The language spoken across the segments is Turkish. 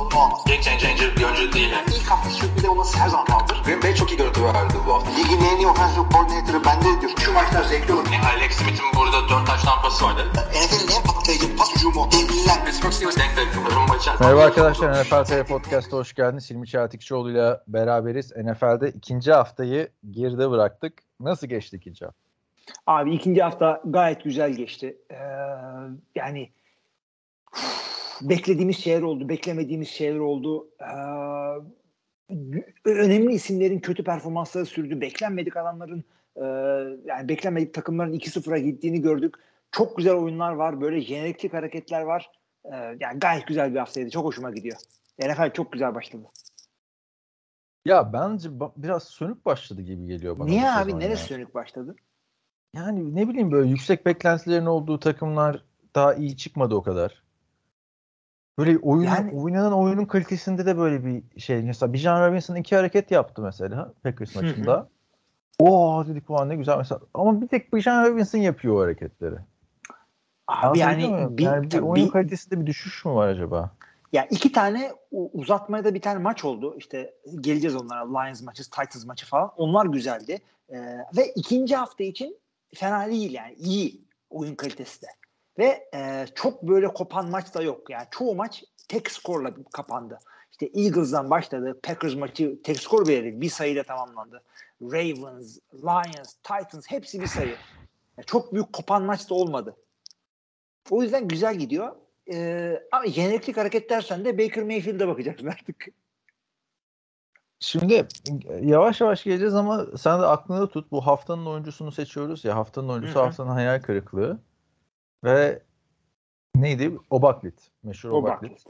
sorunu olmaz. Game changer bir oyuncu değil. Yani. İlk hafta sürpriz olması her zaman kaldır. Green Bay çok iyi görüntü verdi bu hafta. Ligin en iyi offensive coordinator'ı bende diyor. Şu maçlar zevkli olur. Yani Alex Smith'in burada 4 taş tampası vardı. NFL'in en patlayıcı pas hücumu. Devliler. Pittsburgh Steelers denk denk. Merhaba arkadaşlar NFL TV Podcast'a hoş geldiniz. Hilmi Çeltikçioğlu ile beraberiz. NFL'de ikinci haftayı geride bıraktık. Nasıl geçti ikinci hafta? Abi ikinci hafta gayet güzel geçti. Ee, yani beklediğimiz şeyler oldu, beklemediğimiz şeyler oldu. Ee, önemli isimlerin kötü performansları sürdü. Beklenmedik adamların e, yani beklenmedik takımların 2-0'a gittiğini gördük. Çok güzel oyunlar var. Böyle jeneriklik hareketler var. Ee, yani gayet güzel bir haftaydı. Çok hoşuma gidiyor. NFL çok güzel başladı. Ya bence ba- biraz sönük başladı gibi geliyor bana. Niye abi? Neresi ya. sönük başladı? Yani ne bileyim böyle yüksek beklentilerin olduğu takımlar daha iyi çıkmadı o kadar. Böyle oyun, Yani- oynanan oyunun kalitesinde de böyle bir şey. Mesela Bijan Robinson iki hareket yaptı mesela Packers maçında. Oo dedik ulan ne güzel mesela. Ama bir tek Bijan Robinson yapıyor o hareketleri. Abi yani muyum? bir, yani bir oyun bir- kalitesinde bir düşüş mü var acaba? Ya iki tane uzatmaya da bir tane maç oldu. İşte geleceğiz onlara. Lions maçı, Titans maçı falan. Onlar güzeldi. Ee, ve ikinci hafta için fena değil yani. iyi oyun kalitesi de. Ve e, çok böyle kopan maç da yok. Yani çoğu maç tek skorla kapandı. İşte Eagles'dan başladı. Packers maçı tek skor vererek bir sayıyla tamamlandı. Ravens, Lions, Titans hepsi bir sayı. Yani çok büyük kopan maç da olmadı. O yüzden güzel gidiyor. Ee, ama jeneriklik hareket dersen de Baker Mayfield'e bakacaksın artık. Şimdi yavaş yavaş geleceğiz ama sen de aklında tut. Bu haftanın oyuncusunu seçiyoruz ya. Haftanın oyuncusu Hı hı. haftanın hayal kırıklığı. Ve neydi? Obaklit. Meşhur Obaklit.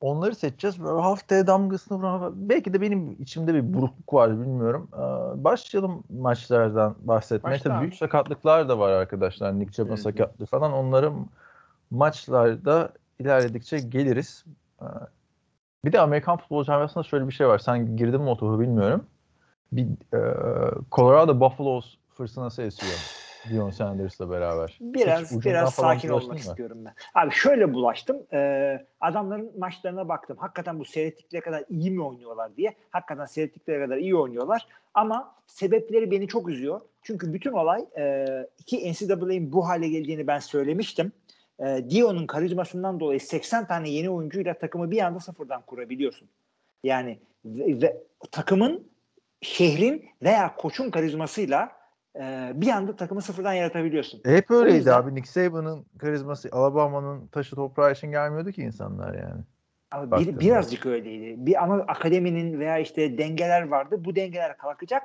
Onları seçeceğiz. Böyle haftaya damgasını vuran belki de benim içimde bir burukluk var bilmiyorum. Ee, Başlayalım maçlardan bahsetmeye. Başla Tabii abi. büyük sakatlıklar da var arkadaşlar. Nick Chubb'ın hı. sakatlığı falan. Onların maçlarda ilerledikçe geliriz. Ee, Bir de Amerikan futbol camiasında şöyle bir şey var. Sen girdin mi o topu bilmiyorum. Bir e, Colorado Buffaloes fırtınası esiyor. Dion Sanders'la beraber. Biraz Hiç biraz sakin olmak mı? istiyorum ben. Abi şöyle bulaştım. Ee, adamların maçlarına baktım. Hakikaten bu seyrettikleri kadar iyi mi oynuyorlar diye. Hakikaten seyrettikleri kadar iyi oynuyorlar. Ama sebepleri beni çok üzüyor. Çünkü bütün olay e, ki NCAA'nin bu hale geleceğini ben söylemiştim. E, Dion'un karizmasından dolayı 80 tane yeni oyuncuyla takımı bir anda sıfırdan kurabiliyorsun. Yani ve, ve takımın, şehrin veya koçun karizmasıyla e, bir anda takımı sıfırdan yaratabiliyorsun. Hep öyleydi yüzden- abi. Nick Saban'ın karizması Alabama'nın taşı toprağı için gelmiyordu ki insanlar yani. Ama bir, birazcık öyleydi. Bir ama akademinin veya işte dengeler vardı. Bu dengeler kalkacak.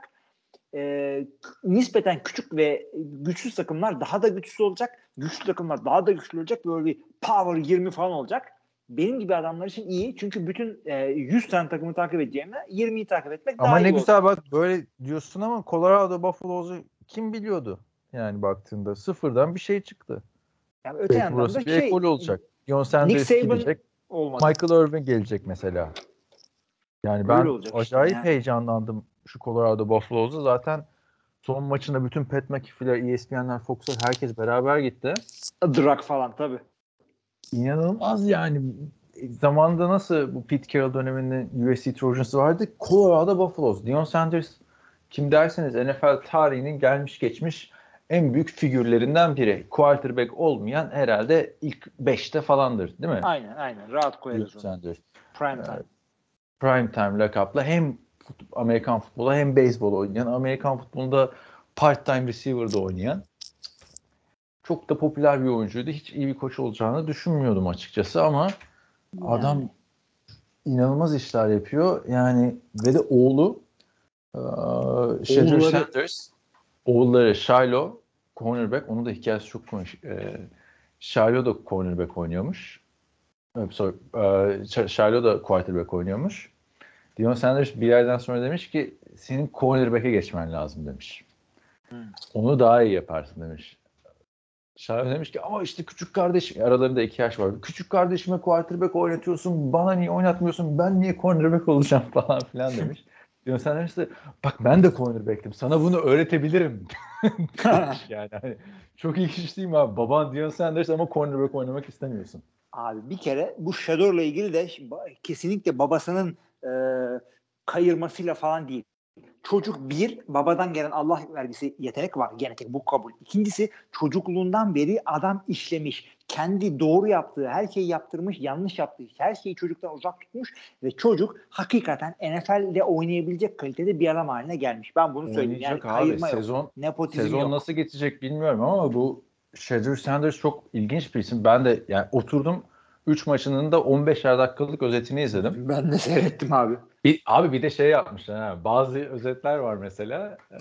Ee, nispeten küçük ve güçsüz takımlar daha da güçsüz olacak. Güçlü takımlar daha da güçlü olacak. Böyle bir power 20 falan olacak. Benim gibi adamlar için iyi. Çünkü bütün e, 100 tane takımı takip edeceğime 20'yi takip etmek daha Ama iyi ne olacak. güzel bak böyle diyorsun ama Colorado Buffalo'su kim biliyordu? Yani baktığında sıfırdan bir şey çıktı. Yani öte yandan burası da bir şey ekol olacak. Dion Sanders gidecek. olmadı. Michael Irvin gelecek mesela. Yani ben olacak işte acayip yani. heyecanlandım şu Colorado Buffalo's'a. Zaten son maçında bütün Pat McAfee'ler, ESPN'ler, Fox'lar herkes beraber gitti. Drag falan tabii. İnanılmaz yani. Zamanında nasıl bu Pete Carroll döneminde USC Trojans'ı vardı? Colorado Buffaloes. Deion Sanders kim derseniz NFL tarihinin gelmiş geçmiş en büyük figürlerinden biri. Quarterback olmayan herhalde ilk 5'te falandır değil mi? Aynen aynen. Rahat koyarız onu. Prime time. Prime time lakapla hem Amerikan futbolu hem beyzbol oynayan, Amerikan futbolunda part-time receiver'da oynayan çok da popüler bir oyuncuydu. Hiç iyi bir koç olacağını düşünmüyordum açıkçası ama adam inanılmaz işler yapıyor. Yani ve de oğlu eee Shedeur Oğulları- Sanders oğulları Shiloh cornerback. Onun da hikayesi çok konuş. Eee Shiloh da cornerback oynuyormuş. Evet, sorry. Sh- Shiloh da quarterback oynuyormuş. Deion Sanders bir yerden sonra demiş ki senin cornerback'e geçmen lazım demiş. Hmm. Onu daha iyi yaparsın demiş. Shiloh demiş ki ama işte küçük kardeşim aralarında iki yaş var. Küçük kardeşime quarterback oynatıyorsun bana niye oynatmıyorsun ben niye cornerback olacağım falan filan demiş. Dion Sanders de bak ben de cornerback'tim. Sana bunu öğretebilirim. yani hani, çok ilginç değil mi abi? Baban Dion Sanders ama cornerback oynamak istemiyorsun. Abi bir kere bu Shador'la ilgili de kesinlikle babasının e, kayırmasıyla falan değil. Çocuk bir, babadan gelen Allah vergisi yetenek var. Genetik bu kabul. İkincisi çocukluğundan beri adam işlemiş. Kendi doğru yaptığı her şeyi yaptırmış, yanlış yaptığı her şeyi çocuktan uzak tutmuş ve çocuk hakikaten NFL'de oynayabilecek kalitede bir adam haline gelmiş. Ben bunu söyleyeyim. Yani abi. kayırma yok. Sezon Nepotizm sezon yok. nasıl geçecek bilmiyorum ama bu Shadur Sanders çok ilginç bir isim. Ben de yani oturdum 3 maçının da 15'er dakikalık özetini izledim. Ben de seyrettim abi. Bir, abi bir de şey yapmışlar. Ha, bazı özetler var mesela. E,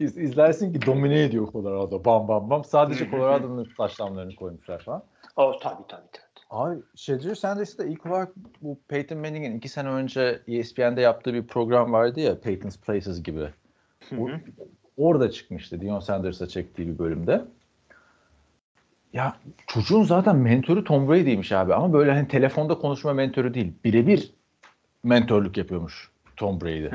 iz- izlersin ki domine ediyor Colorado. Bam bam bam. Sadece Colorado'nun taşlamlarını koymuşlar falan. O tabii tabii tabii. Abi Shadur Sanders de ilk olarak bu Peyton Manning'in iki sene önce ESPN'de yaptığı bir program vardı ya Peyton's Places gibi. O- orada çıkmıştı Dion Sanders'a çektiği bir bölümde. Ya çocuğun zaten mentoru Tom Brady'ymiş abi ama böyle hani telefonda konuşma mentoru değil. Birebir mentorluk yapıyormuş Tom Brady.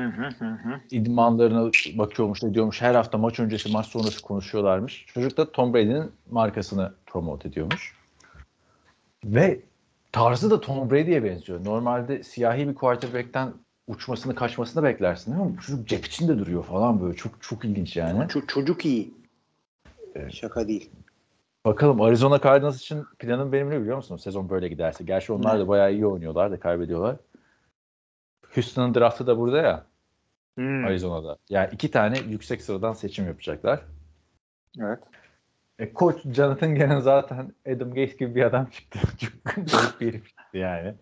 İdmanlarına bakıyormuş, ne diyormuş. Her hafta maç öncesi, maç sonrası konuşuyorlarmış. Çocuk da Tom Brady'nin markasını promote ediyormuş. Ve tarzı da Tom Brady'ye benziyor. Normalde siyahi bir quarterback'ten uçmasını, kaçmasını beklersin ama bu çocuk cep içinde duruyor falan böyle. Çok çok ilginç yani. Ço- çocuk iyi. Şaka değil. Bakalım Arizona Cardinals için planım benim ne biliyor musun? Sezon böyle giderse. Gerçi onlar da bayağı iyi oynuyorlar da kaybediyorlar. Houston'ın draftı da burada ya Hmm. Arizona'da. Yani iki tane yüksek sıradan seçim yapacaklar. Evet. E, koç Jonathan Gannon zaten Adam Gates gibi bir adam çıktı. Çok bir herif çıktı yani.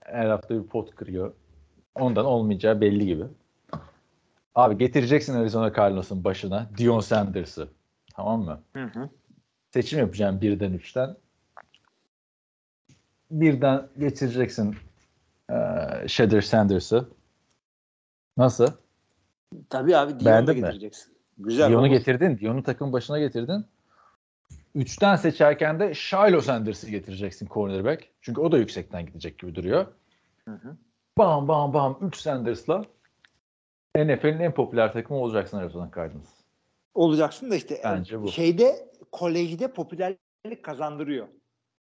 Her hafta bir pot kırıyor. Ondan olmayacağı belli gibi. Abi getireceksin Arizona Cardinals'ın başına Dion Sanders'ı. Tamam mı? Hı hı. Seçim yapacağım birden üçten. Birden getireceksin e, Shadur Sanders'ı. Nasıl? Tabii abi Dion'u Beğendin mi? getireceksin. Güzel. Dion'u getirdin. Dion'u takım başına getirdin. Üçten seçerken de Shiloh Sanders'ı getireceksin cornerback. Çünkü o da yüksekten gidecek gibi duruyor. Hı hı. Bam bam bam 3 Sanders'la NFL'in en popüler takımı olacaksın Arizona Cardinals. Olacaksın da işte Bence bu. şeyde kolejde popülerlik kazandırıyor.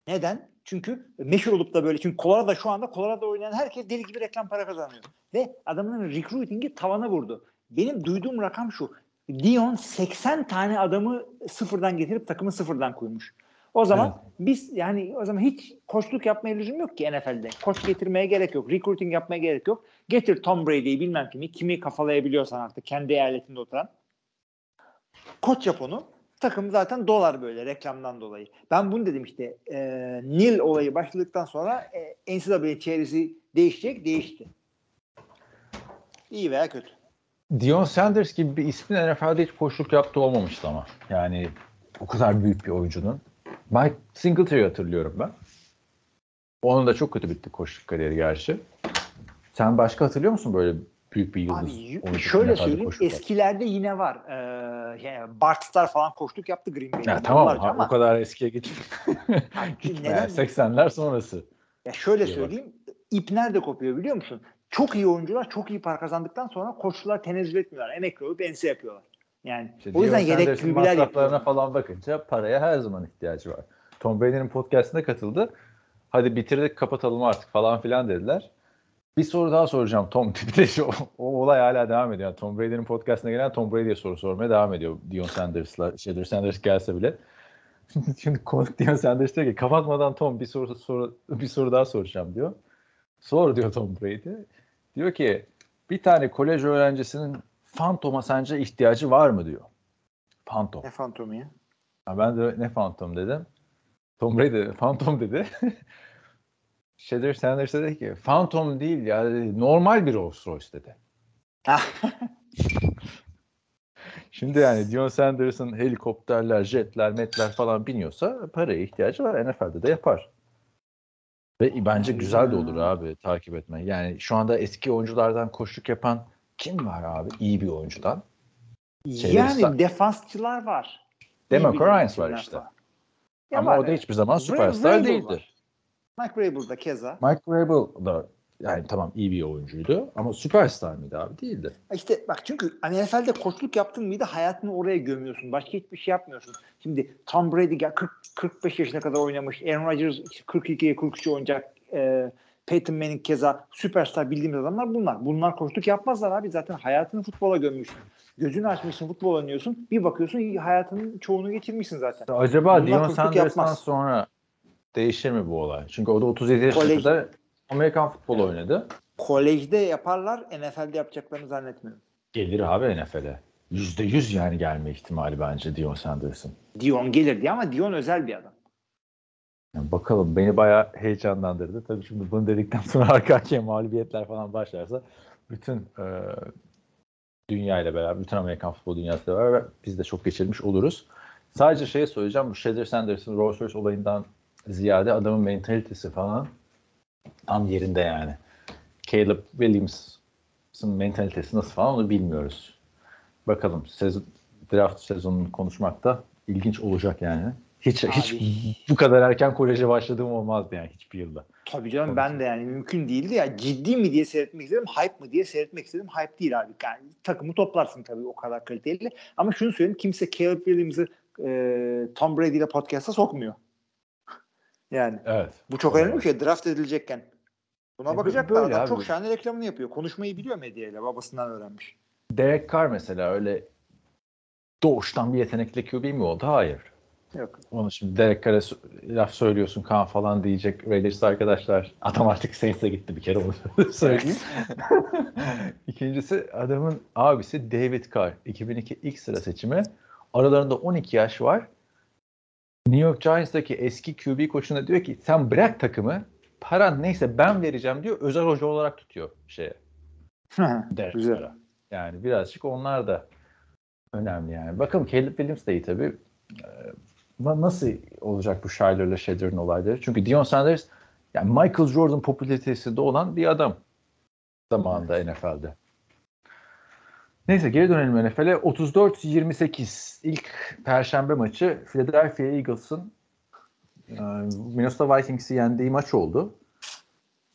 Neden? Çünkü meşhur olup da böyle çünkü Colorado şu anda Colorado oynayan herkes deli gibi reklam para kazanıyor. Ve adamın recruiting'i tavana vurdu. Benim duyduğum rakam şu. Dion 80 tane adamı sıfırdan getirip takımı sıfırdan kurmuş. O zaman biz yani o zaman hiç koçluk yapmaya lüzum yok ki NFL'de. Koç getirmeye gerek yok. Recruiting yapmaya gerek yok. Getir Tom Brady'yi bilmem kimi. Kimi kafalayabiliyorsan artık kendi eyaletinde oturan. Koç yap onu. Takım zaten dolar böyle reklamdan dolayı. Ben bunu dedim işte. E, Nil olayı başladıktan sonra e, NCAA çevresi değişecek. Değişti. İyi veya kötü. Dion Sanders gibi bir ismin NFL'de hiç koşuluk yaptığı olmamıştı ama. Yani o kadar büyük bir oyuncunun. Mike Singletary hatırlıyorum ben. Onun da çok kötü bitti koşuluk kariyeri gerçi. Sen başka hatırlıyor musun böyle büyük bir yıldız? Abi şöyle söyleyeyim eskilerde yine var. Ee, yani Bart Starr falan koştuk yaptı Green Bay'de. Ya tamam ha, ama o kadar eskiye git. Gitme neden- yani 80'ler sonrası. ya şöyle bak. söyleyeyim ip nerede kopuyor biliyor musun? Çok iyi oyuncular çok iyi para kazandıktan sonra koçlular tenezzül etmiyorlar. Emekli olup ense yapıyorlar. Yani İşte o yüzden yedek masraflarına yapıyorlar. falan bakınca paraya her zaman ihtiyacı var. Tom Brady'nin podcastine katıldı. Hadi bitirdik kapatalım artık falan filan dediler. Bir soru daha soracağım Tom. Bir şu, o olay hala devam ediyor. Yani Tom Brady'nin podcastine gelen Tom Brady'ye soru sormaya devam ediyor. Dion Sanders'la, Shadur Sanders gelse bile. Şimdi konuk Dion Sanders diyor ki kapatmadan Tom bir soru, soru bir soru daha soracağım diyor. Sor diyor Tom Brady. Diyor ki bir tane kolej öğrencisinin fantoma sence ihtiyacı var mı diyor. Fantom. Ne fantomu ya? Ha, ben de ne Phantom dedim. Tom Brady Phantom dedi. Shadur Sanders dedi ki Phantom değil ya dedi, normal bir Rolls Royce dedi. Şimdi yani Dion Sanders'ın helikopterler, jetler, metler falan biniyorsa paraya ihtiyacı var. NFL'de de yapar. Ve bence güzel de olur abi takip etme. Yani şu anda eski oyunculardan koşuk yapan kim var abi? İyi bir oyuncudan. Şeyleri yani sa- defansçılar var. Demarco İyi Ryans var işte. var. Ya Ama var o da hiçbir zaman süperstar Vrabel değildi. var. Mike Vrabel da keza. Mike Vrabel da Yani tamam iyi bir oyuncuydu ama süperstar mıydı abi? Değildi. İşte bak çünkü hani NFL'de koçluk yaptın mıydı hayatını oraya gömüyorsun. Başka hiçbir şey yapmıyorsun. Şimdi Tom Brady gel 40 45 yaşına kadar oynamış. Aaron Rodgers 42'ye 43 oynayacak. E, Peyton Manning keza süperstar bildiğimiz adamlar bunlar. Bunlar koçluk yapmazlar abi. Zaten hayatını futbola gömmüşsün. Gözünü açmışsın futbol oynuyorsun. Bir bakıyorsun hayatının çoğunu geçirmişsin zaten. Acaba Dion Sanders'tan sonra değişir mi bu olay? Çünkü o da 37 yaşına Kolej- kadar Amerikan futbolu oynadı. Kolejde yaparlar. NFL'de yapacaklarını zannetmiyorum. Gelir abi NFL'e. %100 yani gelme ihtimali bence Dion Sanders'ın. Dion gelir diye ama Dion özel bir adam. Yani bakalım beni bayağı heyecanlandırdı. Tabii şimdi bunu dedikten sonra arka arkaya mağlubiyetler falan başlarsa bütün e, dünya ile beraber, bütün Amerikan futbol dünyası ile beraber biz de çok geçirmiş oluruz. Sadece şey söyleyeceğim. Bu Shader Sanders'ın Rolls Royce olayından ziyade adamın mentalitesi falan tam yerinde yani. Caleb Williams'ın mentalitesi nasıl falan onu bilmiyoruz. Bakalım sezon, draft sezonunu konuşmak da ilginç olacak yani. Hiç Abi. hiç bu kadar erken koleje başladığım olmazdı yani hiçbir yılda. Tabii canım ben de yani mümkün değildi ya. Ciddi mi diye seyretmek istedim, hype mı diye seyretmek istedim. Hype değil abi. Yani takımı toplarsın tabii o kadar kaliteli. Ama şunu söyleyeyim kimse Caleb Williams'ı e, Tom Brady ile podcast'a sokmuyor. Yani Evet. bu çok önemli bir şey. Draft edilecekken. Buna E, bakacaklar. Adam abi. çok şahane reklamını yapıyor. Konuşmayı biliyor medyayla. Babasından öğrenmiş. Derek Carr mesela öyle doğuştan bir yetenekli QB mi oldu? Hayır. Yok. Onu şimdi Derek Carr'a s- laf söylüyorsun kan falan diyecek Raiders arkadaşlar. Adam artık Saints'e gitti bir kere onu söyleyeyim. İkincisi adamın abisi David Carr. 2002 ilk sıra seçimi. Aralarında 12 yaş var. New York Giants'taki eski QB koçuna diyor ki sen bırak takımı paran neyse ben vereceğim diyor. Özel hoca olarak tutuyor şeye. Güzel. Yani birazcık onlar da önemli yani. Bakalım Caleb Williams da iyi tabii. Ee, na- nasıl olacak bu Shiler'la Shader'ın olayları? Çünkü Dion Sanders yani Michael Jordan popülaritesinde olan bir adam zamanında NFL'de. Neyse geri dönelim NFL'e. 34-28 ilk perşembe maçı Philadelphia Eagles'ın e, Minnesota Vikings'i yendiği maç oldu.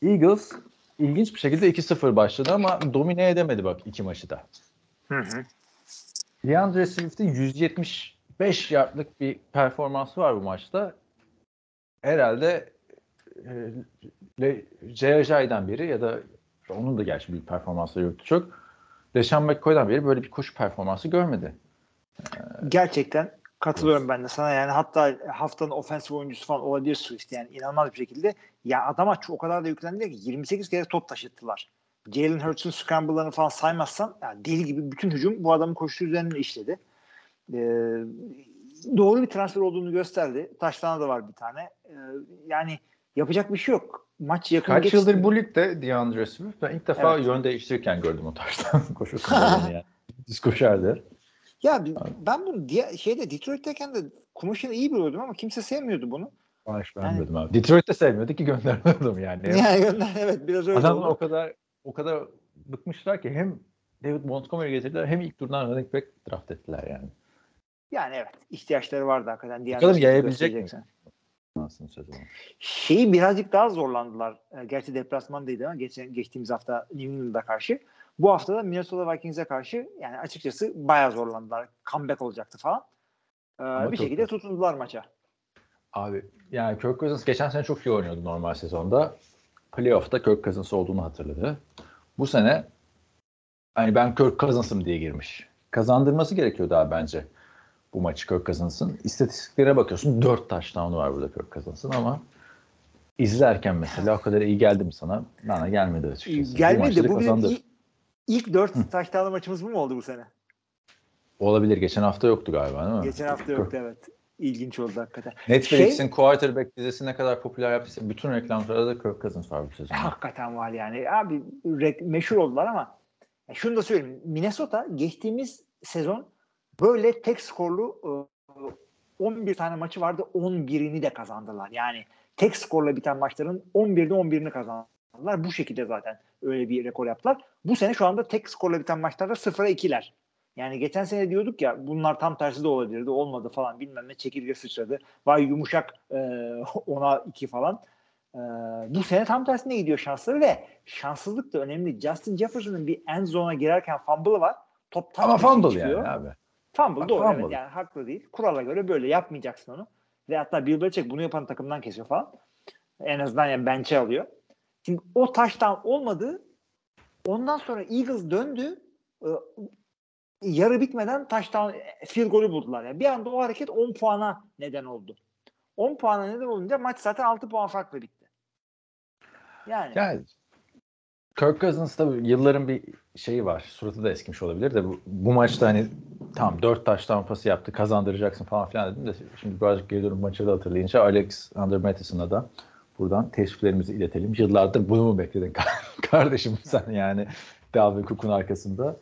Eagles ilginç bir şekilde 2-0 başladı ama domine edemedi bak iki maçı da. Hı hı. DeAndre Swift'in 175 yardlık bir performansı var bu maçta. Herhalde e, J.J.'den biri ya da onun da gerçi bir performansı yoktu çok. Deshaun McCoy'dan beri böyle bir koşu performansı görmedi. Gerçekten katılıyorum ben de sana yani hatta haftanın ofensif oyuncusu falan olabilir Swift yani inanılmaz bir şekilde ya adama o kadar da yüklendiler ki 28 kere top taşıttılar. Jalen Hurts'un scramble'larını falan saymazsan yani deli gibi bütün hücum bu adamın koşusu üzerine işledi. Ee, doğru bir transfer olduğunu gösterdi. Taşlana da var bir tane. Ee, yani yapacak bir şey yok. Maç yakın Kaç geçti. yıldır bu ligde DeAndre Swift? Ben ilk defa Evet. yön değiştirirken gördüm o tarzdan koşusunda yani. Düz koşardı. Ya ben bunu diye, şeyde Detroit'teyken de kumaşını iyi biliyordum ama kimse sevmiyordu bunu. Hiç beğenmedim abi. Detroit'te sevmiyordu ki göndermedim yani. Yani gönder evet biraz öyle Adamlar oldu. o kadar o kadar bıkmışlar ki hem David Montgomery getirdiler hem ilk turdan running back draft ettiler yani. Yani evet ihtiyaçları vardı hakikaten. Bakalım yayabilecek mi? Aslında sezonu. Şeyi birazcık daha zorlandılar. E, Gerçi deplasmandaydı ama geçen, geçtiğimiz hafta New England'a karşı. Bu hafta da Minnesota Vikings'e karşı yani açıkçası bayağı zorlandılar. Comeback olacaktı falan. Ee, Ama bir şekilde kötü. tutundular maça. Abi yani Kirk Cousins geçen sene çok iyi oynuyordu normal sezonda. Playoff'ta Kirk Cousins olduğunu hatırladı. Bu sene hani ben Kirk Cousins'ım diye girmiş. Kazandırması gerekiyordu abi bence bu maçı Kirk Cousins'ın. İstatistiklere bakıyorsun 4 touchdown'u var burada Kirk Cousins'ın ama izlerken mesela o kadar iyi geldi mi sana? Bana gelmedi açıkçası. Bu Gelmedi. da Bu kazandı. ilk, ilk dört taştanlı maçımız bu mu oldu bu sene? Olabilir. Geçen hafta yoktu galiba değil mi? Geçen hafta yoktu evet. İlginç oldu hakikaten. Netflix'in Şey- quarterback dizisi ne kadar popüler yaptıysa bütün reklamlarda da Kirk Cousins var bu sezon. Hakikaten var yani. Abi re- meşhur oldular ama şunu da söyleyeyim. Minnesota geçtiğimiz sezon böyle tek skorlu e, 11 tane maçı vardı. 11'ini de kazandılar. Yani tek skorla biten maçların 11'de 11'ini kazandılar. Bu şekilde zaten öyle bir rekor yaptılar. Bu sene şu anda tek skorla biten maçlarda 0'a 2'ler. Yani geçen sene diyorduk ya bunlar tam tersi de olabilirdi. Olmadı falan bilmem ne çekirge sıçradı. Vay yumuşak e, ona 2 falan. Ee, bu sene tam tersine gidiyor şansları ve şanssızlık da önemli. Justin Jefferson'ın bir end zone'a girerken fumble'ı var. Top tam Ama fumble çıkıyor. yani abi. Fumble doğru Fumble. evet yani haklı değil. Kurala göre böyle yapmayacaksın onu. Ve hatta Bill Belichick bunu yapan takımdan kesiyor falan. En azından yani bench'e alıyor. Şimdi o taştan olmadı. Ondan sonra Eagles döndü. Ee, yarı bitmeden taştan field golü buldular. Yani bir anda o hareket 10 puana neden oldu. 10 puana neden olunca maç zaten 6 puan farklı bitti. Yani, Yani Kirk Cousins tabii yılların bir şeyi var. Suratı da eskimiş olabilir de bu, bu maçta hani tam dört taştan pası yaptı kazandıracaksın falan filan dedim de şimdi birazcık geri dönüp maçı da hatırlayınca Alex Under Mattison'a da buradan teşviklerimizi iletelim. Yıllardır bunu mu bekledin kardeşim sen yani Dalvin Cook'un arkasında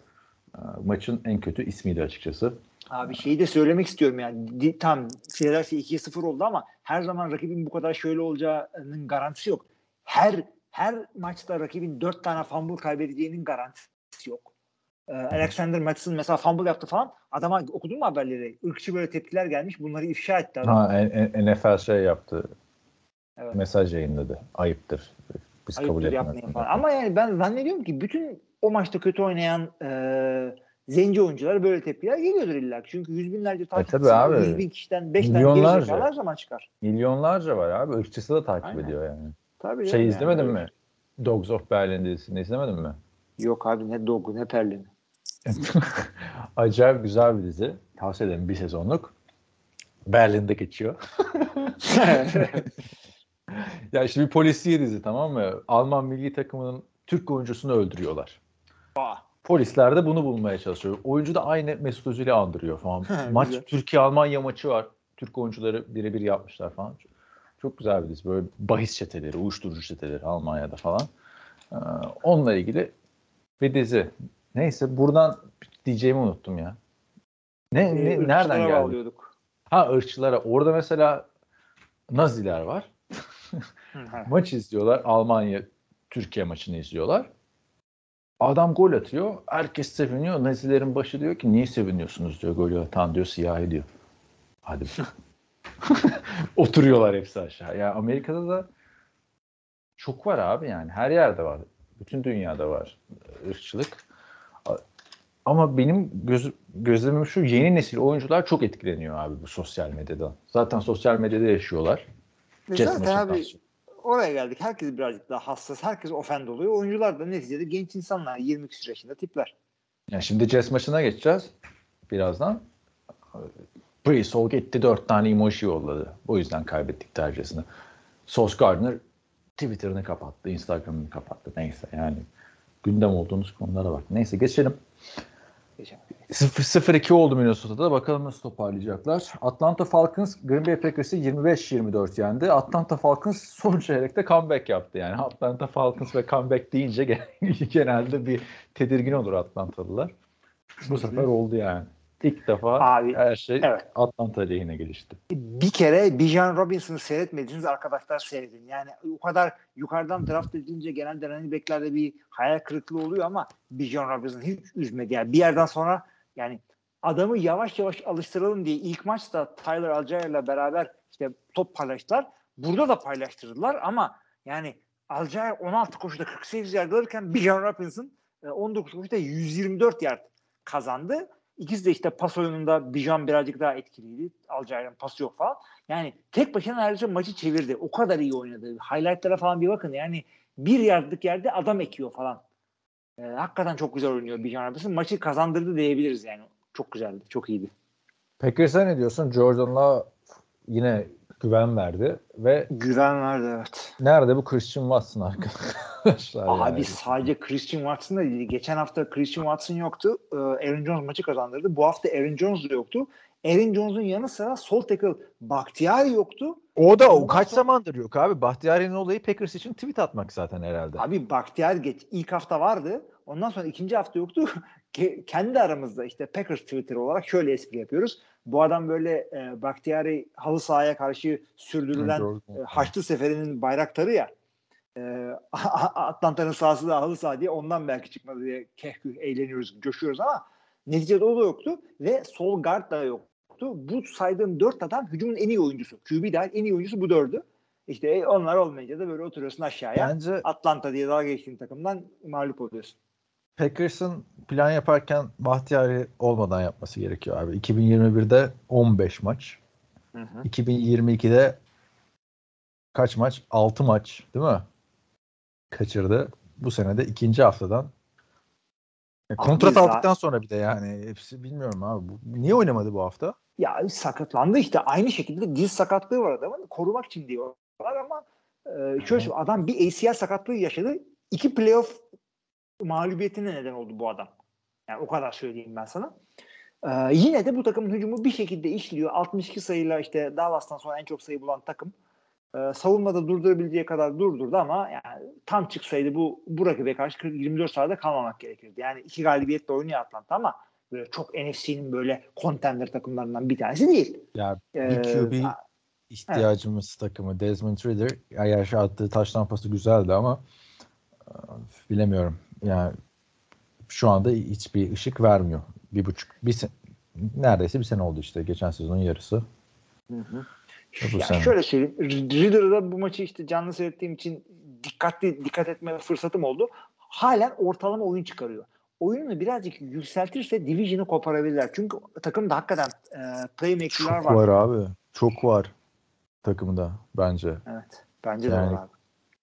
Ee, maçın en kötü ismiydi açıkçası. Abi şeyi de söylemek istiyorum yani. Tam Philadelphia 2-0 oldu ama her zaman rakibin bu kadar şöyle olacağının garantisi yok. Her her maçta rakibin 4 tane fumble kaybedeceğinin garantisi yok. Ee, Alexander Mattison mesela fumble yaptı falan. Adama okudun mu haberleri? Irkçı böyle tepkiler gelmiş. Bunları ifşa etti adam. Ha, NFL şey yaptı. Evet. Mesaj yayınladı. Ayıptır. Biz kabul Ayıptır etmiyoruz. yapmayın falan. Ama yani ben zannediyorum ki bütün o maçta kötü oynayan e, zenci oyuncular böyle tepkiler geliyordur illa. Çünkü yüz binlerce takipçisi tabii var. Yüz bin kişiden beş tane her zaman çıkar. Milyonlarca var abi. Irkçısı da takip Aynen. ediyor yani. Tabii Şey izlemedin yani. mi? Dogs of Berlin dizisini izlemedin mi? Yok abi ne Dog'u ne Perlin'i. Acayip güzel bir dizi. Tavsiye ederim bir sezonluk. Berlin'de geçiyor. ya işte bir polisiye dizi tamam mı? Alman milli takımının Türk oyuncusunu öldürüyorlar. Polisler de bunu bulmaya çalışıyor. Oyuncu da aynı Mesut Özil'i andırıyor falan. Maç. Türkiye-Almanya maçı var. Türk oyuncuları birebir yapmışlar falan. Çok, güzel bir dizi. Böyle bahis çeteleri, uyuşturucu çeteleri Almanya'da falan. Ee, onunla ilgili bir dizi. Neyse buradan diyeceğimi unuttum ya. Ne, ne Ee, nereden geldi? Ha ırkçılara. Orada mesela Naziler var. Maç izliyorlar. Almanya Türkiye maçını izliyorlar. Adam gol atıyor. Herkes seviniyor. Nazilerin başı diyor ki niye seviniyorsunuz diyor. Golü atan diyor siyahi diyor. Hadi. Oturuyorlar hepsi aşağı. Ya Amerika'da da çok var abi yani. Her yerde var. Bütün dünyada var ırkçılık. Ama benim göz, gözlemim şu yeni nesil oyuncular çok etkileniyor abi bu sosyal medyadan. Zaten sosyal medyada yaşıyorlar. E Zaten abi sonra. oraya geldik. Herkes birazcık daha hassas. Herkes ofend oluyor. Oyuncular da neticede genç insanlar. 20 küsur yaşında tipler. Yani şimdi Jazz maçına geçeceğiz birazdan. Brees gitti dört tane emoji yolladı. O yüzden kaybettik tercihini. Sauce Gardner Twitter'ını kapattı, Instagram'ını kapattı. Neyse yani gündem olduğunuz konulara bak. Neyse geçelim. Geçelim. 0-2 oldu Minnesota'da. Bakalım nasıl toparlayacaklar. Atlanta Falcons Green Bay Packers'ı 25-24 yendi. Atlanta Falcons son çeyrekte comeback yaptı. Yani Atlanta Falcons ve comeback deyince gen- genelde bir tedirgin olur Atlantalılar. Bu sefer oldu yani. İlk defa Abi, her şey evet. Atlanta lehine gelişti. bir kere Bijan Robinson'ı seyretmediğiniz arkadaşlar seyredin. Yani o kadar yukarıdan draft edilince genelde running back'lerde bir hayal kırıklığı oluyor ama Bijan Robinson hiç üzmedi. Yani bir yerden sonra yani adamı yavaş yavaş alıştıralım diye ilk maçta Tyler Algier beraber işte top paylaştılar. Burada da paylaştırdılar ama yani Algier 16 koşuda 48 yard alırken Bijan Robinson e, 19 koşuda 124 yard kazandı. İkisi de işte pas oyununda Bijan birazcık daha etkiliydi. Alcay'ın pası yok falan. Yani tek başına neredeyse maçı çevirdi. O kadar iyi oynadı. Highlightlara falan bir bakın. Yani bir yardlık yerde adam ekiyor falan. Ee, hakikaten çok güzel oynuyor Bijan Robinson. Maçı kazandırdı diyebiliriz yani. Çok güzeldi. Çok iyiydi. Packers'a ne diyorsun? Jordan'la yine güven verdi ve Güven verdi evet. nerede bu Christian Watson Abi yani? sadece Christian Watson da değil. Geçen hafta Christian Watson yoktu. Ee, Aaron Jones maçı kazandırdı. Bu hafta Aaron Jones da yoktu. Aaron Jones'un yanı sıra sol tackle Bakhtiari yoktu. O da o kaç sonra- zamandır yok abi. Bahtiyar'ın olayı Packers için tweet atmak zaten herhalde. Abi Bakhtiari geç ilk hafta vardı. Ondan sonra ikinci hafta yoktu. Ke- Kendi aramızda işte Packers Twitter olarak şöyle espri yapıyoruz. Bu adam böyle e, Bakhtiari halı sahaya karşı sürdürülen e, Haçlı Seferi'nin bayraktarı ya. E, Atlanta'nın sahası da halı saha diye ondan belki çıkmadı diye kehküh eğleniyoruz, coşuyoruz ama neticede o da yoktu ve sol guard da yoktu. Bu saydığım dört adam hücumun en iyi oyuncusu. QB dahil en iyi oyuncusu bu dördü. İşte onlar olmayınca da böyle oturuyorsun aşağıya. Bence Atlanta diye dalga geçtiğin takımdan mağlup oluyorsun. Packers'ın plan yaparken Bahtiyari olmadan yapması gerekiyor abi. 2021'de 15 maç. 2022'de kaç maç? 6 maç değil mi? Kaçırdı. Bu sene de ikinci haftadan. E, kontrat biz daha- aldıktan sonra bir de yani hepsi bilmiyorum abi. Bu, niye oynamadı bu hafta? Ya sakatlandı işte. Aynı şekilde diz sakatlığı var adamın. Korumak için diyorlar ama e, şöyle söyleyeyim, adam bir ACL sakatlığı yaşadı. İki playoff mağlubiyetine neden oldu bu adam. Yani o kadar söyleyeyim ben sana. Ee, yine de bu takımın hücumu bir şekilde işliyor. 62 sayıyla işte Dallas'tan sonra en çok sayı bulan takım. Ee, savunmada durdurabileceği kadar durdurdu ama yani tam çıksaydı bu, bu rakibe karşı 40, 24 sahada kalmamak gerekirdi. Yani iki galibiyetle oynuyor Atlanta ama böyle çok NFC'nin böyle contender takımlarından bir tanesi değil. Ya Ee, bir QB ihtiyacımız takımı. Desmond Ridder eğer şu attığı taş tampası güzeldi ama bilemiyorum. Yani şu anda hiçbir ışık vermiyor. Bir buçuk, bir sen, neredeyse bir sene oldu işte. Geçen sezonun yarısı. Hı hı. Bu sene. şöyle söyleyeyim. Ridder'da bu maçı işte canlı seyrettiğim için dikkatli dikkat etme fırsatım oldu. Halen ortalama oyun çıkarıyor. Oyunu birazcık yükseltirse Division'ı koparabilirler. Çünkü takımda hakikaten e, playmaker'lar Çok var. var abi. Çok var takımda bence. Evet. Bence de Yani var abi.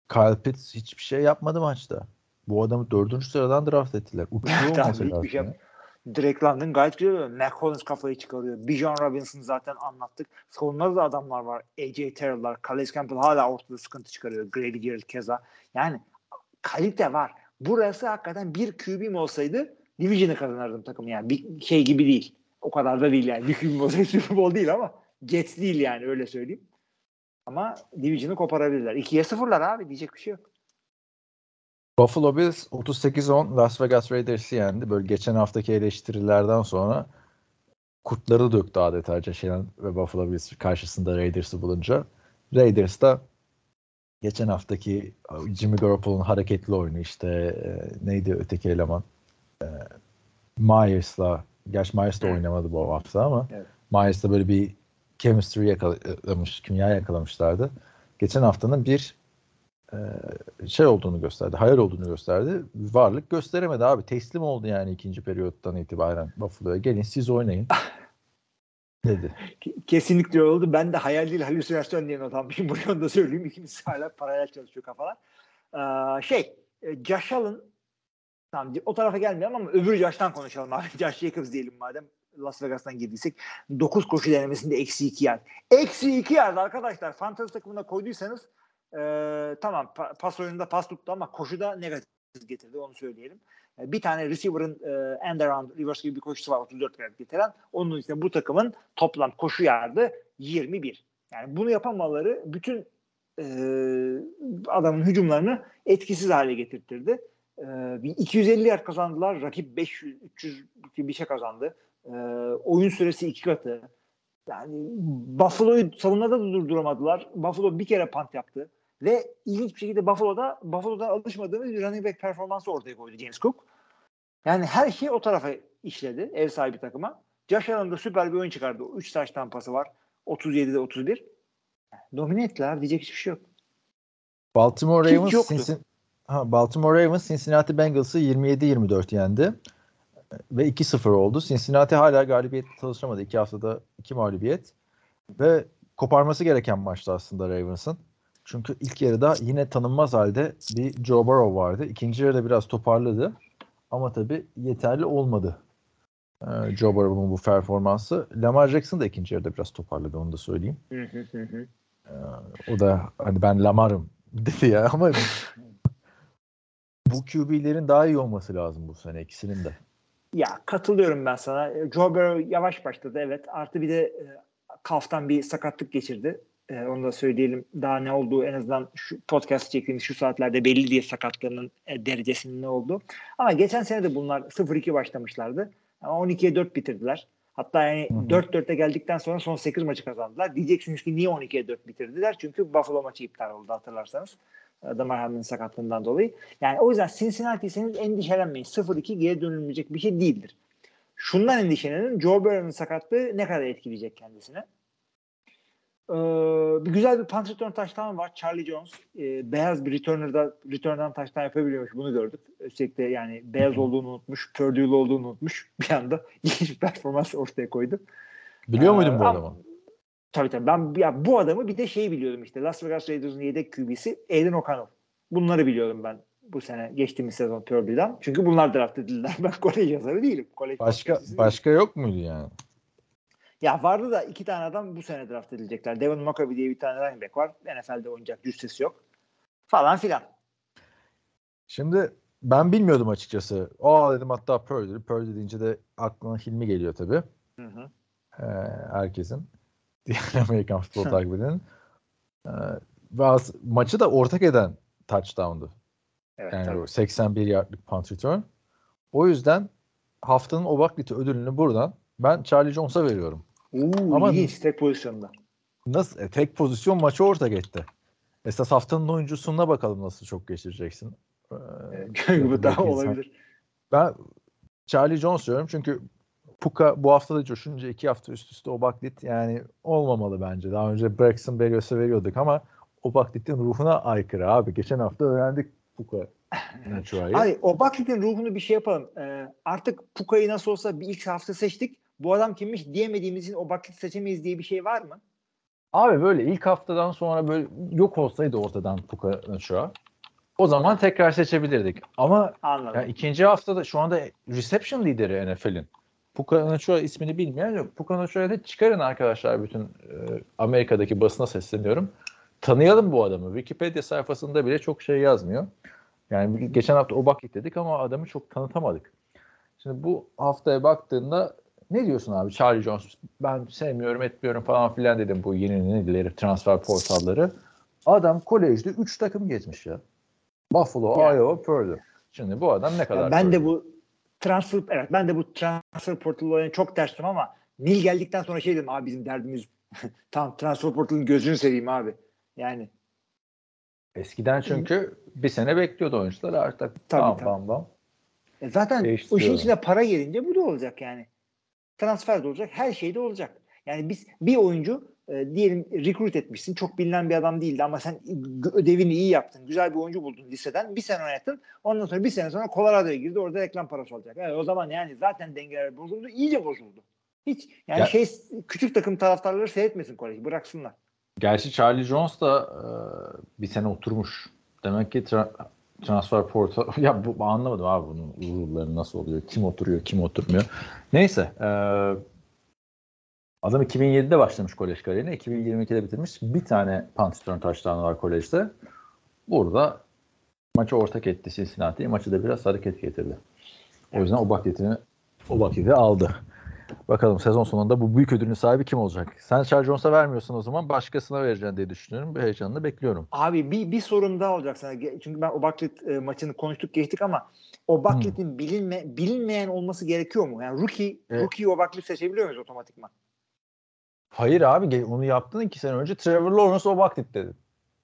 Kyle Pitts hiçbir şey yapmadı maçta. Bu adamı dördüncü sıradan draft ettiler. Uçuyor Tabii, olması lazım. şey ya. Drake London gayet güzel oynuyor. Mac Collins kafayı çıkarıyor. Bijan Robinson zaten anlattık. Savunmada da adamlar var. AJ Terrell'lar. Calais Campbell hala ortada sıkıntı çıkarıyor. Grady Garrett keza. Yani kalite var. Burası hakikaten bir QB'm olsaydı Division'ı kazanırdım takım yani. Bir şey gibi değil. O kadar da değil yani. Bir QB'm olsaydı Super Bowl değil ama Jets değil yani öyle söyleyeyim. Ama Division'ı koparabilirler. 2'ye 0'lar abi diyecek bir şey yok. Buffalo Bills 38-10 Las Vegas Raiders'ı yendi. Böyle geçen haftaki eleştirilerden sonra kurtları döktü adeta Allen ve Buffalo Bills karşısında Raiders'ı bulunca. Raiders da geçen haftaki Jimmy Garoppolo'nun hareketli oyunu işte e, neydi öteki eleman e, Myers'la gerçi Myers da Evet. oynamadı bu hafta ama Evet. Myers'la böyle bir chemistry yakalamış, kimya yakalamışlardı. Geçen haftanın bir e, şey olduğunu gösterdi, hayal olduğunu gösterdi. Varlık gösteremedi abi. Teslim oldu yani ikinci periyottan itibaren Buffalo'ya. Gelin siz oynayın. dedi. Ke- Kesinlikle oldu. Ben de hayal değil halüsinasyon diye not almışım. Onu da söyleyeyim. İkimiz hala paralel çalışıyor kafalar. Ee, şey, e, Josh Allen tamam, o tarafa gelmeyelim ama öbür Josh'tan konuşalım abi. Josh Jacobs diyelim madem. Las Vegas'tan girdiysek. 9 koşu denemesinde eksi 2 yard. Eksi 2 yard arkadaşlar. Fantasy takımına koyduysanız e, tamam pa- pas oyununda pas tuttu ama koşuda negatif getirdi onu söyleyelim. E, Bir tane receiver'ın e, end around reverse gibi bir koşusu var 34 yard getiren. Onun için bu takımın toplam koşu yardı 21. Yani bunu yapamaları bütün e, adamın hücumlarını etkisiz hale getirtirdi. E, bir 250 yard kazandılar. Rakip 500 300 bir şey kazandı. E, oyun süresi iki katı. Yani Buffalo'yu savunmada da durduramadılar. Buffalo bir kere punt yaptı. Ve ilginç bir şekilde Buffalo'da Buffalo'da alışmadığımız bir running back performansı ortaya koydu James Cook. Yani her şey o tarafa işledi ev sahibi takıma. Josh Allen da süper bir oyun çıkardı. 3 taş tampası var. 37'de 31. Domine ettiler. Diyecek hiçbir şey yok. Baltimore Ravens. Cincin- ha, Baltimore Ravens Cincinnati Bengals'ı 27-24 yendi. Ve 2-0 oldu. Cincinnati hala galibiyetle çalışamadı. İki haftada iki mağlubiyet. Ve koparması gereken maçtı aslında Ravens'ın. Çünkü ilk yarıda yine tanınmaz halde bir Joe Burrow vardı. İkinci yarıda biraz toparladı. Ama tabii yeterli olmadı. Ee, Joe Burrow'un bu performansı. Lamar Jackson da ikinci yarıda biraz toparladı onu da söyleyeyim. O da hani ben Lamar'ım dedi ya ama bu QB'lerin daha iyi olması lazım bu sene ikisinin de. Ya katılıyorum ben sana. Joe Burrow yavaş başladı evet. Artı bir de e, kaftan bir sakatlık geçirdi. E, onu da söyleyelim. Daha ne olduğu en azından şu podcast çektiğimiz şu saatlerde belli diye sakatlığının e, derecesinin ne olduğu. Ama geçen sene de bunlar 0-2 başlamışlardı. Ama 12'ye 4 bitirdiler. Hatta yani Hı hı. 4-4'e geldikten sonra son 8 maçı kazandılar. Diyeceksiniz ki niye 12'ye 4 bitirdiler? Çünkü Buffalo maçı iptal oldu hatırlarsanız. E, Damar Hamlin'in sakatlığından dolayı. Yani o yüzden Cincinnati'yseniz endişelenmeyin. 0-2 geri dönülmeyecek bir şey değildir. Şundan endişelenin Joe Burrow'un sakatlığı ne kadar etkileyecek kendisine? Ee, bir güzel bir punt return touchdown var. Charlie Jones e, beyaz bir returner'da return'dan touchdown yapabiliyormuş. Bunu gördük. De yani beyaz olduğunu unutmuş. Purdue'lu olduğunu unutmuş. Bir anda ilginç bir performans ortaya koydu. Biliyor Ee, muydun bu ama- adamı? Tabii tabii. Ben ya bu adamı bir de şeyi biliyordum işte. Las Vegas Raiders'ın yedek QB'si Aiden O'Connell. Bunları biliyordum ben bu sene geçtiğimiz sezon Purdue'dan. Çünkü bunlar draft edildiler. Ben kolej yazarı değilim. Kolej Başka değilim. başka yok muydu yani? Ya vardı da iki tane adam bu sene draft edilecekler. Devin McCoy diye bir tane running back var. NFL'de oynayacak cüssesi yok. Falan filan. Şimdi ben bilmiyordum açıkçası. Aa dedim hatta Purdy. Purdy deyince de aklına Hilmi geliyor tabii. Hı hı. Ee, herkesin. Diğer Amerikan futbol takip edenin. Ee, ve maçı da ortak eden touchdown'du. Evet Yani tabii. o 81 yardlık punt return. O yüzden haftanın Obaklit'i ödülünü buradan ben Charlie Jones'a veriyorum. Oo, Ama- ilginç tek pozisyonda. Nasıl? E, tek pozisyon maçı ortak etti. Esas haftanın oyuncusuna bakalım nasıl çok geçireceksin. Ee, bu daha olabilir. Ben Charlie Jones diyorum çünkü Puka bu hafta da coşunca iki hafta üst üste Obaklit yani olmamalı bence. Daha önce Braxton Berrios'a veriyorduk ama Obaklit'in ruhuna aykırı abi. Geçen hafta öğrendik Puka. Hayır o Buckley'in ruhunu bir şey yapalım. Ee, artık Puka'yı nasıl olsa bir ilk hafta seçtik. Bu adam kimmiş diyemediğimiz için o Buckley seçemeyiz diye bir şey var mı? Abi böyle ilk haftadan sonra böyle yok olsaydı ortadan Puka Nachua o zaman tekrar seçebilirdik. Ama Anladım. yani ikinci haftada şu anda reception lideri NFL'in. Puka Nachua ismini bilmeyen yok. Puka Nachua'yı da çıkarın arkadaşlar bütün e, Amerika'daki basına sesleniyorum. Tanıyalım bu adamı. Wikipedia sayfasında bile çok şey yazmıyor. Yani geçen hafta Obaklik dedik ama adamı çok tanıtamadık. Şimdi bu haftaya baktığında ne diyorsun abi Charlie Jones ben sevmiyorum etmiyorum falan filan dedim bu yeni neleri transfer portalları. Adam kolejde 3 takım gezmiş ya. Buffalo, Ya. Iowa, Purdue. Şimdi bu adam ne kadar Ya ben de Purdue? bu transfer evet ben de bu transfer portalı çok tersim ama Nil geldikten sonra şey dedim abi bizim derdimiz tam transfer portalının gözünü seveyim abi. Yani Eskiden çünkü bir sene bekliyordu oyuncular artık Tabii, bam tabii. bam bam. E zaten o işin içine para gelince bu da olacak yani. Transfer de olacak, her şey de olacak. Yani biz bir oyuncu e, diyelim recruit etmişsin. Çok bilinen bir adam değildi ama sen ödevini iyi yaptın. Güzel bir oyuncu buldun liseden. Bir sene oynattın. Ondan sonra bir sene sonra Colorado'ya girdi. Orada reklam parası olacak. Evet, o zaman yani zaten dengeler bozuldu. iyice bozuldu. Hiç yani Ya- şey küçük takım taraftarları seyretmesin koleji. Bıraksınlar. Gerçi Charlie Jones da e, bir sene oturmuş. Demek ki tra- transfer portal ya bu anlamadım abi bunun rule'ları nasıl oluyor? Kim oturuyor, kim oturmuyor. Neyse, e, adam 2007'de başlamış kolej kariyerine, 2022'de bitirmiş. Bir tane return touchdown var kolejde. Burada maçı ortak etti Cincinnati'yi. Maçı da biraz hareket getirdi. O yüzden o baklitini o bakliti aldı. Bakalım sezon sonunda bu büyük ödülün sahibi kim olacak? Sen Charles Jones'a vermiyorsun o zaman başkasına vereceksin diye düşünüyorum. Bir heyecanla bekliyorum. Abi bir, bir sorum daha olacak sana. Çünkü ben o Bucklet e, maçını konuştuk geçtik ama o Bucklet'in bilinme, bilinmeyen olması gerekiyor mu? Yani rookie, Evet. rookie o Bucklet seçebiliyor muyuz otomatikman? Hayır abi onu yaptın iki sene önce Trevor Lawrence o baktit dedin.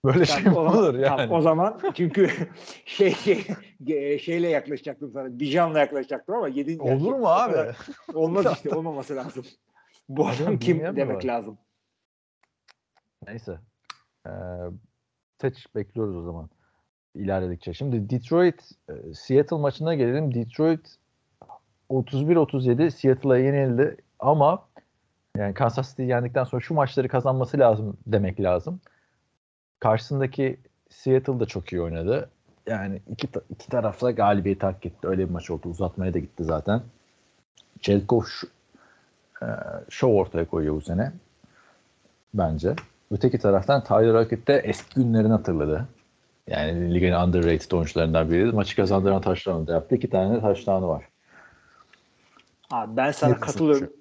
Böyle şey mi o zaman, olur yani? tamam, o zaman çünkü şey, şey şeyle yaklaşacaktım sana. Bijan'la yaklaşacaktım ama 7. Olur mu abi? Olmaz işte olmaması lazım. Bu adam kim demek var? lazım. Neyse. Ee, seç bekliyoruz o zaman. İlerledikçe. Şimdi Detroit e, Seattle maçına gelelim. Detroit 31-37 Seattle'a yenildi ama yani Kansas City'yi yendikten sonra şu maçları kazanması lazım demek lazım. Karşısındaki Seattle da çok iyi oynadı. Yani iki, iki tarafta galibiyet hak etti. Öyle bir maç oldu. Uzatmaya da gitti zaten. Çelkov e, şov ortaya koyuyor bu sene. Bence. Öteki taraftan Tyler Lockett de eski günlerini hatırladı. Yani ligin underrated oyuncularından biri. Maçı kazandıran taşlarını da yaptı. İki tane taşlarını var. Abi ben sana Net katılıyorum.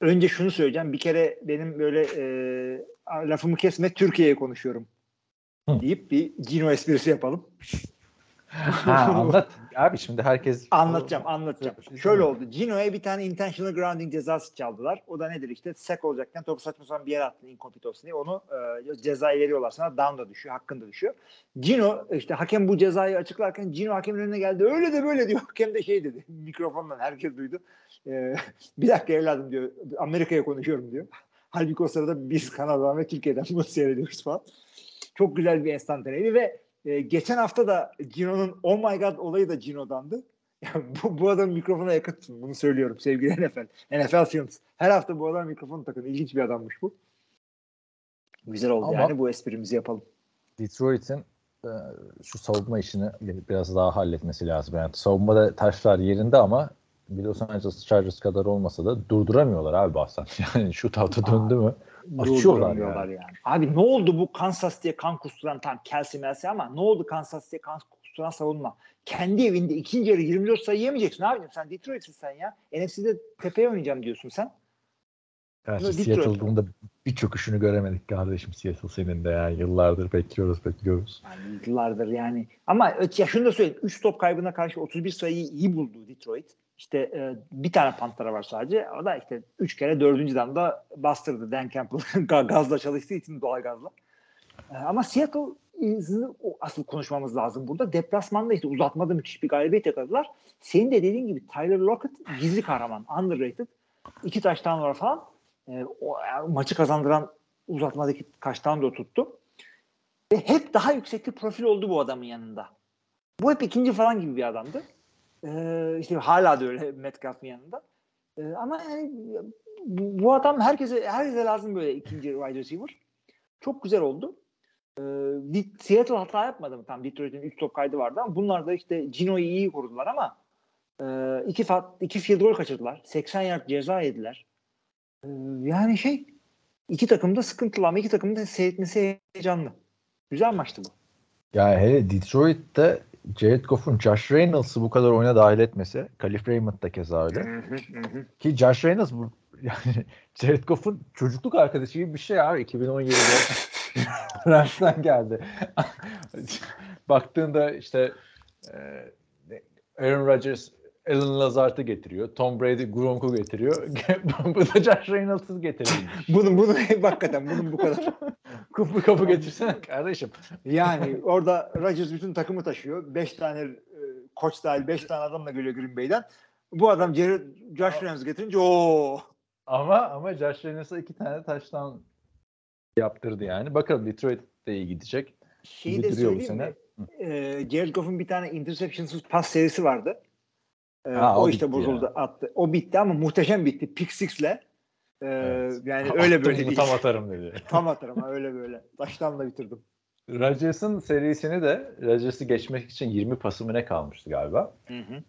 Önce şunu söyleyeceğim. Bir kere benim böyle e, lafımı kesme Türkiye'ye konuşuyorum. Hı. deyip bir Gino esprisi yapalım. Ha, anlat. Abi şimdi herkes Anlatacağım, anlatacağım. Şöyle oldu. Gino'ya bir tane intentional grounding cezası çaldılar. O da nedir işte? Sek olacakken topu saçma sapan bir yere attın incomplete olsun diye. Onu e, cezayı veriyorlar sana. Down da düşüyor, hakkın da düşüyor. Gino işte hakem bu cezayı açıklarken Gino hakemin önüne geldi. Öyle de böyle diyor. Hakem de şey dedi. Mikrofondan herkes duydu. E, bir dakika evladım diyor. Amerika'ya konuşuyorum diyor. Halbuki o sırada biz Kanada'dan ve Türkiye'den bunu seyrediyoruz falan. Çok güzel bir enstantaneydi ve e, geçen hafta da Gino'nun oh my god olayı da Gino'dandı. Yani bu, bu adam mikrofona yakın tutun. Bunu söylüyorum sevgili NFL. NFL Films. Her hafta bu adam mikrofonu takın. İlginç bir adammış bu. Güzel oldu Ama- yani bu esprimizi yapalım. Detroit'in e, şu savunma işini biraz daha halletmesi lazım. Yani savunmada taşlar yerinde ama bir Los Angeles Chargers kadar olmasa da durduramıyorlar abi bazen. Yani şu tahta döndü mü açıyorlar Durduramıyorlar yani. Abi ne oldu bu Kansas diye kan kusturan tam Kelsey Melsi ama ne oldu Kansas diye kan kusturan savunma? Kendi evinde ikinci yarı 24 sayı yemeyeceksin abicim. Sen Detroit'sin sen ya. NFC'de tepeye oynayacağım diyorsun sen. Gerçi Detroit. Seattle'da bir çöküşünü göremedik kardeşim Seattle senin de yani yıllardır bekliyoruz bekliyoruz. Yani yıllardır yani. Ama ya şunu da söyleyeyim. 3 top kaybına karşı 31 sayıyı iyi buldu Detroit. İşte e, bir tane pantara var sadece. O da işte 3 kere dördüncü damda bastırdı Dan Campbell. Ga- gazla çalıştığı için doğal gazla. E, ama Seattle o- asıl konuşmamız lazım burada. Deplasmanda işte uzatmada müthiş bir galibiyet yakaladılar. Senin de dediğin gibi Tyler Lockett gizli kahraman. Underrated. İki taştan var falan. E, o, yani maçı kazandıran uzatmadaki taştan da tuttu. Ve hep daha yüksekli profil oldu bu adamın yanında. Bu hep ikinci falan gibi bir adamdı. Ee, işte hala da öyle Metcalf'ın yanında. Ee, ama yani bu, adam herkese herkese lazım böyle ikinci wide receiver. Çok güzel oldu. Di- Seattle hata yapmadı mı? Tam Detroit'in 3 top kaydı vardı ama bunlar da işte Gino'yu iyi korudular ama e, iki, iki field goal kaçırdılar. 80 yard ceza yediler. Ee, yani şey iki takım da sıkıntılı ama iki takım da seyretmesi heyecanlı. Güzel maçtı bu. Yani hele Detroit'te Jared Goff'un Josh Reynolds'ı bu kadar oyuna dahil etmesi, Khalif Raymond da keza öyle. Ki Josh Reynolds bu yani Jared Goff'un çocukluk arkadaşı gibi bir şey abi 2017'de Rams'ten geldi. Baktığında işte e, Aaron Rodgers Alan Lazard'ı getiriyor. Tom Brady Gronk'u getiriyor. bu da Josh Reynolds'ı getiriyor. Bunun bunu hakikaten bunun bu kadar. Kapı kapı getirsene kardeşim. Yani orada Rodgers bütün takımı taşıyor. 5 tane e, koç dahil 5 tane adamla geliyor Green Bay'den. Bu adam Jared, Josh Reynolds getirince o Ama ama Josh Reynolds'a iki tane taştan yaptırdı yani. Bakalım Detroit de iyi gidecek. şeyi de duruyor bu söyleyeyim sene. mi? Ee, Jared Goff'un bir tane interceptionsız pas serisi vardı. Ee, Ha, o, o işte bozuldu ya. attı. O bitti ama muhteşem bitti. Pick six'le. Ee, Evet. Yani öyle Attım böyle bunu değil. Tam atarım dedi. Tam atarım ha, öyle böyle. Taştan da bitirdim. Rodgers'ın serisini de Rodgers'ı geçmek için 20 pası mı ne kalmıştı galiba. Hı hı.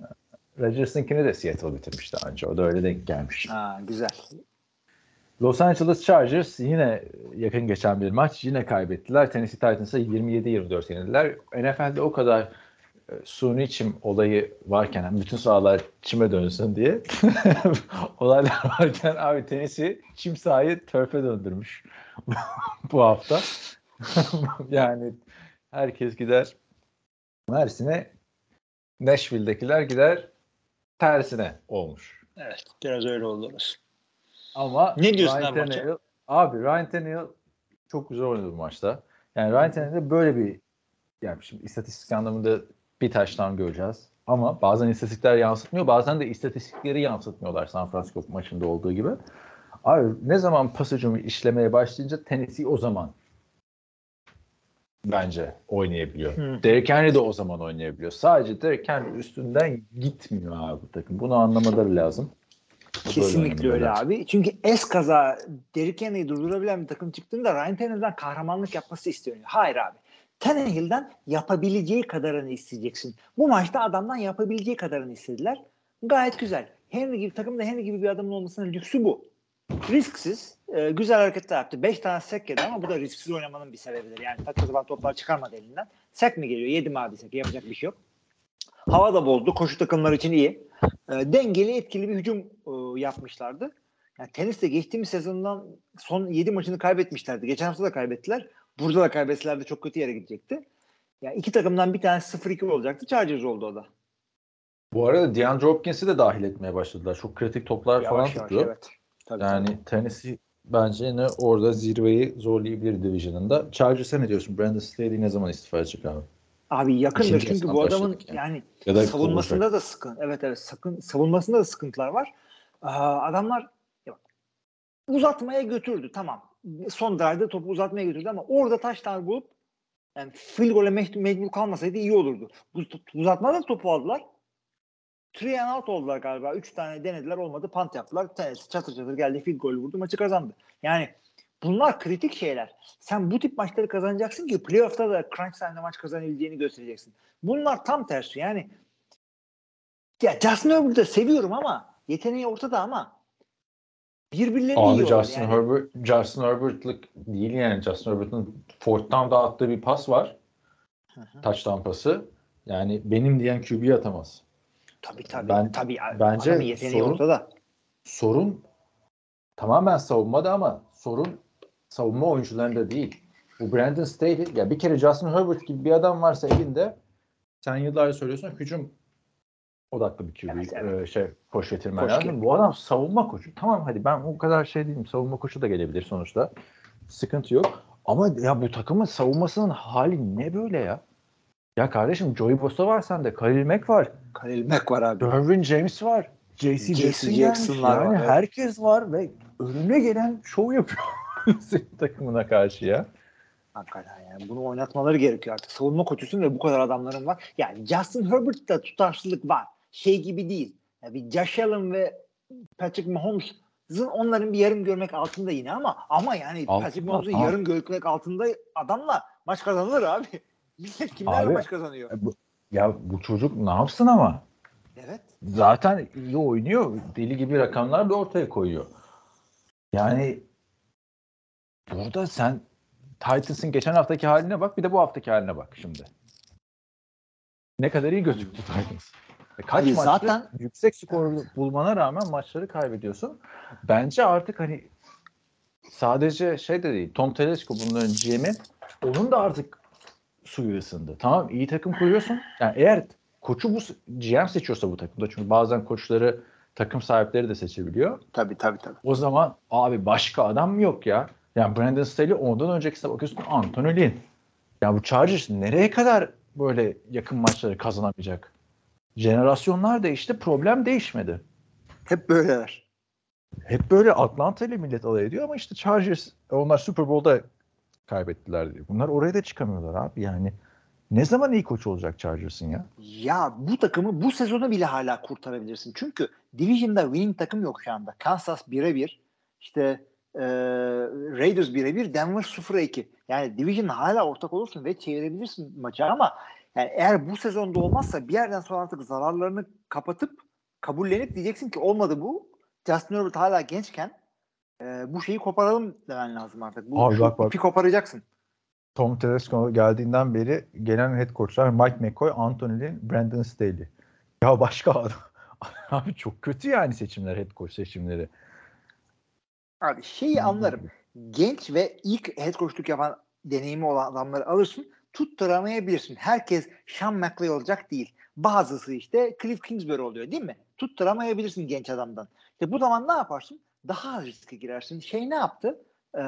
Rodgers'ınkini de Seattle bitirmişti önce. O da öyle denk gelmiş. Ha, güzel. Los Angeles Chargers yine yakın geçen bir maç. Yine kaybettiler. Tennessee Titans'a 27-24 yenildiler. NFL'de o kadar suni çim olayı varken bütün sahalar çime dönsün diye olaylar varken abi Tennessee çim sahayı törfe döndürmüş bu hafta. yani herkes gider Mersin'e Nashville'dekiler gider tersine olmuş. Evet. Biraz öyle oldu. Ama Ne diyorsun Ryan? Tannehill, abi Ryan Tannehill çok güzel oynadı bu maçta. Yani Ryan Tannehill'de böyle bir yani şimdi istatistik anlamında bir taştan göreceğiz. Ama bazen istatistikler yansıtmıyor. Bazen de istatistikleri yansıtmıyorlar San Francisco maçında olduğu gibi. Abi ne zaman pas hücumu işlemeye başlayınca Tennessee o zaman bence oynayabiliyor. Hı. Derrick Henry de o zaman oynayabiliyor. Sadece Derrick Henry üstünden gitmiyor abi bu takım. Bunu anlamaları lazım. Kesinlikle öyle oynamaları abi. Çünkü es kaza Derrick Henry'i durdurabilen bir takım çıktığında Ryan Tannehill'den kahramanlık yapması isteniyor. Hayır abi. Tannehill'den yapabileceği kadarını isteyeceksin. Bu maçta adamdan yapabileceği kadarını istediler. Gayet güzel. Henry gibi takımda Henry gibi bir adamın olmasının lüksü bu. Risksiz. e, güzel hareketler yaptı. 5 tane sek yedi ama bu da risksiz oynamanın bir sebebidir. Yani saçma sapan toplar çıkarmadı elinden. Sek mi geliyor? Yedi mi abi sek? Yapacak bir şey yok. Hava da bozdu. Koşu takımları için iyi. E, dengeli, etkili bir hücum e, yapmışlardı. Yani teniste geçtiğimiz sezondan son 7 maçını kaybetmişlerdi. Geçen hafta da kaybettiler. Burada da kaybetseler de çok kötü yere gidecekti. Yani iki takımdan bir tanesi 0-2 olacaktı. Chargers oldu o da. Bu arada DeAndre Hopkins'i de dahil etmeye başladılar. Çok kritik toplar falan Yavaş yavaş tutuyor. evet. Tabii, Yani tabii. Tennessee bence yine orada zirveyi zorlayabilir division'ında. Chargers'a ne diyorsun? Brandon Staley ne zaman istifa edecek abi? Abi yakındır İkinci çünkü bu adamın yani. yani, Ya da savunmasında da sıkıntı. Evet evet sakın savunmasında da sıkıntılar var. Aa, adamlar ya uzatmaya götürdü tamam. Son drive'da topu uzatmaya götürdü ama orada taşlar bulup yani field goal'e mecbur, kalmasaydı iyi olurdu. Bu uzatmada topu aldılar. Three and out oldular galiba. Üç tane denediler olmadı. Punt yaptılar. Tanesi çatır çatır geldi. Field goal vurdu. Maçı kazandı. Yani bunlar kritik şeyler. Sen bu tip maçları kazanacaksın ki playoff'ta da crunch time'da maç kazanabileceğini göstereceksin. Bunlar tam tersi. Yani ya Justin Herbert'ı seviyorum ama yeteneği ortada ama birbirlerini Abi yiyorlar. Justin yani. Herbert Justin Herbert'lık değil yani Justin Herbert'ın fourth down attığı bir pas var. Touchdown pası. Yani benim diyen QB atamaz. Tabii tabii. Ben- tabii. bence yeteneği sorun- ortada. Sorun tamamen savunmada ama sorun savunma oyuncularında değil. Bu Brandon Staley ya bir kere Justin Herbert gibi bir adam varsa elinde sen yıllarca söylüyorsun hücum odaklı bir QB Evet, evet. e, şey koç getirmen Koç lazım. getir. Bu adam savunma koçu. Tamam hadi ben o kadar şey değilim. Savunma koçu da gelebilir sonuçta. Sıkıntı yok. Ama ya bu takımın savunmasının hali ne böyle ya? Ya kardeşim Joey Bosa var sende. Khalil Mack var. Khalil Mack var abi. Derwin James var. JC Jackson Jackson'lar var, Yani evet. herkes var ve önüne gelen şov yapıyor senin takımına karşı ya. Hakikaten yani bunu oynatmaları gerekiyor artık. Savunma koçusun ve bu kadar adamların var. Yani Justin Herbert'ta tutarsızlık var. Şey gibi değil. Yani bir Josh Allen ve Patrick Mahomes'ın onların bir yarım görmek altında yine ama ama yani Altında, Patrick Mahomes'un yarım görmek altında adamla maç kazanılır abi. Millet kimlerle maç kazanıyor. E bu- Ya bu çocuk ne yapsın ama? Evet. Zaten iyi oynuyor. Deli gibi rakamlar da ortaya koyuyor. Yani burada sen Titans'ın geçen haftaki haline bak bir de bu haftaki haline bak şimdi. Ne kadar iyi gözüktü Titans. E Kaç Abi maçta zaten- yüksek skor bulmana rağmen maçları kaybediyorsun. Bence artık hani sadece şey de değil. Tom Telesco bunların GM'i onun da artık suyu ısındı. Tamam iyi takım kuruyorsun. Yani eğer koçu bu GM seçiyorsa bu takımda çünkü bazen koçları takım sahipleri de seçebiliyor. Tabii tabii tabii. O zaman abi başka adam mı yok ya? Yani Brandon Staley ondan öncekisine bakıyorsun Anthony Lynn. Ya bu Chargers nereye kadar böyle yakın maçları kazanamayacak? Jenerasyonlar değişti, problem değişmedi. Hep böyleler. Hep böyle Atlanta ile millet alay ediyor ama işte Chargers onlar Super Bowl'da kaybettiler diyor. Bunlar oraya da çıkamıyorlar abi yani. Ne zaman iyi koç olacak Chargers'ın ya? Ya bu takımı bu sezonu bile hala kurtarabilirsin. Çünkü Division'da winning takım yok şu anda. Kansas birebir, işte e, Raiders birebir, Denver 0-2. Yani Division hala ortak olursun ve çevirebilirsin maçı ama yani eğer bu sezonda olmazsa bir yerden sonra artık zararlarını kapatıp kabullenip diyeceksin ki olmadı bu. Justin Herbert hala gençken e, bu şeyi koparalım demen lazım artık. Bu Abi bak bak. ipi koparacaksın. Tom Telesco geldiğinden beri gelen head coachlar Mike McCoy, Anthony Lynn, Brandon Staley. Ya başka adam. Abi çok kötü yani seçimler, head coach seçimleri. Abi şeyi anlarım. genç ve ilk head coachluk yapan deneyimi olan adamları alırsın tutturamayabilirsin. Herkes Sean McVay olacak değil. Bazısı işte Cliff Kingsbury oluyor değil mi? Tutturamayabilirsin genç adamdan. İşte bu zaman ne yaparsın? Daha riske girersin. Şey ne yaptı? Ee,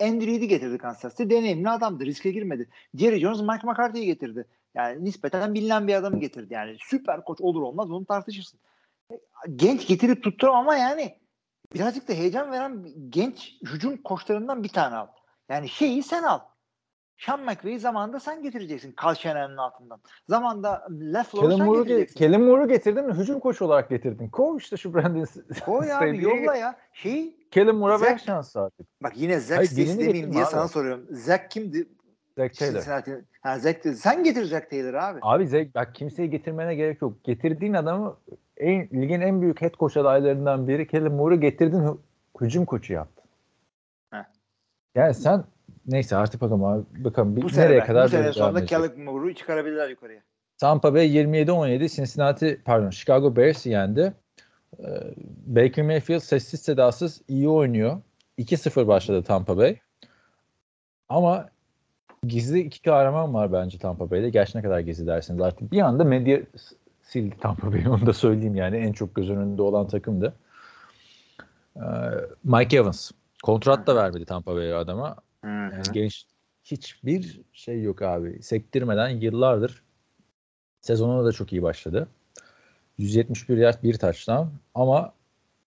Andy Reid'i getirdi Kansas City. Deneyimli adamdı. Riske girmedi. Jerry Jones Mike McCarthy'yi getirdi. Yani nispeten bilinen bir adamı getirdi. Yani süper koç olur olmaz onu tartışırsın. Genç getirip tutturam ama yani birazcık da heyecan veren genç hücum koçlarından bir tane al. Yani şeyi sen al. Sean McVay'i zamanında sen getireceksin Kal Shanahan'ın altından. Zamanında Kellen sen Moore'u, getireceksin. Kellen Moore'u getirdin mi? Hücum koçu olarak getirdin. Kov işte şu Brandon Koy abi yolla ya. Şey Kellen Moore'a ver şans artık. bak yine Stacy birini demeyeyim diye abi. sana soruyorum. Zach kimdi? Zach Taylor. Cincinnati. Ha, Taylor. Sen getirecek Taylor abi. Abi Zach, bak kimseyi getirmene gerek yok. Getirdiğin adamı en, ligin en büyük head coach adaylarından biri Kellen Moore'u getirdin hü- hücum koçu yaptın. Heh. Yani sen neyse artık bakalım abi. Bakalım bir, Bu sene, nereye ben- kadar bu sene sonunda. Caleb Moore'u çıkarabilirler yukarıya. Tampa Bay 27-17 Cincinnati pardon Chicago Bears'i yendi. Ee, Baker Mayfield sessiz sedasız iyi oynuyor. 2-0 başladı Tampa Bay. Ama gizli iki kahraman var bence Tampa Bay'de. Gerçi ne kadar gizli dersiniz artık. Bir anda medya sildi Tampa Bay'i onu da söyleyeyim yani. En çok göz önünde olan takımdı. Ee, Mike Evans. Kontrat da vermedi Tampa Bay adama. Yani genç hiçbir şey yok abi. Sektirmeden yıllardır sezonuna da çok iyi başladı. 171 yard bir touchdown ama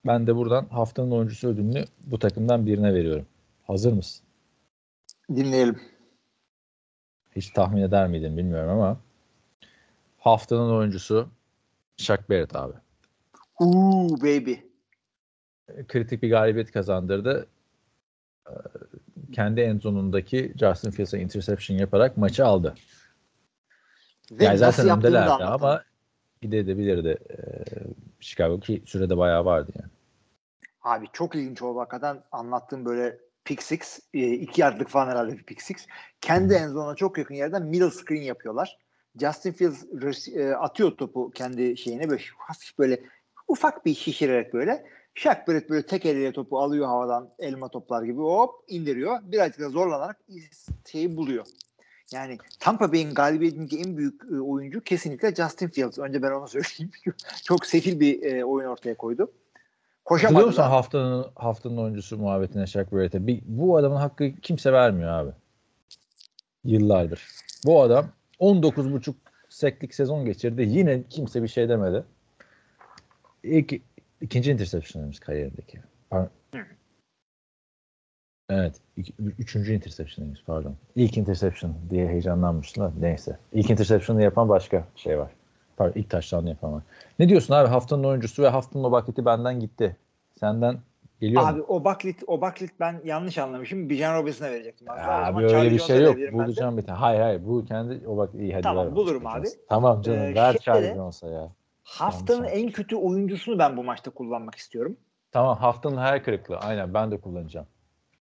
Ben de buradan haftanın oyuncusu ödülünü bu takımdan birine veriyorum. Hazır mısın? Dinleyelim. Hiç tahmin eder miydin bilmiyorum ama haftanın oyuncusu Shaq Barrett abi. Uuu baby. Kritik bir galibiyet kazandırdı. Kendi end zonundaki Justin Fields'a interception yaparak maçı aldı. Ve yani zaten öndelerdi ama gidebilirdi. Ee, Chicago ki sürede bayağı vardı yani. Abi çok ilginç oldu hakikaten anlattığım böyle pick six, e, iki yardlık falan herhalde bir pick six. Kendi end zone'a çok yakın yerden middle screen yapıyorlar. Justin Fields e, atıyor topu kendi şeyine böyle hafif böyle ufak bir şişirerek böyle. Shaq Barrett böyle tek eliyle topu alıyor havadan elma toplar gibi hop indiriyor. Birazcık da zorlanarak şeyi buluyor. Yani Tampa Bay'in galibiyetindeki en büyük e, oyuncu kesinlikle Justin Fields. Önce ben onu söyleyeyim. çok sefil bir e, oyun ortaya koydu. Koşamadı musun da. haftanın haftanın oyuncusu muhabbetine Shaq Barrett'e? Bir, bu adamın hakkı kimse vermiyor abi. Yıllardır. Bu adam 19,5 seklik sezon geçirdi. Yine kimse bir şey demedi. İlk, ikinci interception'ımız kariyerindeki. Pardon. Evet. iki- üçüncü interception'ımız pardon. İlk interception diye heyecanlanmıştım da neyse. İlk interception'ı yapan başka şey var. Pardon ilk taşlarını yapan var. Ne diyorsun abi haftanın oyuncusu ve haftanın o bakleti benden gitti. Senden geliyor Abi mu? o baklit o baklit ben yanlış anlamışım. Bijan Robinson'a verecektim. Zaman Abi öyle bir şey yok. Bulacağım bir tane. Hayır hayır bu kendi o bak iyi hadi Tamam, ver. bulurum abi. Tamam canım Ee, ver Charlie Jones'a ya. Haftanın en kötü oyuncusunu ben bu maçta kullanmak istiyorum. Tamam haftanın her kırıklığı. Aynen ben de kullanacağım.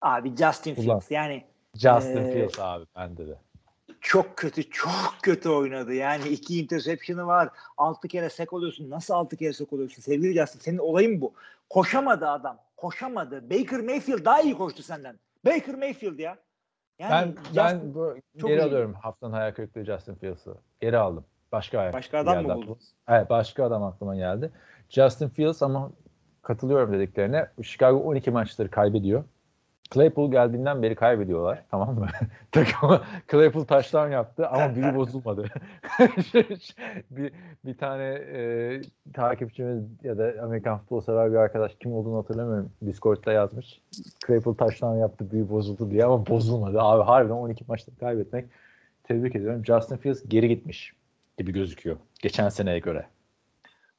Abi Justin Kullan. Fields yani Justin Ee, Fields abi bende de. çok kötü çok kötü oynadı. Yani iki interception'ı var. Altı kere sek oluyorsun. Nasıl altı kere sek oluyorsun? Sevgili Justin senin olayın bu. Koşamadı adam. Koşamadı. Baker Mayfield daha iyi koştu senden. Baker Mayfield ya. Yani Ben Justin- ben bu, geri iyi. alıyorum haftanın hayal kırıklığı Justin Fields'ı. Geri aldım. Başka. Başka adam mı buldun? Evet başka adam aklıma geldi. Justin Fields ama katılıyorum dediklerine. Chicago 12 maçları kaybediyor. Claypool geldiğinden beri kaybediyorlar. Tamam mı? Takımı Claypool taştan yaptı ama büyü bozulmadı. bir, bir tane e, takipçimiz ya da Amerikan futbol sever bir arkadaş kim olduğunu hatırlamıyorum. Discord'da yazmış. Claypool taştan yaptı büyü bozuldu diye ama bozulmadı. Abi harbiden 12 maçta kaybetmek tebrik ediyorum. Justin Fields geri gitmiş gibi gözüküyor. Geçen seneye göre.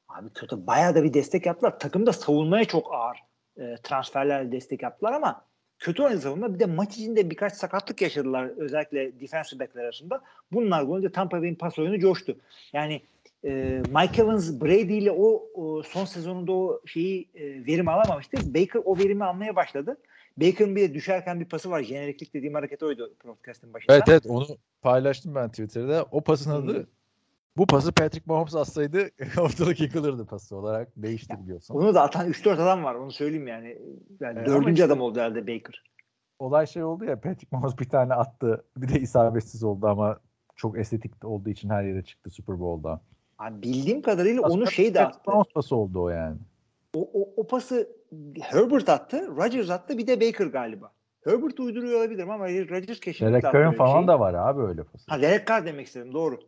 Abi kötü. Bayağı da bir destek yaptılar. Takım da savunmaya çok ağır e, transferlerle destek yaptılar ama kötü oynadı savunma. Bir de maç içinde birkaç sakatlık yaşadılar özellikle defensive backler arasında. Bunlar golünce Tampa Bay'in pas oyunu coştu. Yani e, Mike Evans Brady ile o, o son sezonunda o şeyi e, verim alamamıştı. Baker o verimi almaya başladı. Baker'ın bir de düşerken bir pası var. Jeneriklik dediğim hareket oydu podcast'ın başında. Evet evet onu paylaştım ben Twitter'da. O pasın adı bu pası Patrick Mahomes atsaydı ortalık yıkılırdı pası olarak. Değişti biliyorsun. Onu da atan 3-4 adam var. Onu söyleyeyim yani. yani ama dördüncü işte- adam oldu herhalde Baker. Olay şey oldu ya Patrick Mahomes bir tane attı. Bir de isabetsiz oldu ama çok estetik olduğu için her yere çıktı Super Bowl'da. Abi bildiğim kadarıyla Aslında onu şey de Patrick attı. Mahomes pası oldu o yani. O, o, o pası Herbert attı, Rodgers attı bir de Baker galiba. Herbert uyduruyor olabilirim ama Rodgers kesinlikle Derek Carr'ın falan şey. da var abi öyle pası. Ha Derek Carr demek istedim doğru.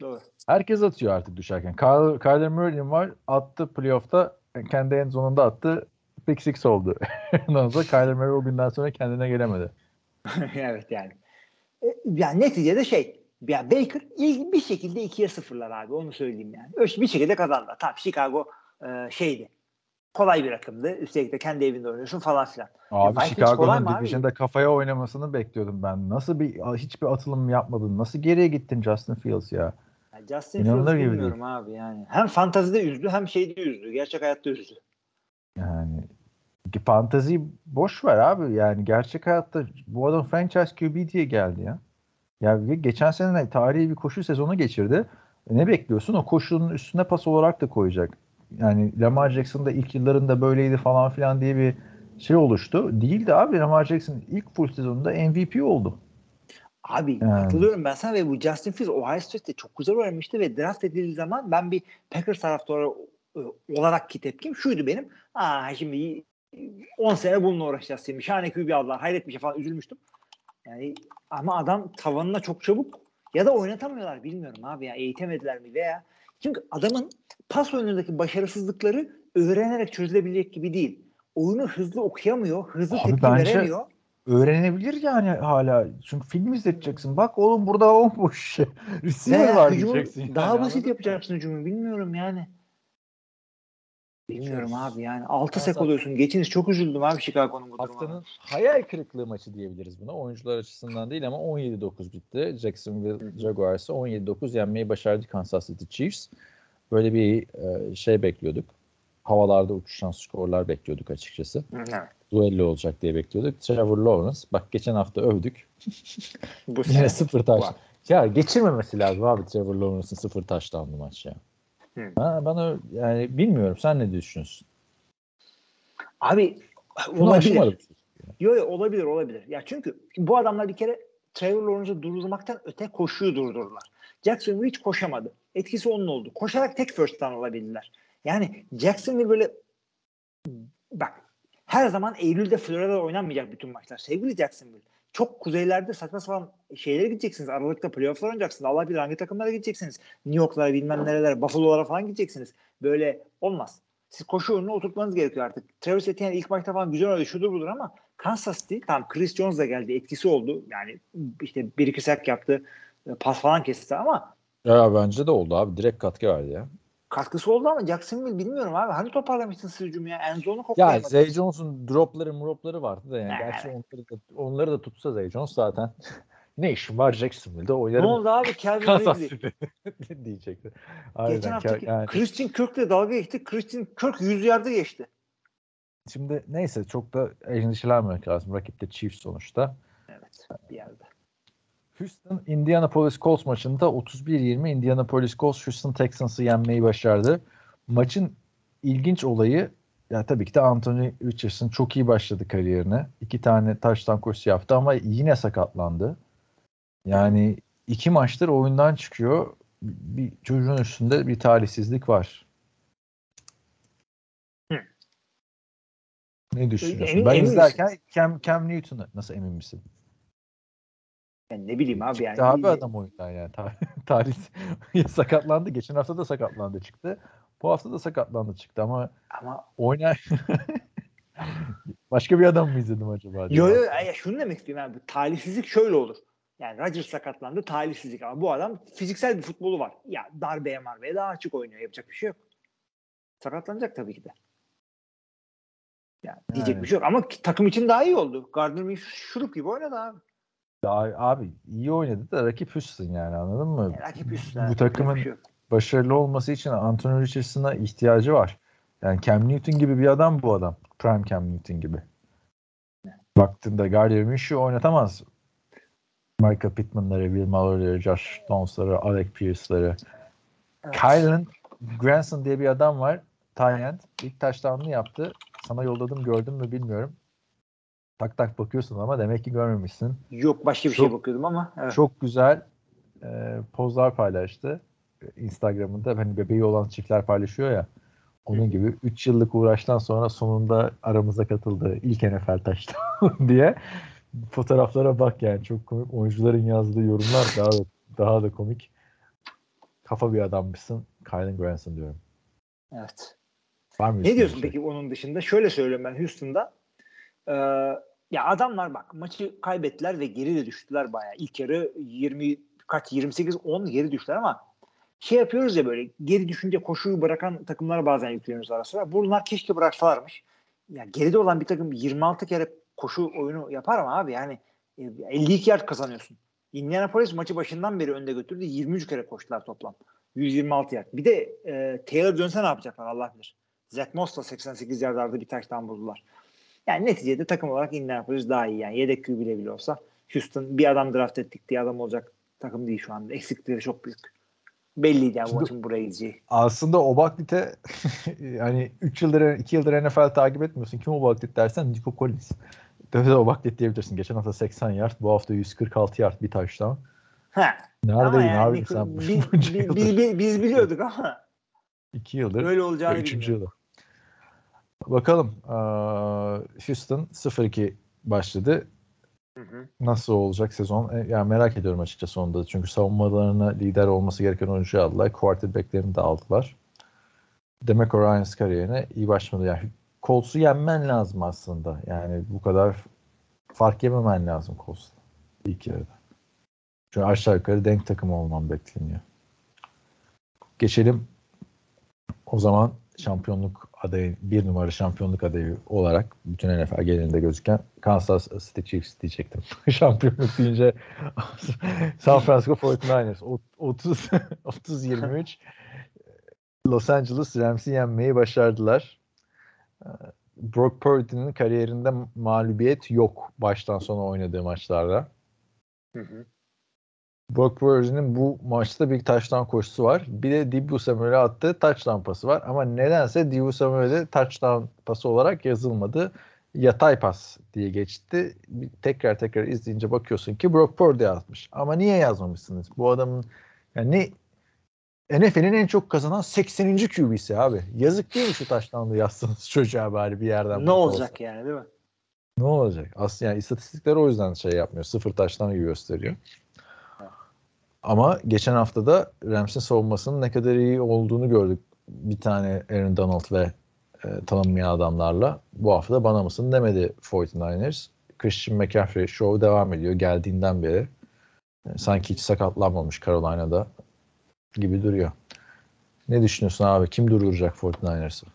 Doğru. Herkes atıyor artık düşerken. Kyler, Kyler Murray'in var. Attı playoff'ta. Kendi en sonunda attı. Pick six oldu. Ondan sonra Kyler Murray o günden sonra kendine gelemedi. evet yani. E, yani neticede şey ya Baker ilk bir şekilde ikiye sıfırlar abi onu söyleyeyim yani. Öyle bir şekilde kazandılar. Tamam Chicago e, şeydi. Kolay bir rakımdı. Üstelik de kendi evinde oynuyorsun falan filan. Abi kolay Chicago'nun? Division'da kafaya oynamasını bekliyordum ben. Nasıl bir hiçbir atılım yapmadın? Nasıl geriye gittin Justin Fields ya? Yani Justin İnanılır Fields gibi bilmiyorum abi yani. Hem fantazide üzdü hem şeyde üzdü. Gerçek hayatta üzdü. Yani fantazi boş ver abi. Yani gerçek hayatta bu adam franchise QB diye geldi ya. Ya geçen sene tarihi bir koşu sezonu geçirdi. E ne bekliyorsun? O koşunun üstüne pas olarak da koyacak. Yani Lamar Jackson da ilk yıllarında böyleydi falan filan diye bir şey oluştu. Değildi abi. Lamar Jackson ilk full sezonunda MVP oldu. Abi Yani. katılıyorum ben sana ve bu Justin Fields Ohio State'te çok güzel oynamıştı ve draft edildiği zaman ben bir Packers taraftarı e, olarak ki tepkim şuydu benim. Aa şimdi 10 sene bununla uğraşacağız şimdi. Şahane QB aldılar. Hayret bir şey falan üzülmüştüm. Yani ama adam tavanına çok çabuk ya da oynatamıyorlar bilmiyorum abi ya eğitemediler mi veya çünkü adamın pas oyunundaki başarısızlıkları öğrenerek çözülebilecek gibi değil. Oyunu hızlı okuyamıyor, hızlı Abi tepki bence- veremiyor. Öğrenebilir yani hala. Çünkü film izleteceksin. Bak oğlum burada bomboş şey. Receiver Ve var hücumu diyeceksin. yani, daha basit anladın mı? yapacaksın hücumu. Bilmiyorum yani. Bilmiyorum Çok- abi yani. 6 sek oluyorsun. Geçiniz çok üzüldüm abi Chicago'nun bu durumuna. Haftanın hayal kırıklığı maçı diyebiliriz buna. Oyuncular açısından değil ama 17-9 bitti. Jacksonville Jaguars'ı 17-9 yenmeyi başardı Kansas City Chiefs. Böyle bir e, şey bekliyorduk. Havalarda uçuşan skorlar bekliyorduk açıkçası. Evet. Duello olacak diye bekliyorduk. Trevor Lawrence. Bak geçen hafta övdük. Bu Yine sıfır taş. Var. Ya geçirmemesi lazım abi Trevor Lawrence'ın sıfır taştanlı maç ya. Hı. Ha, bana yani bilmiyorum. Sen ne düşünüyorsun? Abi Bunu olabilir. Yo, yo, olabilir olabilir. Ya çünkü bu adamlar bir kere Trevor Lawrence'ı durdurmaktan öte koşuyu durdurdular. Jacksonville hiç koşamadı. Etkisi onun oldu. Koşarak tek first down alabildiler. Yani Jacksonville böyle bak her zaman Eylül'de Florida'da oynanmayacak bütün maçlar. Sevgili Jacksonville. Çok kuzeylerde saçma sapan şeylere gideceksiniz. Aralıkta playoff'lar oynayacaksınız. Allah bilir hangi takımlara gideceksiniz. New York'lara bilmem nerelere, Buffalo'lara falan gideceksiniz. Böyle olmaz. Siz koşu oyununa oturtmanız gerekiyor artık. Travis Etienne ilk maçta falan güzel oynadı şudur budur ama Kansas City tamam Chris Jones da geldi etkisi oldu. Yani işte bir iki sack yaptı. e, Pas falan kesti ama Ya bence de oldu abi. Direkt katkı verdi ya. Katkısı oldu ama Jacksonville bilmiyorum abi. Hani toparlamışsın siz ya. Enzo'nu Ya koklayamadın. Zay Jones'un dropları mropları vardı da yani. Evet. Gerçi onları da, onları da tutsa Zay Jones zaten. ne işin var Jacksonville'de ne oynarım. oldu abi? Calvin Ridley. Diyecekti. Aynen. Geçen haftaki yani. Christian Kirk'le dalga geçti. Christian Kirk 100 yardı geçti. Şimdi neyse çok da endişelenmemek lazım. Rakip de Chiefs sonuçta. Evet bir yerde. Houston Indianapolis Colts maçında 31-20 Indianapolis Colts Houston Texans'ı yenmeyi başardı. Maçın ilginç olayı ya tabii ki de Anthony Richardson çok iyi başladı kariyerine. İki tane taştan koşusu yaptı ama yine sakatlandı. Yani iki maçtır oyundan çıkıyor. Bir çocuğun üstünde bir talihsizlik var. Hı. Ne düşünüyorsun? Emin- ben emin misin? izlerken Cam, Cam Newton'u nasıl emin misin? Yani ne bileyim abi yani. Çıktı abi adam oyundan yani. Ta- Tarih sakatlandı. Geçen hafta da sakatlandı çıktı. Bu hafta da sakatlandı çıktı ama Ama oynar başka bir adam mı izledim acaba? diye yo yo şunu demek istiyorum abi. Talihsizlik şöyle olur. Yani Rodgers sakatlandı talihsizlik ama bu adam fiziksel bir futbolu var. Ya darbeye marbeye daha açık oynuyor. Yapacak bir şey yok. Sakatlanacak tabii ki de. Yani diyecek Yani. bir şey yok ama takım için daha iyi oldu. Gardner Minshew şurup gibi oynadı abi. Daha, abi iyi oynadı da rakip Houston yani anladın mı? Yani rakip üstüne. Bu takımın şey başarılı olması için Anthony Richardson'a ihtiyacı var. Yani Cam Newton gibi bir adam bu adam. Prime Cam Newton gibi. Baktığında Gardner Minshew oynatamaz. Michael Pittman'ları, Will Muller'ları, Josh Downs'ları, Alec Pierce'ları. Evet. Kylan Granson diye bir adam var. Tyent. İlk touchdown'ını yaptı. Sana yolladım gördün mü bilmiyorum. Tak tak bakıyorsun ama demek ki görmemişsin. Yok başka bir Çok- şey bakıyordum ama. Evet. Çok güzel e, pozlar paylaştı. Instagram'ında hani bebeği olan çiftler paylaşıyor ya. Onun gibi 3 yıllık uğraştan sonra sonunda aramıza katıldı. ilk NFL touchdown diye. Fotoğraflara bak yani çok komik. Oyuncuların yazdığı yorumlar daha da, daha da komik. Kafa bir adammışsın. Kylan Granson diyorum. evet. Var mı Ne diyorsun şey? peki onun dışında? Şöyle söylüyorum ben Houston'da. Ee, ya adamlar bak maçı kaybettiler ve geri de düştüler bayağı. İlk yarı 20 kaç 28 10 geri düştüler ama şey yapıyoruz ya böyle geri düşünce koşuyu bırakan takımlara bazen yükleniyoruz ara sıra. Bunlar keşke bıraksalarmış. Ya geride olan bir takım 26 kere koşu oyunu yapar mı abi? Yani e, 52 yard kazanıyorsun. Indianapolis maçı başından beri önde götürdü. 23 kere koştular toplam. 126 yard. Bir de e, Taylor dönse ne yapacaklar Allah bilir. Zach Moss'la 88 yardarda bir taştan buldular. Yani neticede takım olarak Indianapolis daha iyi. Yani yedek QB bile bile olsa Houston bir adam draft ettik diye adam olacak takım değil şu anda. Eksiklikleri çok büyük. Belliydi yani bu Şimdi- maçın buraya gideceği. Aslında Obaklit'e hani 3 yıldır 2 yıldır NFL takip etmiyorsun. Kim Obaklit dersen Nico Collins. Tabii de Obaklit diyebilirsin. Geçen hafta 80 yard, bu hafta 146 yard bir touchdown. Ha. Neredeydin yani abi Nico- sen? bi- bunca bi- yıldır? bi- bi- biz biliyorduk ama 2 yıldır. öyle olacağını Üçüncü bilmiyorduk. Bakalım. eee, Houston 0-2 başladı. Hı hı. Nasıl olacak sezon? E, yani merak ediyorum açıkçası onda. Çünkü savunmalarına lider olması gereken oyuncuyu aldılar. Quarterback'lerini de aldılar. Demek Ryans kariyerine iyi başlamadı. Yani Colts'u yenmen lazım aslında. Yani bu kadar fark yememen lazım Colts'ta ilk yarıda. Çünkü aşağı yukarı denk takım olman bekleniyor. Geçelim o zaman şampiyonluk adayı, bir numara şampiyonluk adayı olarak bütün NFL genelinde gözüken Kansas City Chiefs diyecektim. şampiyonluk deyince San Francisco 49ers 30 30 23 Los Angeles Rams'i yenmeyi başardılar. Brock Purdy'nin kariyerinde mağlubiyet yok baştan sona oynadığı maçlarda. Hı hı. Brock Purdy'nin bu maçta bir touchdown koşusu var. Bir de Dibu Samuel'e attığı touchdown pası var. Ama nedense Dibu Samuel'e touchdown pası olarak yazılmadı. Yatay pas diye geçti. Bir tekrar tekrar izleyince bakıyorsun ki Brock Purdy atmış. Ama niye yazmamışsınız? Bu adamın yani ne NFL'in en çok kazanan 80. QB'si abi. Yazık değil mi şu touchdown'u yazsanız çocuğa bari bir yerden. Ne olacak olsa. yani değil mi? Ne olacak? Aslında yani istatistikler o yüzden şey yapmıyor. Sıfır taştan gibi gösteriyor. Ama geçen hafta da Rams'in savunmasının ne kadar iyi olduğunu gördük. Bir tane Aaron Donald ve e, tanınmayan adamlarla. Bu hafta da bana mısın demedi 49ers. Christian McCaffrey show devam ediyor geldiğinden beri. E, sanki hiç sakatlanmamış Carolina'da gibi duruyor. Ne düşünüyorsun abi? Kim durduracak 49ers'ı?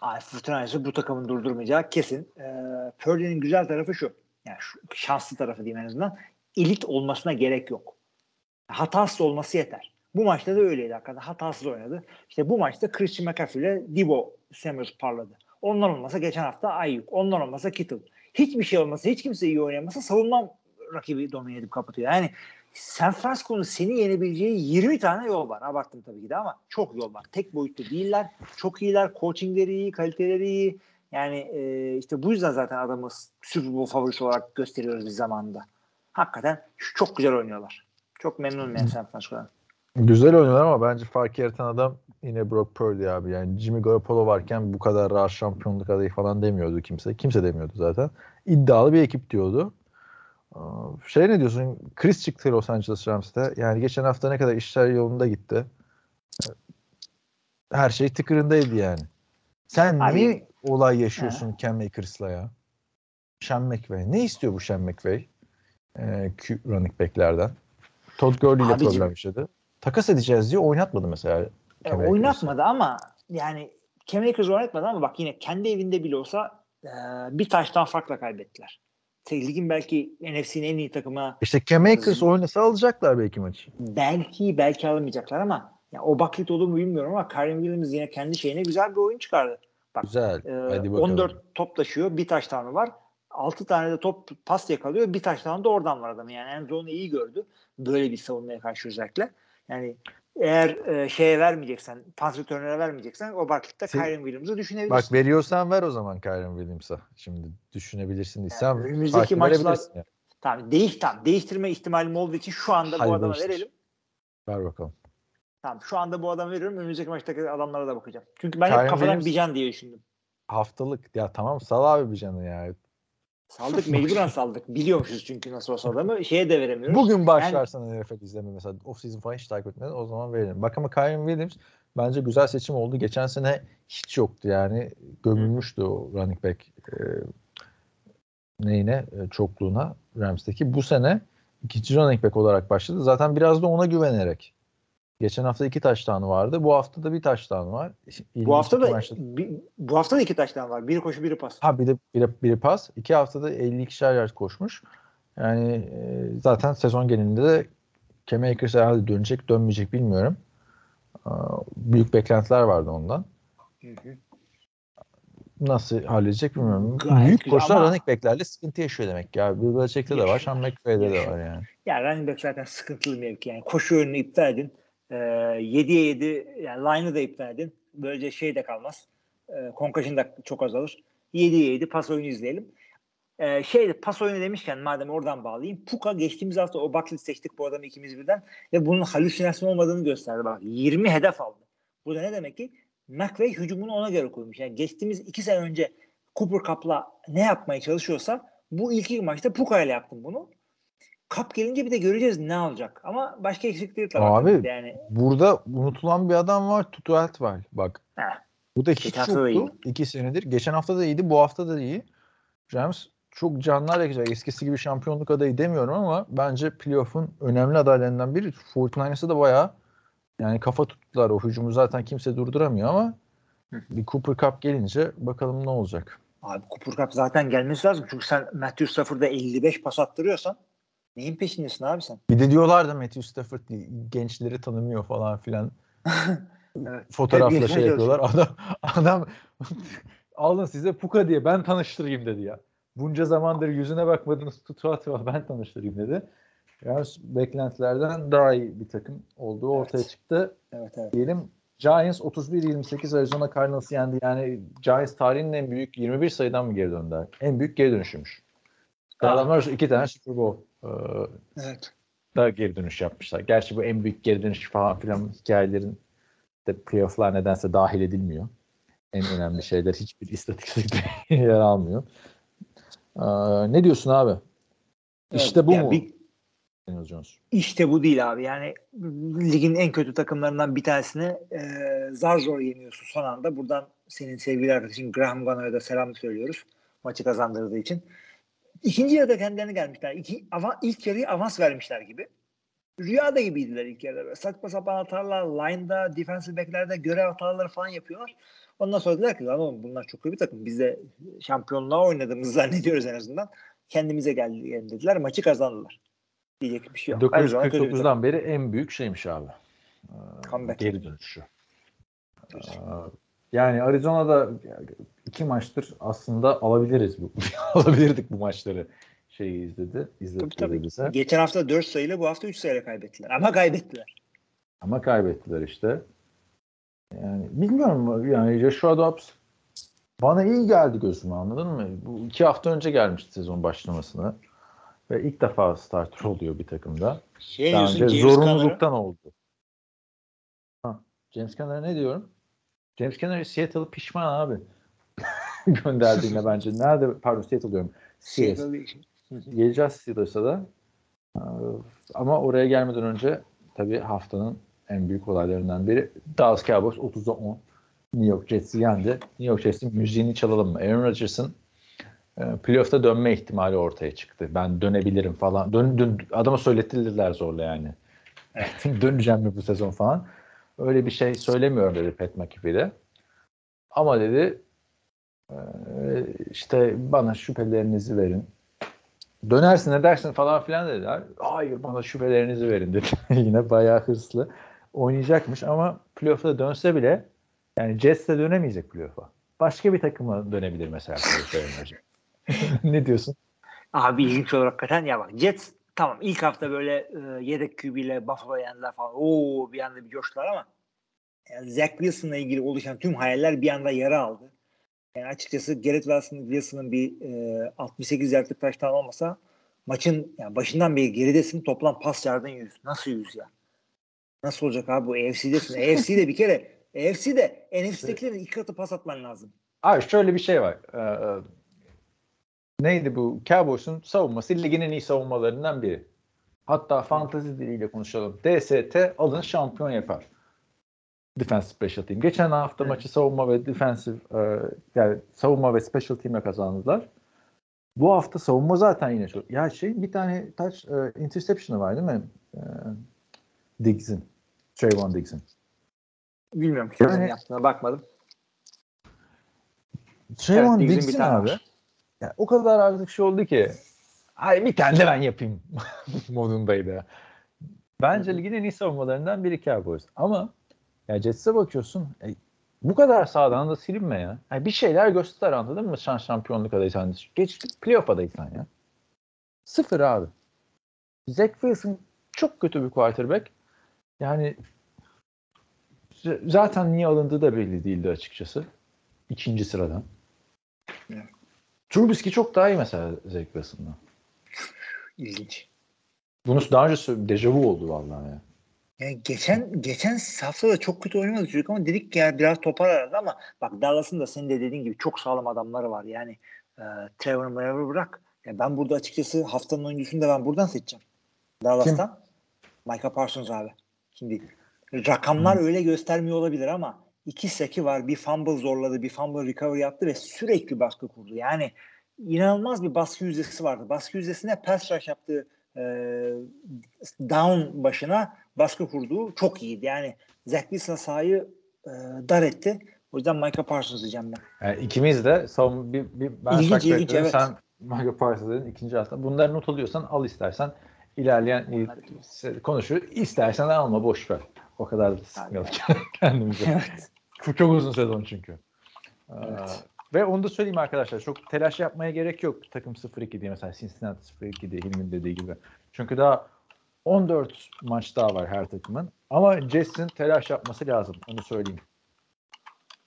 Ay 49ers'ı bu takımın durdurmayacağı kesin. Ee, Purdy'nin güzel tarafı şu. Yani şu, şanslı tarafı diyeyim en azından. Elit olmasına gerek yok. Hatasız olması yeter. Bu maçta da öyleydi hakikaten. Hatasız oynadı. İşte bu maçta Christian McCaffrey ile Debo Samuels parladı. Onlar olmasa geçen hafta Ayuk. Onlar olmasa Kittle. Hiçbir şey olmasa, hiç kimse iyi oynamasa savunma rakibi domine edip kapatıyor. Yani San Francisco'nun seni yenebileceği 20 tane yol var. Abarttım tabii ki de ama çok yol var. Tek boyutlu değiller. Çok iyiler. Coachingleri iyi, kaliteleri iyi. Yani e, işte bu yüzden zaten adamı Super Bowl favorisi olarak gösteriyoruz bir zamanda. Hakikaten çok güzel oynuyorlar. Çok memnunum yani San Francisco'dan. Güzel oynuyorlar ama bence fark yaratan adam yine Brock Purdy abi. Yani Jimmy Garoppolo varken bu kadar rahat şampiyonluk adayı falan demiyordu kimse. Kimse demiyordu zaten. İddialı bir ekip diyordu. Şey ne diyorsun? Chris çıktı Los Angeles Rams'te. Yani geçen hafta ne kadar işler yolunda gitti. Her şey tıkırındaydı yani. Sen Abi, niye olay yaşıyorsun he. Ken Makers'la ya? Sean McVay. Ne istiyor bu Sean McVay? Ee, running back'lerden. Todd Gurley ile problem yaşadı. Takas edeceğiz diye oynatmadı mesela. E, oynatmadı ama yani Cam Akers oynatmadı ama bak yine kendi evinde bile olsa e, bir taştan farkla kaybettiler. Ligin belki NFC'nin en iyi takımı. İşte Cam Akers oynasa alacaklar belki maçı. Belki belki alamayacaklar ama ya o baklit olur mu bilmiyorum ama Kyron Williams yine kendi şeyine güzel bir oyun çıkardı. Bak, güzel. E, Hadi 14 top taşıyor. Bir taş tanı var. 6 tane de top pas yakalıyor. Bir taştan da oradan var adamı. Yani Enzo'nu iyi gördü. Böyle bir savunmaya karşı özellikle. Yani eğer e, şeye vermeyeceksen, pas returnere vermeyeceksen o Barkley'de Kyron Williams'ı düşünebilirsin. Bak veriyorsan ver o zaman Kyron Williams'a. Şimdi düşünebilirsin diye. Yani önümüzdeki maçlar yani. tamam, değiş, tamam, değiştirme ihtimalim olduğu için şu anda Hayır, bu adama işte. verelim. Ver bakalım. Tamam şu anda bu adamı veriyorum. Önümüzdeki maçtaki adamlara da bakacağım. Çünkü ben Kyron hep kafadan Bijan diye düşündüm. Haftalık. Ya tamam sal abi Bijan'ı ya. Saldık mecburen saldık. Biliyormuşuz çünkü nasıl olsa adamı. Şeye de veremiyoruz. Bugün başlarsan yani, NFL izleme mesela off season falan hiç takip etmeden o zaman verelim. Bak ama Kyron Williams bence güzel seçim oldu. Geçen sene hiç yoktu yani. Gömülmüştü o running back e, neyine e, çokluğuna Rams'teki. Bu sene ikinci running back olarak başladı. Zaten biraz da ona güvenerek Geçen hafta iki taştanı vardı. Bu hafta da bir taştanı var. İlginç bu hafta da bir, bu hafta da iki taştan var. Biri koşu, biri pas. Ha bir de biri, biri pas. İki haftada 52'şer yard koşmuş. Yani e, zaten sezon genelinde de Cam Akers herhalde dönecek, dönmeyecek bilmiyorum. E, büyük beklentiler vardı ondan. Hı hı. Nasıl halledecek bilmiyorum. Gayet büyük koşular ama... running backlerle sıkıntı yaşıyor demek ya. Bill Belichick'te de var, Sean McVay'de de var yani. Ya running back zaten sıkıntılı mevki yani. Koşu oyununu iptal edin. E, 7'ye 7 yani line'ı da iptal edin. Böylece şey de kalmaz. E, concussion da çok azalır. 7'ye 7 pas oyunu izleyelim. E, şeyde pas oyunu demişken madem oradan bağlayayım. Puka geçtiğimiz hafta o backlist seçtik bu adamı ikimiz birden ve bunun halüsinasyon olmadığını gösterdi. Bak 20 hedef aldı. Bu da ne demek ki? McVay hücumunu ona göre koymuş. Yani geçtiğimiz iki sene önce Cooper Cup'la ne yapmaya çalışıyorsa bu ilk iki maçta Puka ile yaptım bunu. Kap gelince bir de göreceğiz ne alacak. Ama başka eksikleri de var. Abi yani. burada unutulan bir adam var. Tutuelt var. Bak. Heh. Bu da hiç da yoktu. İki senedir. Geçen hafta da iyiydi. Bu hafta da iyi. Rams çok hareket ediyor. Eskisi gibi şampiyonluk adayı demiyorum ama bence playoff'un önemli adaylarından biri. 49ers'ı da bayağı yani kafa tuttular. O hücumu zaten kimse durduramıyor ama bir Cooper Cup gelince bakalım ne olacak. Abi Cooper Cup zaten gelmesi lazım. Çünkü sen Matthew Stafford'a 55 pas attırıyorsan neyin peşindesin abi sen? Bir de diyorlar da Matthew Stafford gençleri tanımıyor falan filan. Evet. Fotoğrafla şey yapıyorlar. Adam adam alın size Puka diye ben tanıştırayım dedi ya. Bunca zamandır yüzüne bakmadınız tutuğa tutuğa ben tanıştırayım dedi. Yani beklentilerden daha iyi bir takım olduğu ortaya Evet. çıktı. Evet evet. Diyelim Giants 31-28 Arizona Cardinals yendi. Yani Giants tarihinin en büyük 21 sayıdan mı geri döndüler? En büyük geri dönüşüymüş. Ah. Adamlar iki tane Super Bowl e, Evet. da geri dönüş yapmışlar. Gerçi bu en büyük geri dönüş falan filan hikayelerin de playoff'lar nedense dahil edilmiyor. En önemli şeyler hiçbir istatistikte yer almıyor. Aa, ne diyorsun abi? İşte Evet. bu mu? bir- Daniel Jones. İşte bu değil abi. Yani ligin en kötü takımlarından bir tanesini e, zar zor yeniyorsun son anda. Buradan senin sevgili arkadaşın Graham Gano'ya da selam söylüyoruz. Maçı kazandırdığı için. İkinci yarıda kendilerine gelmişler. İki, ava, ilk yarıyı avans vermişler gibi. Rüyada gibiydiler ilk yarıda. Saçma sapan hatalar, line'da, defensive back'lerde görev hataları falan yapıyorlar. Ondan sonra dediler ki lan oğlum bunlar çok iyi bir takım. Biz de şampiyonluğa oynadığımızı zannediyoruz en azından. Kendimize geldi dediler. Maçı kazandılar. Diyecek bir şey yok. Arizona kötü bir takım. 1949'dan beri en büyük şeymiş abi. Comeback. Geri dönüşü. Ee, Yani Arizona'da iki maçtır aslında alabiliriz bu. alabilirdik bu maçları şeyi izledi. Tabii, izletti tabii. bize. Geçen hafta 4 sayıyla bu hafta 3 sayıyla kaybettiler. Ama kaybettiler. Ama kaybettiler işte. Yani bilmiyorum yani Joshua Dobbs bana iyi geldi gözüme anladın mı? Bu iki hafta önce gelmişti sezon başlamasına. Ve ilk defa starter oluyor bir takımda. Şey Daha önce zorunluluktan oldu. Ha, James Conner'a ne diyorum? James Conner Seattle'ı pişman abi. Gönderdiğine bence. Nerede? Pardon Seattle diyorum. CS. Geleceğiz Steelers'a da. Ee, Ama oraya gelmeden önce tabii haftanın en büyük olaylarından biri Dallas Cowboys 30'a 10 New York Jets'i yendi. New York Jets'in müziğini çalalım mı? Aaron Rodgers'ın e, playoff'ta dönme ihtimali ortaya çıktı. Ben dönebilirim falan. Dön, dön, adama söyletildiler zorla yani. Döneceğim mi bu sezon falan. Öyle bir şey söylemiyorum dedi Pat McAfee de. Ama dedi işte bana şüphelerinizi verin. Dönersin edersin falan filan dediler. Hayır bana şüphelerinizi verin dedi. Yine bayağı hırslı oynayacakmış ama playoff'a dönse bile yani Jets'e dönemeyecek playoff'a. Başka bir takıma dönebilir mesela ne diyorsun? Abi ilginç olur hakikaten. Ya bak Jets tamam ilk hafta böyle e, yedek QB ile Buffalo yendiler falan. Oo bir anda bir coştular ama yani Zach Wilson'la ilgili oluşan tüm hayaller bir anda yara aldı. Yani açıkçası Garrett Wilson, Wilson'ın bir e, 68 yardlık taştan olmasa maçın yani başından beri geridesin toplam pas yardın 100. Nasıl 100 ya? Nasıl olacak abi bu AFC'desin. AFC'de bir kere AFC'de NFC'dekilerin iki katı pas atman lazım. Abi şöyle bir şey var. Ee, neydi bu? Cowboys'un savunması ligin en iyi savunmalarından biri. Hatta fantazi diliyle konuşalım. DST alın şampiyon yapar. Defensive Special Team. Geçen hafta maçı savunma ve defensive e, yani savunma ve special team'e kazandılar. Bu hafta savunma zaten yine çok. Ya şey bir tane touch e, interception'ı var değil mi? E, Diggs'in. Trayvon Diggs'in. Bilmiyorum kimsenin Yani- yaptığına bakmadım. Trayvon bir Diggs'in abi. Ya, o kadar artık şey oldu ki Ay bir tane de ben yapayım modundaydı. Bence ligin en iyi savunmalarından biri Cowboys. Ama ya Jets'e bakıyorsun e, bu kadar sağdan da silinme ya. Yani bir şeyler göster anladın mı? Şan şampiyonluk adaysan. Geç playoff adaysan ya. Sıfır abi. Zach Wilson çok kötü bir quarterback. Yani zaten niye alındığı da belli değildi açıkçası. İkinci sıradan. Evet. Trubisky çok daha iyi mesela Zach Wilson'dan. İlginç. Bunu daha önce. Dejavu oldu vallahi ya. Yani geçen geçen hafta da çok kötü oynamadı çocuk ama dedik ki ya biraz topar aradı ama bak Dallas'ın da senin de dediğin gibi çok sağlam adamları var. Yani e, Trevor Mayor'u bırak. Ya ben burada açıkçası haftanın oyuncusunu da ben buradan seçeceğim. Dallas'tan. Micah Parsons abi. Şimdi rakamlar öyle göstermiyor olabilir ama iki seki var. Bir fumble zorladı, bir fumble recovery yaptı ve sürekli baskı kurdu. Yani inanılmaz bir baskı yüzdesi vardı. Baskı yüzdesine pass rush yaptığı e, down başına baskı kurduğu çok iyiydi. Yani Zach Wilson sahayı e, dar etti. O yüzden Micah Parsons diyeceğim ben. Yani ikimiz de son bir, bir ben İlginç, ilginç, evet. sen Michael Parsons'ın ikinci hafta. Bunları not alıyorsan al istersen ilerleyen konuşur. İstersen alma boş ver. O kadar da sıkmayalım kendimize. Evet. Çok, uzun sezon çünkü. Evet. Ve onu da söyleyeyim arkadaşlar. Çok telaş yapmaya gerek yok. Takım 0-2 diye mesela Cincinnati 0-2 diye Hilmi'nin dediği gibi. Çünkü daha 14 maç daha var her takımın. Ama Jets'in telaş yapması lazım. Onu söyleyeyim.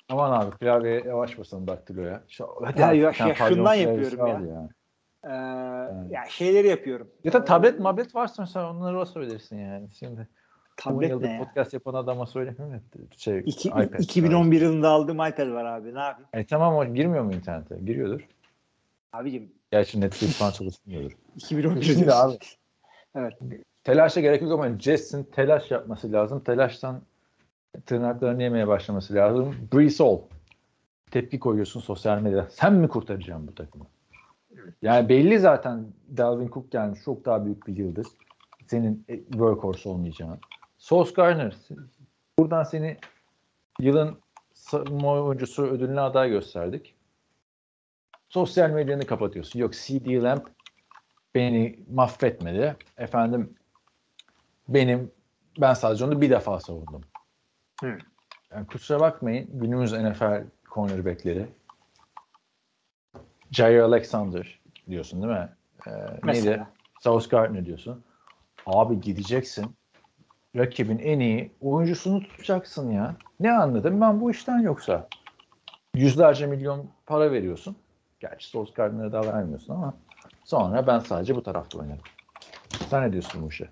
Aman abi klavyeye yavaş basalım daktiloya. Ya ya- ya şundan klavyesi yapıyorum al ya. Ee, ya şeyleri yapıyorum. Ya da tablet mablet varsa mesela onları basabilirsin yani. Şimdi Tablet 10 yıldır ne ya? podcast yapan adama söylemiyorum ya. Şey, İki, iPad 2011 yılında aldığım iPad var abi. Ne yapayım? E tamam o girmiyor mu internete? Giriyordur. Abicim Gerçi Netflix falan çalışmıyordur. 2011 Şimdi diyorsun. abi. Evet. Telaşa gerek yok ama Jets'in telaş yapması lazım. Telaştan tırnaklarını yemeye başlaması lazım. Brees Hall. Tepki koyuyorsun sosyal medyada. Sen mi kurtaracaksın bu takımı? Yani belli zaten Dalvin Cook gelmiş. Çok daha büyük bir yıldız. Senin e, workhorse olmayacağın. Sauce Gardner. Buradan seni yılın savunma oyuncusu ödülüne aday gösterdik. Sosyal medyanı kapatıyorsun. Yok CD Lamb beni mahvetmedi. Efendim benim ben sadece onu bir defa savundum. Hı. Yani kusura bakmayın günümüz NFL cornerbackleri Jair Alexander diyorsun değil mi? Ee, neydi? Mesela. Sauce Gardner diyorsun. Abi gideceksin. Rakibin en iyi oyuncusunu tutacaksın ya. Ne anladım ben bu işten yoksa? Yüzlerce milyon para veriyorsun. Gerçi Sauce Gardner'a da vermiyorsun ama sonra ben sadece bu tarafta oynarım. Sen ne diyorsun bu işe?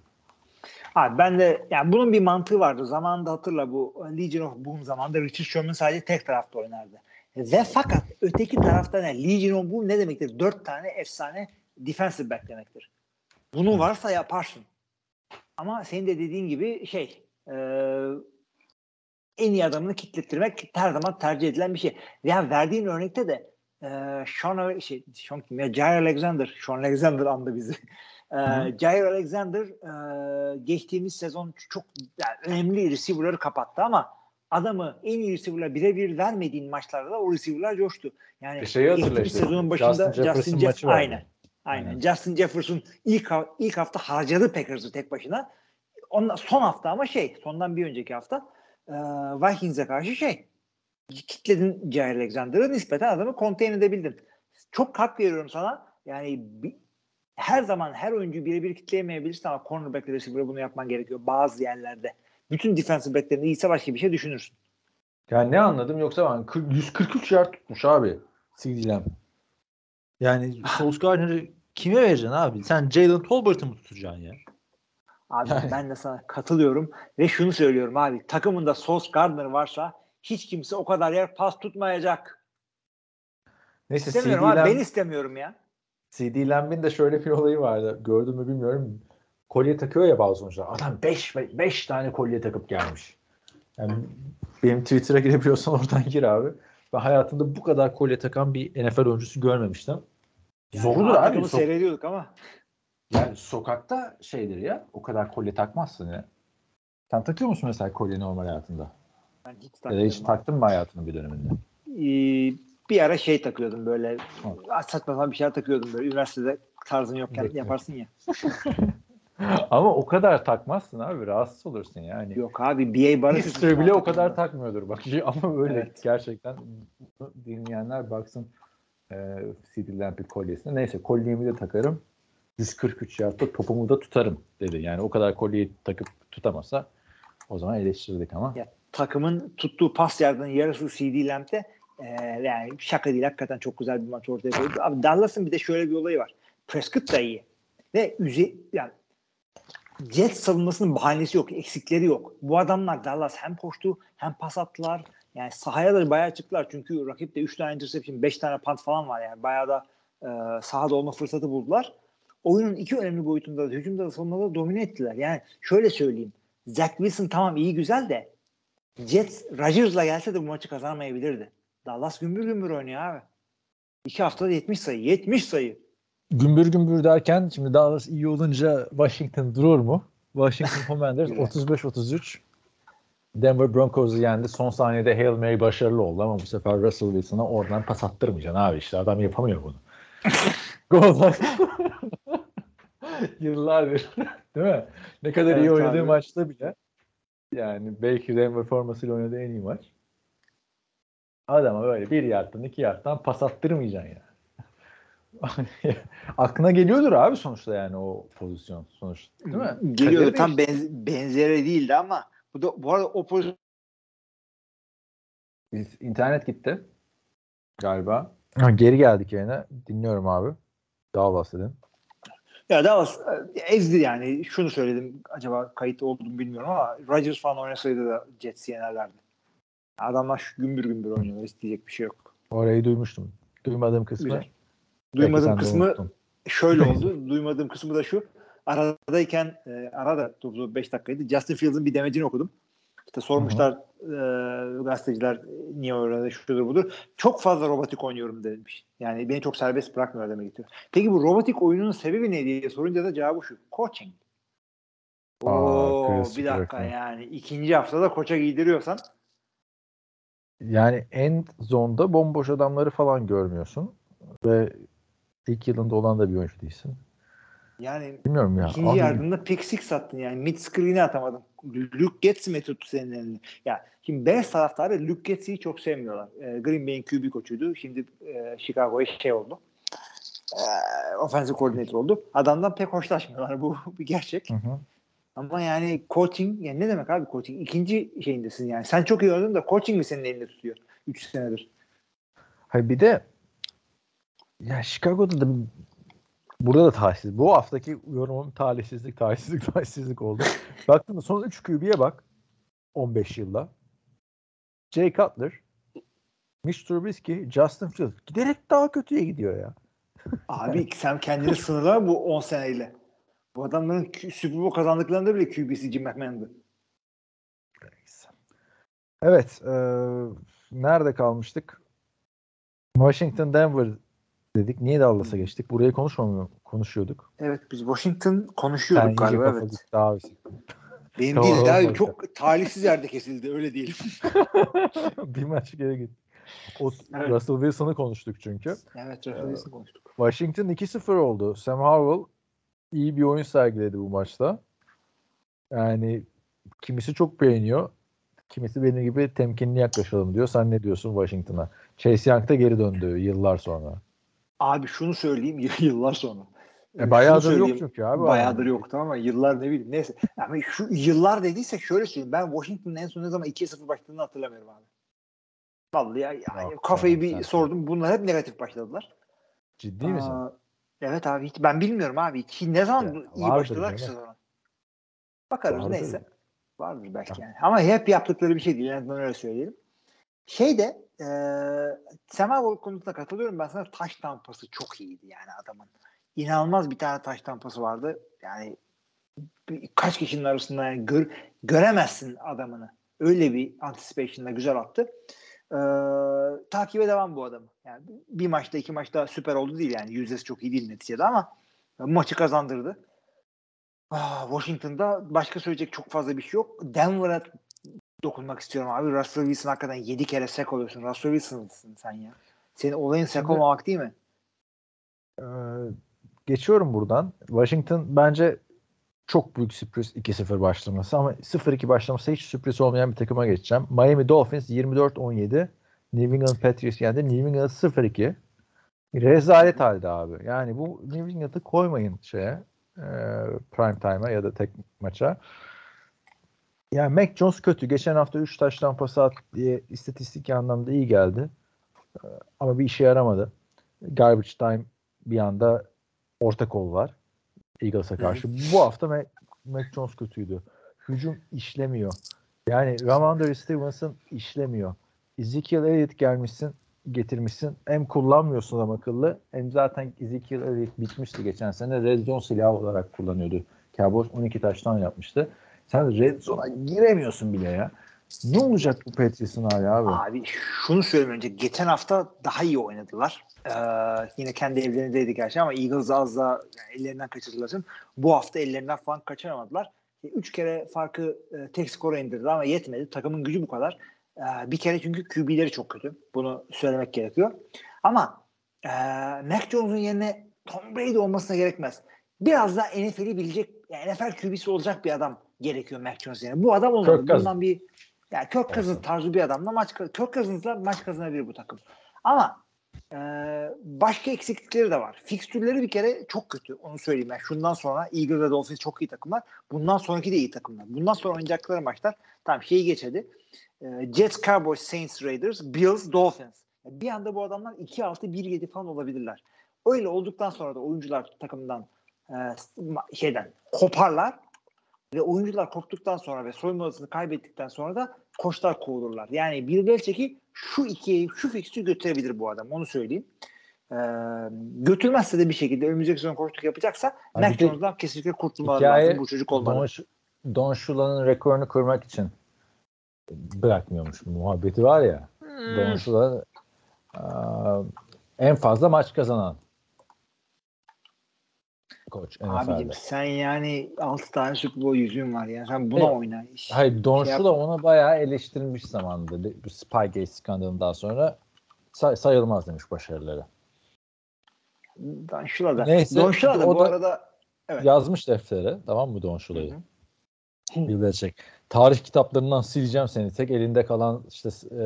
Abi ben de yani bunun bir mantığı vardı. Zamanında hatırla bu Legion of Boom zamanında Richard Sherman sadece tek tarafta oynardı. Ve fakat öteki tarafta ne? Legion of Boom ne demektir? Dört tane efsane defensive back demektir. Bunu varsa yaparsın. Ama senin de dediğin gibi şey e, en iyi adamını kitlettirmek her zaman tercih edilen bir şey. Yani verdiğin örnekte de e, Sean, şey, Sean kim ya? Jair Alexander. Sean Alexander andı bizi. E, Jair Alexander e, geçtiğimiz sezon çok yani önemli receiver'ları kapattı ama adamı en iyi receiver'la birebir vermediğin maçlarda da o receiver'lar coştu. Yani E şeyi geçtiğimiz sezonun başında Justin Justin, Jefferson Jeff maçı aynen. Aynen. Aynen. Justin Jefferson ilk ilk hafta harcadı Packers'ı tek başına. Ondan, son hafta ama şey, sondan bir önceki hafta e, Vikings'e karşı şey kitledin Jair Alexander'ı nispeten adamı contain edebildin. Çok hak veriyorum sana. Yani bir, her zaman her oyuncu birebir kitleyemeyebilirsin ama cornerback ve receiver'a bunu yapman gerekiyor bazı yerlerde. Bütün defensive back'lerin iyiyse başka bir şey düşünürsün. Yani ne anladım yoksa ben 40 143 yard tutmuş abi CD Lamb. Yani Gardner'ı kime vereceksin abi? Sen Jalen Tolbert'ı mı tutacaksın ya? Abi Yani. ben de sana katılıyorum ve şunu söylüyorum abi takımında Sauce Gardner varsa hiç kimse o kadar yer pas tutmayacak. Neyse CD İstemiyorum abi Lamb, ben istemiyorum ya. CD Lamb'in de şöyle bir olayı vardı. Gördün mü bilmiyorum. Kolye takıyor ya bazı oyuncular. Adam 5 5 tane kolye takıp gelmiş. Yani benim Twitter'a girebiliyorsan oradan gir abi. Ben hayatımda bu kadar kolye takan bir NFL oyuncusu görmemiştim. Zorudur abi. Takımı Sok- seyrediyorduk ama. yani sokakta şeydir ya. O kadar kolye takmazsın ya. Sen takıyor musun mesela kolye normal hayatında? Ben hiç da hiç taktın mı hayatının bir döneminde? Ee, bir ara şey takıyordum böyle. Saçma sapan bir şeyler takıyordum böyle. Üniversitede tarzın yokken Bekle. yaparsın ya. Ama o kadar takmazsın abi. Rahatsız olursun yani. Yok abi BA barı History bile o kadar takmıyordur bak. Ama böyle Evet. gerçekten dinleyenler baksın e, CD Lamp'in kolyesine. Neyse kolyemi de takarım. 143 yardta topumu da tutarım dedi. Yani o kadar kolyeyi takıp tutamasa o zaman eleştirdik ama. Ya, takımın tuttuğu pas yardının yarısı CD Lamp'te e, yani şaka değil hakikaten çok güzel bir maç ortaya koydu. Abi Dallas'ın bir de şöyle bir olayı var. Prescott da iyi. Ve üze, yani Jets savunmasının bahanesi yok. Eksikleri yok. Bu adamlar Dallas hem koştu hem pas attılar. Yani sahaya da bayağı çıktılar. Çünkü rakipte 3 tane interception, 5 tane punt falan var yani. Bayağı da e, sahada olma fırsatı buldular. Oyunun iki önemli boyutunda da hücumda da savunmada da domine ettiler. Yani şöyle söyleyeyim. Zach Wilson tamam iyi güzel de Jets Rodgers'la gelse de bu maçı kazanamayabilirdi. Dallas gümbür gümbür oynuyor abi. İki haftada 70 sayı. 70 sayı. Gümbür gümbür derken şimdi Dallas iyi olunca Washington durur mu? Washington Commanders 35-33 Denver Broncos'u yendi. Son saniyede Hail Mary başarılı oldu ama bu sefer Russell Wilson'a oradan pas attırmayacaksın abi işte. Adam yapamıyor bunu. Gol Yıllardır. Değil mi? Ne kadar iyi Evet oynadığı abi. maçta bile yani belki Denver formasıyla oynadığı en iyi maç. Adama böyle bir yardtan iki yardtan pas attırmayacaksın yani. Aklına geliyordur abi sonuçta yani o pozisyon sonuçta değil mi? Geliyordu Kaderi tam benz, benzeri değildi ama bu da bu arada o pozisyon Biz, internet gitti galiba. Ha, geri geldik yine. Dinliyorum abi. Daha bahsedin. ya Dallas e, ezdi yani şunu söyledim acaba kayıt oldu mu bilmiyorum ama Rodgers falan oynasaydı da Jets'i yenerlerdi. Adamlar şu gümbür gümbür oynuyorlar isteyecek bir şey yok. Orayı duymuştum. Duymadığım kısmı. Güzel. Duymadığım kısmı şöyle oldu. Duymadığım kısmı da şu. Aradayken e, arada 5 dakikaydı. Justin Fields'ın bir demecini okudum. İşte sormuşlar e, gazeteciler niye öyle şudur budur. Çok fazla robotik oynuyorum demiş. Yani beni çok serbest bırakmıyor demek istiyor. Peki bu robotik oyunun sebebi ne diye sorunca da cevabı şu. Coaching. Aa, Oo, klasik bir dakika rakam. yani ikinci haftada koça giydiriyorsan Yani end zonda bomboş adamları falan görmüyorsun. Ve ilk yılında olan da bir oyuncu değilsin. Yani Bilmiyorum ya. İkinci yardımda pick six attın yani. Mid screen'e atamadın. Luke Getz mi tuttu senin elini? Ya şimdi Bears taraftarı Luke Getz'i çok sevmiyorlar. Ee, Green Bay'in QB koçuydu. Şimdi e, Chicago'ya şey oldu. E, offensive coordinator oldu. Adamdan pek hoşlaşmıyorlar. Bu bir gerçek. Hı hı. Ama yani coaching yani ne demek abi coaching? İkinci şeyindesin yani. Sen çok iyi oynadın da coaching mi senin elinde tutuyor? 3 senedir. Hayır bir de ya Chicago'da da burada da talihsiz. Bu haftaki yorumum talihsizlik, talihsizlik, talihsizlik oldu. Baktığında son 3 QB'ye bak 15 yılda. Jay Cutler, Mitch Trubisky, Justin Fields giderek daha kötüye gidiyor ya. Abi sen kendini sınırlama bu 10 seneyle. Bu adamların Super Bowl kazandıklarında bile QB'si Jim McMahon'dı. Evet, e, nerede kalmıştık? Washington Denver dedik. Niye Dallas'a geçtik? Burayı konuşmamıyor, konuşuyorduk. Evet biz Washington Sen konuşuyorduk iyice galiba evet. gitti abi. Benim Tamam, değil olmaz. çok talihsiz yerde kesildi öyle diyelim. bir maç geri git. O Evet. Russell Wilson'ı konuştuk çünkü. evet Russell konuştuk. Washington 2-0 oldu. Sam Howell iyi bir oyun sergiledi bu maçta. Yani kimisi çok beğeniyor. Kimisi benim gibi temkinli yaklaşalım diyor. Sen ne diyorsun Washington'a? Chase Young da geri döndü yıllar sonra. Abi şunu söyleyeyim yıllar sonra. E, Şunu bayağıdır yok çünkü abi. Bayağıdır yoktu ama yıllar ne bileyim. Neyse. Ama şu yıllar dediyse şöyle söyleyeyim. Ben Washington'ın en son ne zaman 2-0 başladığını hatırlamıyorum abi. Vallahi ya, ya, Yok kafayı canım, bir sen- sordum. Bunlar hep negatif başladılar. Ciddi misin? Aa, Evet abi hiç, ben bilmiyorum abi. Hiç, ne zaman Ya, iyi başladılar ki sezona. Bakarız Vardır. neyse. Vardır belki yani. Ama hep yaptıkları bir şey değil. En azından öyle söyleyelim. Şey de e, Semah konusunda katılıyorum. Ben sana taş tampası çok iyiydi yani adamın. İnanılmaz bir tane taş tampası vardı. Yani kaç kişinin arasında yani gör, göremezsin adamını. Öyle bir anticipation'la güzel attı. Ee, takibe devam bu adamı. Yani bir maçta iki maçta süper oldu değil yani. Yüzdesi çok iyi değil neticede ama maçı kazandırdı. Ah, Washington'da başka söyleyecek çok fazla bir şey yok. Denver'a dokunmak istiyorum abi. Russell Wilson hakikaten 7 kere sek oluyorsun. Russell Wilson'sın sen ya. Senin olayın sek olmamak değil mi? Ee, geçiyorum buradan. Washington bence çok büyük sürpriz 2-0 başlaması ama 0-2 başlaması hiç sürpriz olmayan bir takıma geçeceğim. Miami Dolphins 24-17 New England Patriots yendi. New England 0-2 rezalet halde abi. Yani bu New England'ı koymayın şeye e, prime time'a ya da tek maça. Yani Mac Jones kötü. Geçen hafta 3 taştan pas attı diye istatistik anlamda iyi geldi. Ee, Ama bir işe yaramadı. Garbage time bir anda orta kol var. Eagles'a karşı. Bu hafta Mac, Mac Jones kötüydü. Hücum işlemiyor. Yani Ramondre Stevenson işlemiyor. Ezekiel Elliott gelmişsin getirmişsin. Hem kullanmıyorsun adam akıllı hem zaten Ezekiel Elliott bitmişti geçen sene. Red Zone silahı olarak kullanıyordu. Cowboys 12 taştan yapmıştı. Sen Red Zone'a giremiyorsun bile ya. Ne olacak bu Patriots'ın hali abi? Abi şunu söyleyeyim önce. Geçen hafta daha iyi oynadılar. Ee, yine kendi evlerindeydi gerçi ama Eagles az daha yani ellerinden kaçırdılar. için. Bu hafta ellerinden falan kaçıramadılar. E, Üç kere farkı e, tek skora indirdi ama yetmedi. Takımın gücü bu kadar. Ee, bir kere çünkü QB'leri çok kötü. Bunu söylemek gerekiyor. Ama e, Mac Jones'un yerine Tom Brady olmasına gerekmez. Biraz daha NFL'i bilecek, yani NFL QB'si olacak bir adam gerekiyor Mac Jones yerine. Bu adam. Kirk Cousins. Bundan bir yani Kirk Cousins tarzı bir adamla maç Kirk Cousins'la maç kazanabilir bu takım. Ama e, başka eksiklikleri de var. Fikstürleri bir kere çok kötü. Onu söyleyeyim ben. Şundan sonra Eagles ve Dolphins çok iyi takımlar. Bundan sonraki de iyi takımlar. Bundan sonra oynayacakları maçlar tamam şeyi geçedi. E, Jets, Cowboys, Saints, Raiders, Bills, Dolphins. Bir anda bu adamlar 2-6-1-7 falan olabilirler. Öyle olduktan sonra da oyuncular takımdan e, şeyden koparlar ve oyuncular koptuktan sonra ve soyunma odasını kaybettikten sonra da koçlar kovulurlar. Yani Bill Belichick'i şu ikiye, şu fikstürü götürebilir bu adam. Onu söyleyeyim. Ee, götürmezse de bir şekilde önümüzdeki sezon koçluk yapacaksa Mac bir Jones'dan kesinlikle kurtulmaları lazım. Bu çocuk olmalı. Don, Sh- Don Shula'nın rekorunu kırmak için bırakmıyormuş muhabbeti var ya. Hmm. Don Shula aa, en fazla maç kazanan koç Abicim sen yani 6 tane Super Bowl yüzüğün var ya. Sen buna Evet. oyna. iş. Hayır Don Şey Shula ona bayağı eleştirilmiş zamanında. Bu Spygate skandalından sonra say- sayılmaz demiş başarıları. Don Shula da. Neyse, Don Shula da bu da- arada evet. Yazmış deftere tamam mı Don Shula'yı? Belichick. Tarih kitaplarından sileceğim seni. Tek elinde kalan işte e,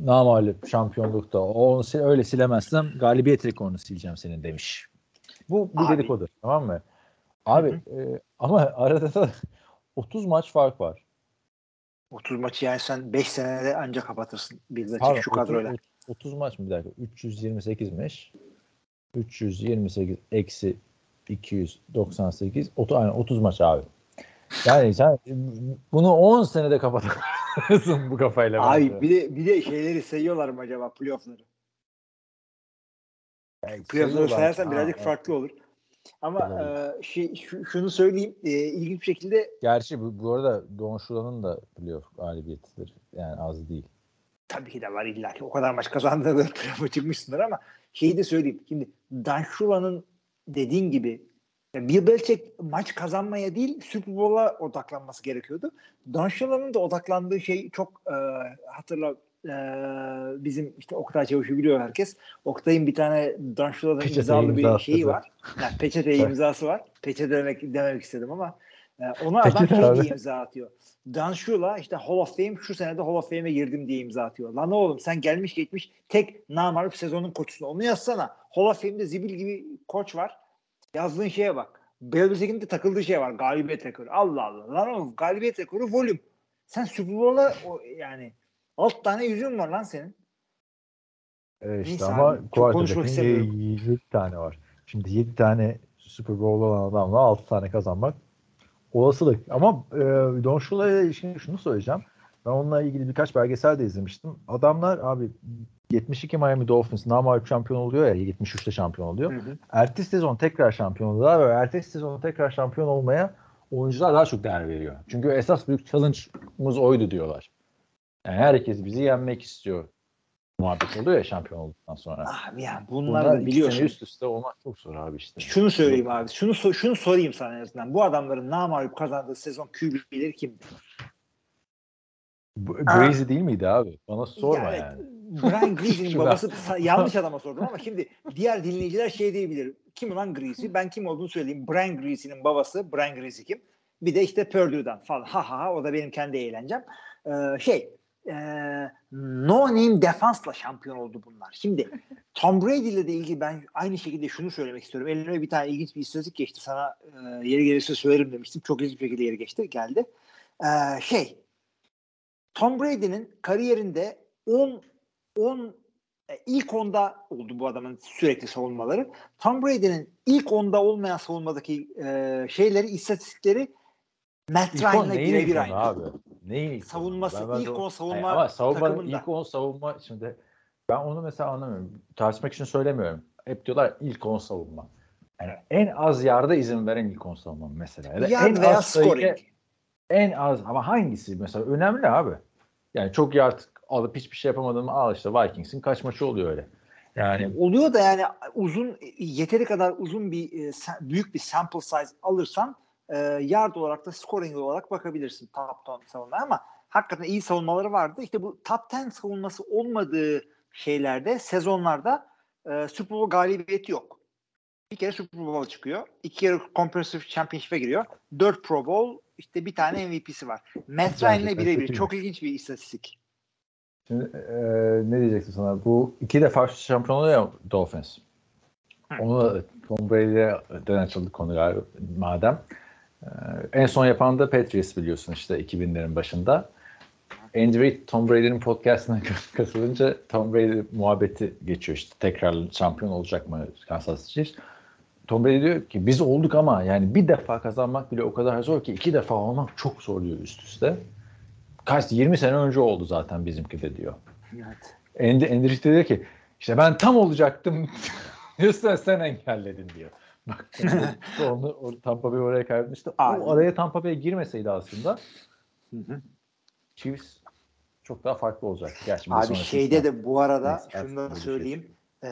namalip şampiyonlukta. O onu öyle silemezsem galibiyet rekorunu sileceğim senin demiş. Bu bir Abi. dedikodu tamam mı? Abi e, ama arada da 30 maç fark var. 30 maçı yani sen 5 senede ancak kapatırsın Belichick Pardon, şu 30, kadroyla. 30 maç mı bir dakika? 328'miş. 328 eksi 298 30, aynen 30 maç abi. Yani sen bunu 10 senede kapatırsın bu kafayla. bence. Abi bir de bir de şeyleri sayıyorlar mı acaba playoff'ları? Yani Playoff'ları sayıyorlar. sayarsan birazcık evet. farklı olur. Ama e, şey, şu- şunu söyleyeyim. E, ilginç bir şekilde Gerçi bu, bu arada Don Shula'nın da playoff galibiyetidir. Yani az değil. tabii ki de var illa ki. O kadar maç kazandığında playoff'a çıkmışsındır ama şeyi de söyleyeyim. Şimdi Dan Shula'nın dediğin gibi ya Bill Belichick maç kazanmaya değil Super Bowl'a odaklanması gerekiyordu. Dan Shula'nın da odaklandığı şey çok e, hatırla e, bizim işte Oktay Çavuş'u biliyor herkes. Oktay'ın bir tane Dan Shula'nın Peçete imzalı bir şeyi var. Yani peçete imzası var. Peçete demek, demek istedim ama e, ona adam diye imza atıyor. Dan Shula işte Hall of Fame şu senede Hall of Fame'e girdim diye imza atıyor. Lan oğlum sen gelmiş geçmiş tek namarup sezonun koçusun. Onu yazsana. Hall of Fame'de zibil gibi koç var. Yazdığın şeye bak. Belichick'in de takıldığı şey var. Galibiyet rekoru. Allah Allah. Lan oğlum galibiyet rekoru volüm. Sen Super Bowl'a yani alt tane yüzüğün var lan senin. Evet işte Neyse ama quarterback'in istemiyorum. 7 tane var. Şimdi 7 tane Super Bowl olan adamla 6 tane kazanmak olasılık. Ama e, Don Shula'ya ilişkin şunu söyleyeceğim. Ben onunla ilgili birkaç belgesel de izlemiştim. Adamlar abi 72 Miami Dolphins namalip şampiyon oluyor ya 73'te şampiyon oluyor. Hı hı. Ertesi sezon tekrar şampiyon oluyorlar ve ertesi sezon tekrar şampiyon olmaya oyuncular daha çok değer veriyor. Çünkü esas büyük challenge'ımız oydu diyorlar. Yani herkes bizi yenmek istiyor. Muhabbet oluyor ya şampiyon olduktan sonra. Abi ya bunlar biliyorsun. üst üste olmak çok zor abi işte. Şunu söyleyeyim abi. Şunu so- şunu sorayım sana en azından. Bu adamların namalup kazandığı sezon QB'leri kimdi? Crazy değil miydi abi? Bana sorma evet, yani. Brian Greasy'nin babası yanlış adama sordum ama şimdi diğer dinleyiciler şey diyebilir. Kim lan Greasy? Ben kim olduğunu söyleyeyim. Brian Greasy'nin babası. Brian Greasy kim? Bir de işte Purdue'dan falan. Ha ha ha o da benim kendi eğlencem. Ee, şey e, no name defansla şampiyon oldu bunlar. Şimdi Tom Brady ile de ilgili ben aynı şekilde şunu söylemek istiyorum. Elime bir tane ilginç bir istatistik geçti. Sana e, yeri gelirse söylerim demiştim. Çok ilginç bir şekilde yeri geçti. Geldi. Ee, şey Tom Brady'nin kariyerinde 10 10 e, ilk onda oldu bu adamın sürekli savunmaları. Tom Brady'nin ilk onda olmayan savunmadaki e, şeyleri, istatistikleri Matt Ryan'la birebir aynı. abi? Neyin ilk? Savunması, Ben- ben ilk de- on savunma Hayır, ama savunma, takımında. ilk on savunma şimdi ben onu mesela anlamıyorum. Tartışmak için söylemiyorum. Hep diyorlar ilk on savunma. Yani en az yarda izin veren ilk on savunma mesela. Ya da Yard en veya az scoring. en az ama hangisi mesela önemli abi. Yani çok yard alıp hiçbir şey yapamadığımı al işte Vikings'in kaç maçı oluyor öyle. Yani Oluyor da yani uzun yeteri kadar uzun bir e, büyük bir sample size alırsan e, yard olarak da scoring olarak bakabilirsin top 10 savunmaya ama hakikaten iyi savunmaları vardı. İşte bu top 10 savunması olmadığı şeylerde sezonlarda e, Super Bowl galibiyeti yok. Bir kere Super Bowl çıkıyor. iki kere Comprehensive Championship'e giriyor. Dört Pro Bowl işte bir tane MVP'si var. Matt Ryan'le birebir. Çok ilginç bir istatistik. Şimdi e, ne diyeceksin sana? Bu iki defa şampiyon oluyor ya Dolphins. Hı. Onu Tom Brady'den açıldı konu galiba madem. E, en son yapan da Patriots biliyorsun işte 2000'lerin başında. Andy Reid Tom Brady'nin podcastına katılınca Tom Brady muhabbeti geçiyor işte tekrar şampiyon olacak mı Kansas City. Tom Brady diyor ki biz olduk ama yani bir defa kazanmak bile o kadar zor ki iki defa olmak çok zor diyor üst üste. Kaç 20 sene önce oldu zaten bizimki de diyor. Evet. Andy, Andy Reid de diyor ki işte ben tam olacaktım diyorsa sen engelledin diyor. Bak onu, o Tampa Bay oraya kaybetmişti. Aynen. O araya Tampa Bay girmeseydi aslında Hı hı. Chiefs çok daha farklı olacak. Gerçi Abi şeyde de bu arada Neyse, şunu da şey. söyleyeyim. Ee,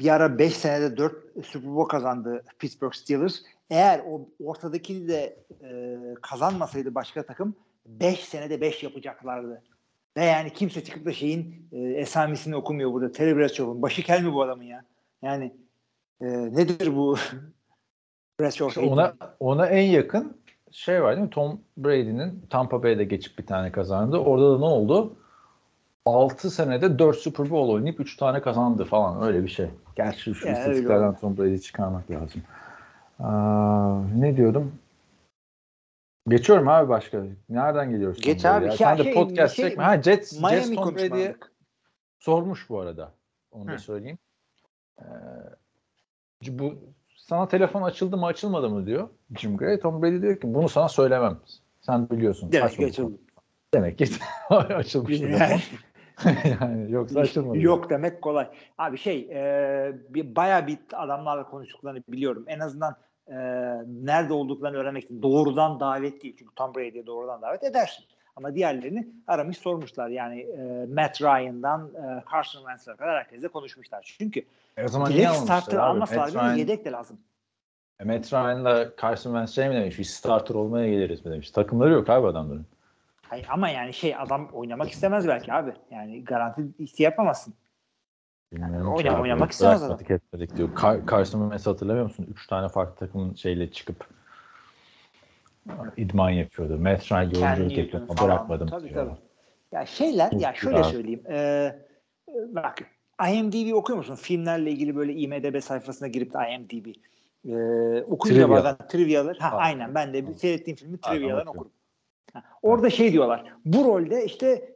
bir ara 5 senede 4 Super Bowl kazandı Pittsburgh Steelers. Eğer o ortadakini de e, kazanmasaydı başka takım 5 senede 5 yapacaklardı. Ve yani kimse çıkıp da şeyin e, esamesini okumuyor burada. Terry Bradshaw'un. Başı kel mi bu adamın ya? Yani e, nedir bu Bradshaw? İşte ona ona en yakın şey var değil mi? Tom Brady'nin Tampa Bay'de geçip bir tane kazandı. Orada da ne oldu? 6 senede 4 Super Bowl oynayıp 3 tane kazandı falan öyle bir şey. Gerçi şu Yani istatistiklerden Tom Brady'yi çıkarmak lazım. Aa, ne diyordum? Geçiyorum abi başka. Nereden geliyoruz? Geç abi. Ya Sen de şey, podcast şey, çekme. Ha Jets, Jets Miami Tom Brady'ye sormuş bu arada. Onu da Hı. söyleyeyim. Ee, bu sana telefon açıldı mı açılmadı mı diyor Jim Gray. Tom Brady diyor ki bunu sana söylemem. Sen biliyorsun. Demek ki açıldı. Demek ki açılmış telefon. yani yoksa açılmadı. Yok demek kolay. Abi şey e, bir, bayağı bir adamlarla konuştuklarını biliyorum. En azından e, nerede olduklarını öğrenmek için doğrudan davet değil. Çünkü Tom Brady'ye doğrudan davet edersin. Ama diğerlerini aramış sormuşlar. Yani e, Matt Ryan'dan e, Carson Wentz'e kadar herkesle konuşmuşlar. Çünkü E o zaman direkt starter almasalar bile yedek de lazım. e, Matt Ryan'la Carson Wentz şey mi demiş? Biz starter olmaya geliriz mi demiş. Takımları yok abi adamların. Hayır, ama yani şey adam oynamak istemez belki abi. Yani garanti isteği yapamazsın. Bilmiyorum abi. oynamak istemez adam. Etmedik diyor. Car- Carson Wentz hatırlamıyor musun? Üç tane farklı takımın şeyle çıkıp idman yapıyordu. Ken yolculuk Newton yapıyor. falan. Bırakmadım Tabii, diyor. tabii. Ya şeyler ya şöyle güzel. söyleyeyim. Ee, bak IMDb okuyor musun? Filmlerle ilgili böyle IMDb sayfasına girip de IMDb ee, okuyunca Trivia. bazen trivyalar. Ha, Ha. aynen ben de bir seyrettiğim filmi bakıyorum. okurum. Ha, orada şey diyorlar. Bu rolde işte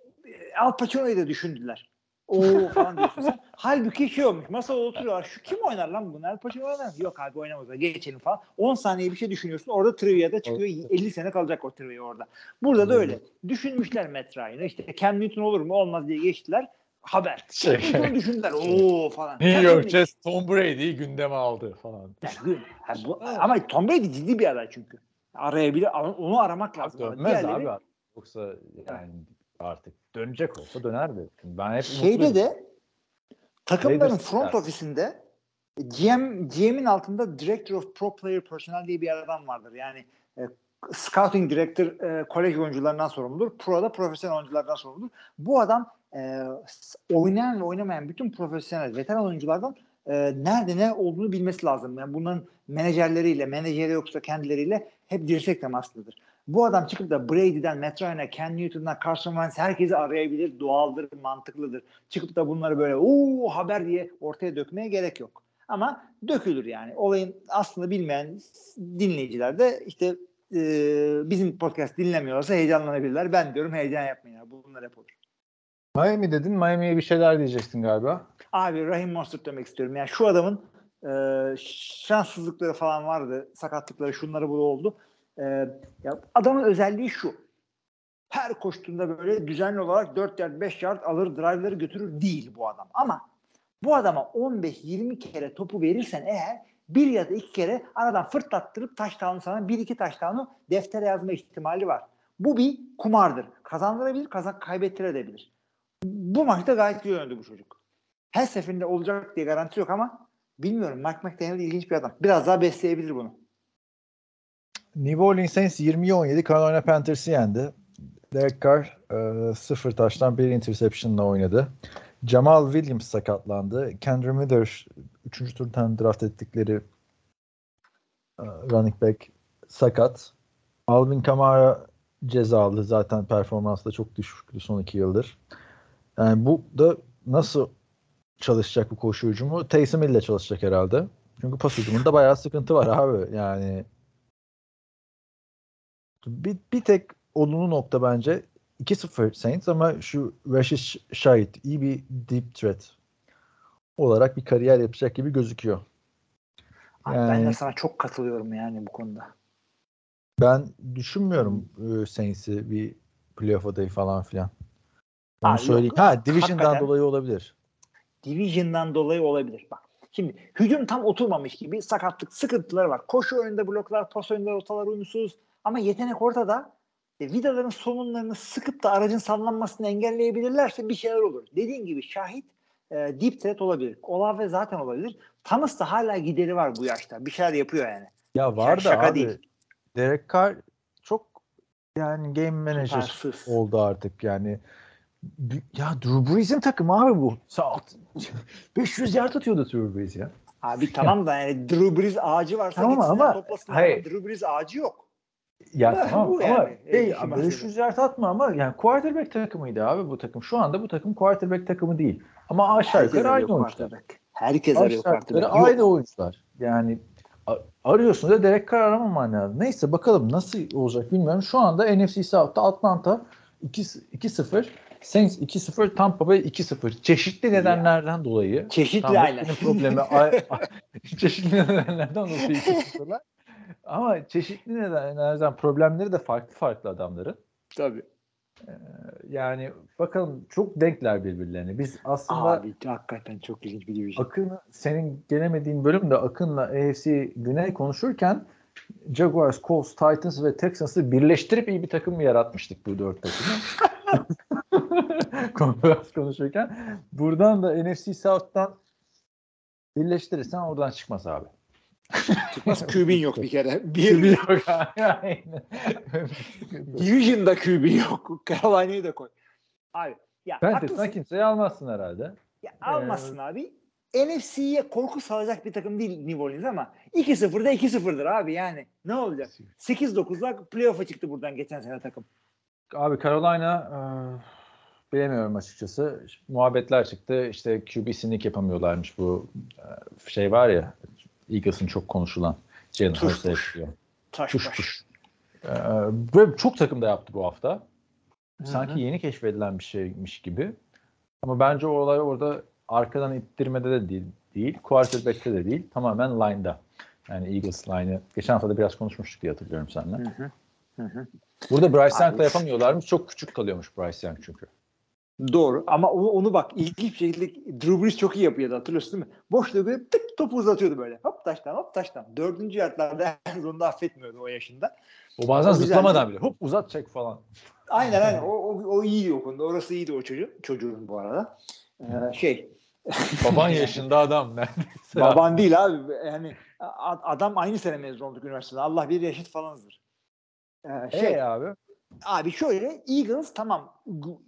Al Pacino'yu da düşündüler. Oo falan diyorsun sen. Halbuki şey olmuş. Masada oturuyorlar. Şu kim oynar lan bunu? Al Pacino oynar mı? Yok abi oynamaz. Geçelim falan. 10 saniye bir şey düşünüyorsun. Orada trivia'da çıkıyor. 50 sene kalacak o trivia orada. Burada da öyle. Düşünmüşler Matt Ryan'ı. İşte Cam Newton olur mu? Olmaz diye geçtiler. Haber. Şey- Newton'u düşündüler. Oo falan. New York Jets Tom Brady'yi gündeme aldı falan. Yani, ha, bu- ama Tom Brady ciddi bir aday çünkü. Arayabilir. Onu aramak lazım. Dönmez diğerleri- abi. Yoksa yani artık dönecek olsa dönerdi. Ben hep Şeyde de takımların Raiders front der. ofisinde GM GM'in altında Director of Pro Player Personnel diye bir adam vardır. Yani e, Scouting Director e, kolej oyuncularından sorumludur. Pro'da profesyonel oyunculardan sorumludur. Bu adam e, oynayan ve oynamayan bütün profesyonel veteran oyunculardan e, nerede ne olduğunu bilmesi lazım. Yani bunların menajerleriyle, menajeri yoksa kendileriyle hep dirsek temaslıdır. Bu adam çıkıp da Brady'den, Matt Ryan'a, Ken Newton'dan, Carson Wentz herkesi arayabilir, doğaldır, mantıklıdır. Çıkıp da bunları böyle uuu haber diye ortaya dökmeye gerek yok. Ama dökülür yani. Olayın aslında bilmeyen dinleyiciler de işte e, bizim podcast dinlemiyorsa heyecanlanabilirler. Ben diyorum heyecan yapmayın. ya. Bunlar hep olur. Miami dedin. Miami'ye bir şeyler diyecektin galiba. Abi Rahim Mostert demek istiyorum. Yani şu adamın e, şanssızlıkları falan vardı. Sakatlıkları şunları bu oldu. E, ya adamın özelliği şu. Her koştuğunda böyle düzenli olarak 4 yard 5 yard alır drive'ları götürür değil bu adam. Ama bu adama 15-20 kere topu verirsen eğer bir ya da iki kere aradan fırlattırıp taştanı sana bir iki taştanı deftere yazma ihtimali var. Bu bir kumardır. Kazandırabilir, kazan kaybettirebilir. Bu maçta gayet iyi oynadı bu çocuk. Her seferinde olacak diye garanti yok ama bilmiyorum. Mike McDaniel ilginç bir adam. Biraz daha besleyebilir bunu. New Orleans Saints 20-17 Carolina Panthers'ı yendi. Derek Carr e, sıfır taştan bir interception'la oynadı. Jamal Williams sakatlandı. Kendra Miller 3. turdan draft ettikleri e, running back sakat. Alvin Kamara cezalı. Zaten performansı da çok düşüktü son iki yıldır. Yani bu da nasıl çalışacak bu koşu hücumu? Taysom ile çalışacak herhalde. Çünkü pas hücumunda bayağı sıkıntı var abi. Yani bir, bir tek olumlu nokta bence 2-0 Saints ama şu Rashid Shahid iyi bir deep threat olarak bir kariyer yapacak gibi gözüküyor. Abi ben de Yani- sana çok katılıyorum yani bu konuda. Ben düşünmüyorum e, Saints'i bir playoff adayı falan filan. Onu Aa, söyleyeyim. yok. Ha Division'dan dolayı olabilir. Division'dan dolayı olabilir. Bak şimdi hücum tam oturmamış gibi sakatlık sıkıntıları var. Koşu önünde bloklar, pas önünde rotalar uyumsuz ama yetenek ortada. E, vidaların somunlarını sıkıp da aracın sallanmasını engelleyebilirlerse bir şeyler olur. Dediğin gibi şahit e, deep threat olabilir. Olave zaten olabilir. Thomas da hala gideri var bu yaşta. Bir şeyler yapıyor yani. Ya var da şaka abi değil. Derek Carr çok yani game manager Süpersiz. oldu artık yani. Ya Drew Brees'in takımı abi bu. Saat 500 yard atıyordu Drew Brees ya. Abi tamam da yani Drew Brees ağacı varsa Tamam gitsinler ama- toplasınlar. hayır. Drew Brees ağacı yok. Ya Bu tamam ama yani. hey, Ee, abi şu 500 yard atma ama yani quarterback takımıydı abi bu takım. Şu anda bu takım quarterback takımı değil. Ama aşağı Herkes yukarı aynı oyuncular. Herkes arıyor quarterback. Aynı oyuncular. Yani arıyorsun da Derek Carr aramaman lazım. Neyse bakalım nasıl olacak bilmiyorum. Şu anda NFC South'ta Atlanta 2 2-0, Saints 2-0, Tampa Bay 2-0. Çeşitli nedenlerden dolayı. Çeşitli aynen. problemi çeşitli nedenlerden dolayı 2-0'lar. Ama çeşitli nedenlerden problemleri de farklı farklı adamların. Tabii. Yani bakalım çok denkler birbirlerine. Biz aslında Abi hakikaten çok ilginç bir division. Akın senin gelemediğin bölümde Akın'la AFC Güney konuşurken Jaguars, Colts, Titans ve Texans'ı birleştirip iyi bir takım mı yaratmıştık bu dört takımı? Konferans konuşurken. Buradan da NFC South'tan birleştirirsen oradan çıkmaz abi. Çıkmaz QB'in yok bir kere. Bir Bir yok. Division'da QB yok. Carolina'yı da koy. Abi ya haklısın. kimseyi almazsın herhalde. Ya, almazsın abi. NFC'ye korku salacak bir takım değil New Orleans ama 2-0'da 2-0'dır abi yani. Ne olacak? 8-9'la playoff'a çıktı buradan geçen sene takım. Abi Carolina e, bilemiyorum açıkçası. Muhabbetler çıktı. İşte QB yapamıyorlarmış bu e, şey var ya Eagles'ın çok konuşulan Jalen Hurts'a yapıyor. Taş Tuş baş. tuş. E, böyle çok takım da yaptı bu hafta. Sanki yeni keşfedilen bir şeymiş gibi. Ama bence o olay orada arkadan ittirmede de değil, değil quarterback'te de değil. Tamamen line'da. Yani Eagles line'ı. Geçen hafta da biraz konuşmuştuk diye hatırlıyorum seninle. Hı hı. Hı hı. Burada Bryce Young'la yapamıyorlarmış. Çok küçük kalıyormuş Bryce Young çünkü. Doğru ama onu, onu bak ilginç bir şekilde Drew Brees çok iyi yapıyordu hatırlıyorsun değil mi? Boşluğu görüp tık topu uzatıyordu böyle. Hop taştan hop taştan. Dördüncü yardlarda en sonunda affetmiyordu o yaşında. O bazen O zıplamadan bile hop uzat çek falan. Aynen aynen. O, o, o iyiydi o konuda. Orası iyiydi o çocuğun. Çocuğun bu arada. Ee, şey. Baban yaşında adam neredeyse. Baban değil abi. Yani adam aynı sene mezun olduk üniversitede. Allah bir yaşıt falanızdır. Ee, şey, Şey abi. Abi şöyle Eagles tamam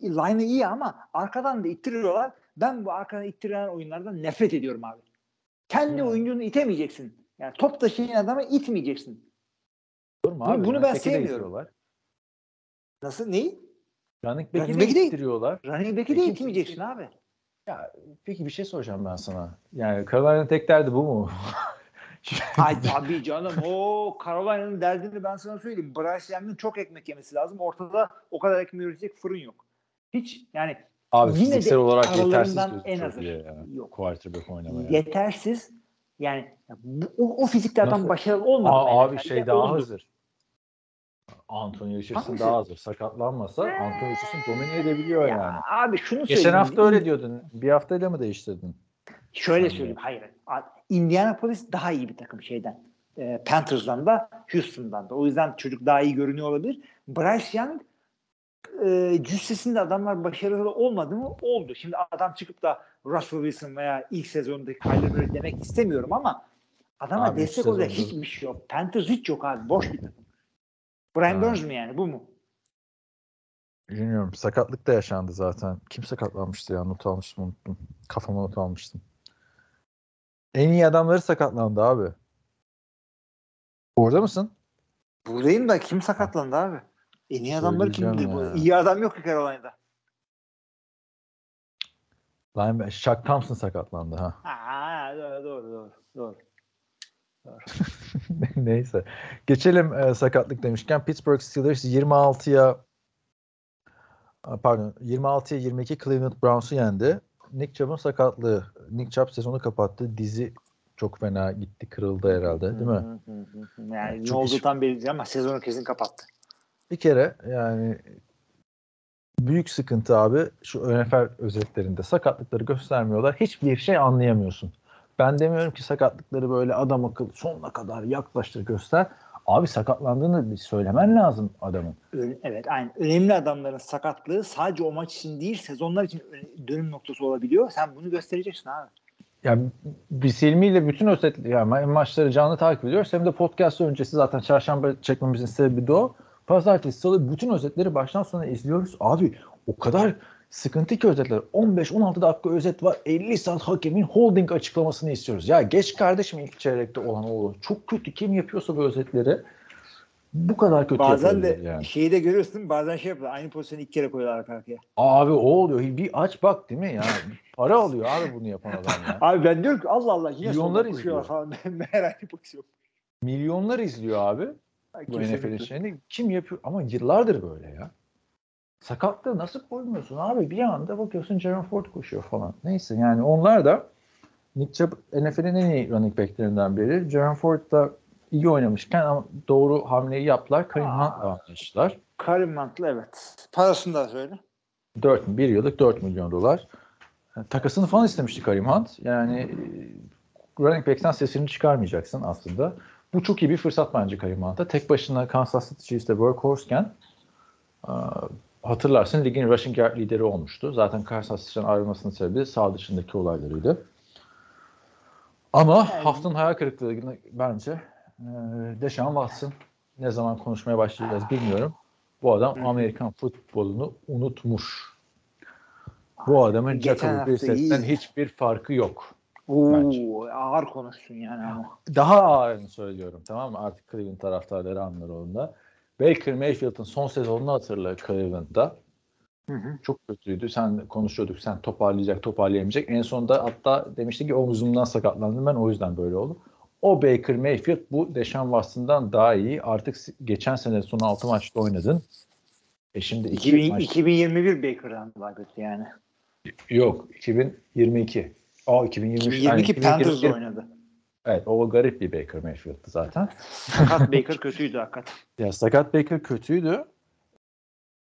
line'ı iyi ama arkadan da ittiriyorlar. Ben bu arkadan ittirilen oyunlardan nefret ediyorum abi. Kendi Hmm. oyuncunu itemeyeceksin. Yani top taşıyan adamı itmeyeceksin. Olur mu abi? bunu ben sevmiyorum. Nasıl? Neyi? Running back'i Running de back'i de- ittiriyorlar. Running back'i de itmeyeceksin abi. Ya, peki bir şey soracağım ben sana. Yani Carolina'nın tek derdi bu mu? Ay tabii canım. O Carolina'nın derdini ben sana söyleyeyim. Bryce Young'ın çok ekmek yemesi lazım. Ortada o kadar ekmek üretecek fırın yok. Hiç yani Abi Yine de fiziksel olarak yetersiz en azı. Yok. Quarterback oynamaya. yetersiz yani bu, o, o fizikli adam Nasıl? başarılı olmadı. Aa, abi şey daha Oldu. hazır. Anthony Richardson daha hazır. Sakatlanmasa Anthony Richardson domine edebiliyor Ya yani. abi şunu Geçen hafta öyle diyordun. Bir haftayla mı değiştirdin? Şöyle söyleyeyim. Hayır. Indianapolis daha iyi bir takım şeyden. E, Panthers'dan da Houston'dan da. O yüzden çocuk daha iyi görünüyor olabilir. Bryce Young e, cüssesinde adamlar başarılı olmadı mı? Oldu. Şimdi adam çıkıp da Russell Wilson veya ilk sezondaki Kyler Murray demek istemiyorum ama adama Abi, destek olacak hiçbir şey yok. Panthers hiç yok abi. Boş bir takım. Brian Ha. Burns mu yani? Bu mu? Bilmiyorum. Sakatlık da yaşandı zaten. Kim sakatlanmıştı ya? Not almıştım unuttum. Kafama not almıştım. En iyi adamları sakatlandı abi. Orada mısın? Buradayım da kim sakatlandı abi? En iyi adamları kimdi? Bu? İyi adam yok ki Carolina'da. Linebacker Shaq Thompson sakatlandı ha. Aa, doğru doğru doğru. doğru. Neyse. Geçelim e, sakatlık demişken Pittsburgh Steelers 26'ya a, pardon 26'ya 22 Cleveland Browns'u yendi. Nick Chubb'ın sakatlığı. Nick Chubb sezonu kapattı. Dizi çok fena gitti. Kırıldı herhalde değil mi? Hı hı hı hı. Yani ne Çok olduğu iş- tam belli değil ama sezonu kesin kapattı. Bir kere yani büyük sıkıntı abi şu NFL özetlerinde sakatlıkları göstermiyorlar. Hiçbir şey anlayamıyorsun. Ben demiyorum ki sakatlıkları böyle adam akıllı sonuna kadar yaklaştır göster. Abi sakatlandığını bir söylemen lazım adamın. Evet aynı. Önemli adamların sakatlığı sadece o maç için değil sezonlar için dönüm noktası olabiliyor. Sen bunu göstereceksin abi. Yani biz Hilmi'yle bütün özetli yani ma- maçları canlı takip ediyoruz. Hem de podcast öncesi zaten çarşamba çekmemizin sebebi de o. Pazartesi, salı bütün özetleri baştan sona izliyoruz. Abi o kadar sıkıntı ki özetler. 15-16 dakika özet var. 50 saat hakemin holding açıklamasını istiyoruz. Ya geç kardeşim ilk çeyrekte olan o. Çok kötü. Kim yapıyorsa bu özetleri bu kadar kötü Bazen de yani. şeyi de görüyorsun bazen şey yapıyorlar. Aynı pozisyonu iki kere koyuyorlar arka arkaya. Abi o oluyor. Bir aç bak değil mi ya? Para alıyor abi bunu yapan adam ya. Abi ben diyorum ki Allah Allah yine Milyonlar izliyor. falan. Meğer aynı pozisyon. Milyonlar izliyor abi. Bu. NFL'in şeyini kim yapıyor ama yıllardır böyle ya. Sakatlığı nasıl koymuyorsun abi? Bir anda bakıyorsun Jaron Ford koşuyor falan. Neyse yani onlar da Nick Chubb NFL'in en iyi running backlerinden biri. Jaron Ford da iyi oynamışken ama doğru hamleyi yaptılar. Kareem Aa. Hunt'la anlaştılar. Karim Hunt'la evet. Parasını da söyle. 4, 1 yıllık 4 milyon dolar. Yani takasını falan istemişti Kareem Hunt. Yani e, running back'ten sesini çıkarmayacaksın aslında. Bu çok iyi bir fırsat bence Kareem Hunt'a. Tek başına Kansas City Chiefs'te workhorse'ken e, hatırlarsın ligin rushing yard lideri olmuştu. Zaten Kansas City'den ayrılmasının sebebi sağ dışındaki olaylarıydı. Ama haftanın hayal kırıklığını bence e, Deshaun Watson ne zaman konuşmaya başlayacağız bilmiyorum. Bu adam Amerikan futbolunu unutmuş. Bu adamın hafta Brissett'ten hiçbir farkı yok. Oo, ağır konuştun yani ama. Daha ağırını söylüyorum tamam mı? Artık Cleveland taraftarları anlar onda. Baker Mayfield'ın son sezonunu hatırla Cleveland'da. Hı hı. Çok kötüydü. Sen konuşuyorduk sen toparlayacak toparlayamayacak. En sonunda hatta demişti ki omuzumdan sakatlandım ben o yüzden böyle oldu. O Baker Mayfield bu Deshaun Watson'dan daha iyi. Artık geçen sene son 6 maçta oynadın. E şimdi 2 2000, maç 2021 Baker'dan daha kötü yani. yok 2022. Aa 2023. 2022 yani Panthers'da oynadı. Evet o garip bir Baker Mayfield'dı zaten. Sakat Baker kötüydü hakikaten. Ya sakat Baker kötüydü.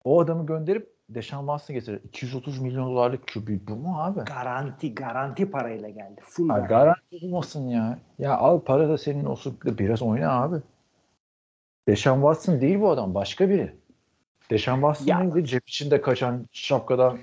O adamı gönderip Deshaun Watson'ı getirir. 230 milyon dolarlık QB bu mu abi? Garanti garanti parayla geldi. Full Ha, garanti. olmasın ya. Ya al para da senin olsun da biraz oyna abi. Deshaun Watson değil bu adam. Başka biri. Deshaun Watson Ya. neydi? Cep içinde kaçan şapkadan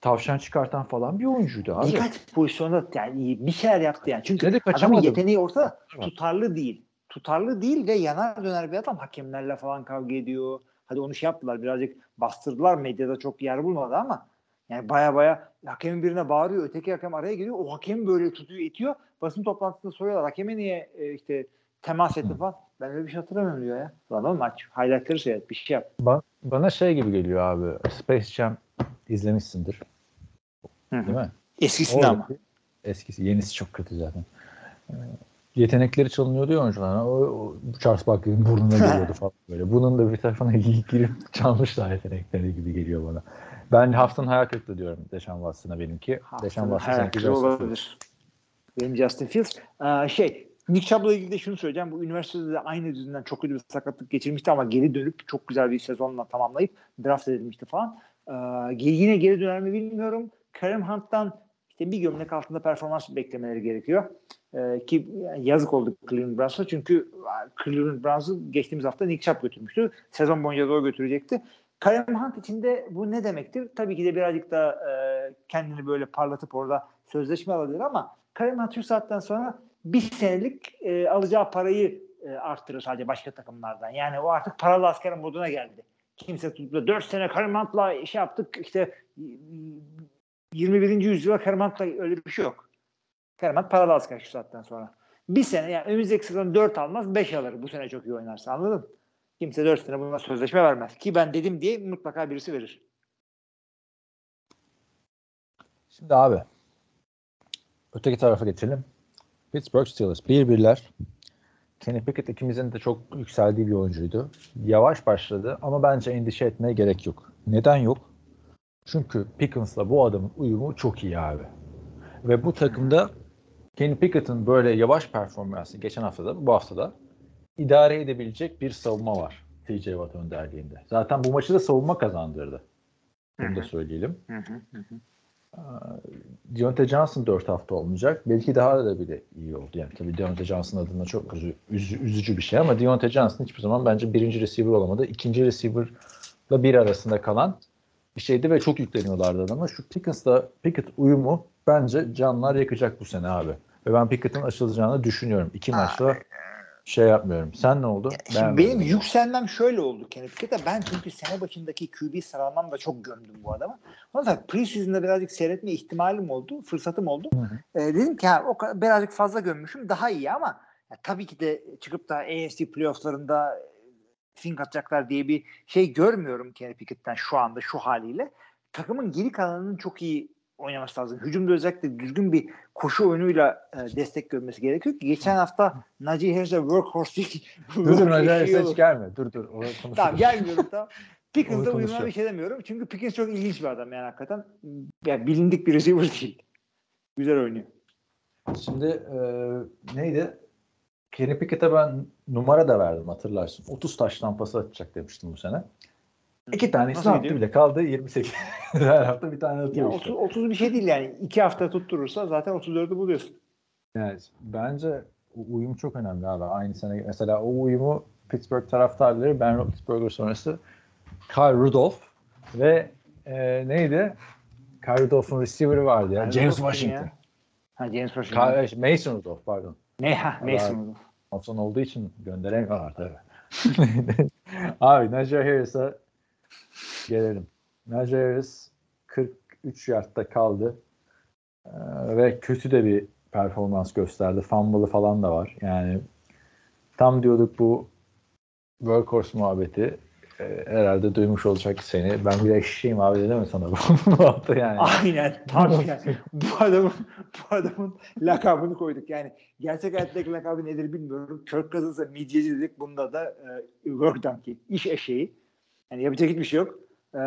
tavşan çıkartan falan bir oyuncuydu abi. Birkaç pozisyonda yani bir şeyler yaptı yani. Çünkü de adamın yeteneği ortada. Tutarlı değil. Tutarlı değil ve yanar döner bir adam. Hakemlerle falan kavga ediyor. Hadi onu şey yaptılar. Birazcık bastırdılar. Medyada çok yer bulmadı ama yani baya baya hakemin birine bağırıyor. Öteki hakem araya giriyor. O hakemi böyle tutuyor, itiyor. Basın toplantısında soruyorlar. Hakeme niye e, işte temas etti falan. Ben öyle bir şey hatırlamıyorum diyor ya. Lan oğlum aç. Highlightları seyret. Bir şey yap. Ba- bana şey gibi geliyor abi. Space Jam izlemişsindir. Değil mi? Eskisinde ama. Oradaki- Eskisi. Yenisi çok kötü zaten. Ee, yetenekleri çalınıyordu ya oyuncular. O, o Charles Barkley'in burnuna geliyordu falan böyle. Bunun da bir tarafına girip çalmışlar yetenekleri gibi geliyor bana. Ben haftanın hayal kırıklığı diyorum Deshaun Watson'a benimki. Deshaun Watson sanki olabilir. Benim Justin Fields. Ee, şey, Nick Chubb'la ilgili de şunu söyleyeceğim. Bu üniversitede de aynı yüzünden çok kötü bir sakatlık geçirmişti ama geri dönüp çok güzel bir sezonla tamamlayıp draft edilmişti falan. Ee, yine geri döner mi bilmiyorum. Kareem Hunt'tan işte bir gömlek altında performans beklemeleri gerekiyor. Ee, ki yazık oldu Cleveland Browns'a çünkü Cleveland Browns'ı geçtiğimiz hafta Nick Chubb götürmüştü. Sezon boyunca da götürecekti. Kareem Hunt için de bu ne demektir? Tabii ki de birazcık da e, kendini böyle parlatıp orada sözleşme alabilir ama Kareem Hunt şu saatten sonra bir senelik e, alacağı parayı e, arttırır sadece başka takımlardan. Yani o artık paralı asker moduna geldi. Kimse tutup da 4 sene Kareem Hunt'la iş yaptık işte 21. yüzyıla Kareem Hunt'la öyle bir şey yok. Kareem Hunt paralı asker şu saatten sonra. Bir sene yani önümüzdeki sezon 4 almaz 5 alır bu sene çok iyi oynarsa anladın? Kimse 4 sene buna sözleşme vermez. Ki ben dedim diye mutlaka birisi verir. Şimdi abi öteki tarafa geçelim. Pittsburgh Steelers 1-1'ler. Kenny Pickett ikimizin de çok yükseldiği bir oyuncuydu. Yavaş başladı ama bence endişe etmeye gerek yok. Neden yok? Çünkü Pickens'la bu adamın uyumu çok iyi abi. Ve bu takımda Kenny Pickett'ın böyle yavaş performansı geçen haftada bu haftada idare edebilecek bir savunma var TJ Watt önderliğinde. Zaten bu maçı da savunma kazandırdı. Bunu da söyleyelim. Hı hı hı. Deontay Johnson 4 hafta olmayacak. Belki daha da bile iyi oldu. Yani tabii Deontay Johnson adına çok üzü, üzü, üzücü bir şey ama Deontay Johnson hiçbir zaman bence birinci receiver olamadı. İkinci receiver'la bir arasında kalan bir şeydi ve çok yükleniyorlardı adama. Şu Pickens'la Pickett uyumu bence canlar yakacak bu sene abi. Ve ben Pickett'ın açılacağını düşünüyorum. İki maçta şey yapmıyorum. Sen ne oldu? Şimdi benim yükselmem şöyle oldu Kenny Pickett'e. Ben çünkü sene başındaki QB sıralamam da çok gömdüm bu. Ondan sonra preseason'da birazcık seyretme ihtimalim oldu, fırsatım oldu. Ee, dedim ki ha, o kadar, birazcık fazla gömmüşüm daha iyi ama ya, tabii ki de çıkıp da AFC playofflarında fink atacaklar diye bir şey görmüyorum Kenny Pickett'ten şu anda şu haliyle. Takımın geri kalanının çok iyi oynaması lazım. Hücumda özellikle düzgün bir koşu oyunuyla e, destek görmesi gerekiyor ki geçen hafta Najee Harris'e workhorse Dur dur Nacar'a hiç gelme. Dur dur. Tamam gelmiyorum tamam. Pickens'da Onu uyumuna bir şey demiyorum. Çünkü Pickens çok ilginç bir adam yani hakikaten. Ya bilindik bir receiver değil. Güzel oynuyor. Şimdi e, neydi? Kenny Pickett'e ben numara da verdim hatırlarsın. 30 taş tampası atacak demiştim bu sene. İki tanesini Nasıl attı gidiyor? bile kaldı 28. Her hafta bir tane atıyor işte. 30, 30 bir şey değil yani. İki hafta tutturursa zaten 34'ü buluyorsun. Yani bence uyum çok önemli abi. Aynı sene mesela o uyumu Pittsburgh taraftarları Ben Roethlisberger sonrası Kyle Rudolph ve e, neydi? Kyle Rudolph'un receiver'ı vardı ya. Yani James Rudolph Washington. ya? Ha James Washington. Kyle, Mason Rudolph pardon. ne ha Mason. Thompson olduğu için gönderemiyorlar tabii. Abi Najee Harris'a gelelim. Najee Harris 43 yardta kaldı. Ee, ve kötü de bir performans gösterdi. Fumble'ı falan da var. Yani tam diyorduk bu workhorse muhabbeti e, herhalde duymuş olacak seni. Ben bir eşeğim abi dedim mi sana bu bu hafta yani. Aynen tam yani. bu adamın bu adamın lakabını koyduk. Yani gerçek hayattaki lakabı nedir bilmiyorum. Kirk Cousins'a midyeci dedik. Bunda da e, work donkey. iş eşeği. Yani yapacak hiçbir şey yok. E,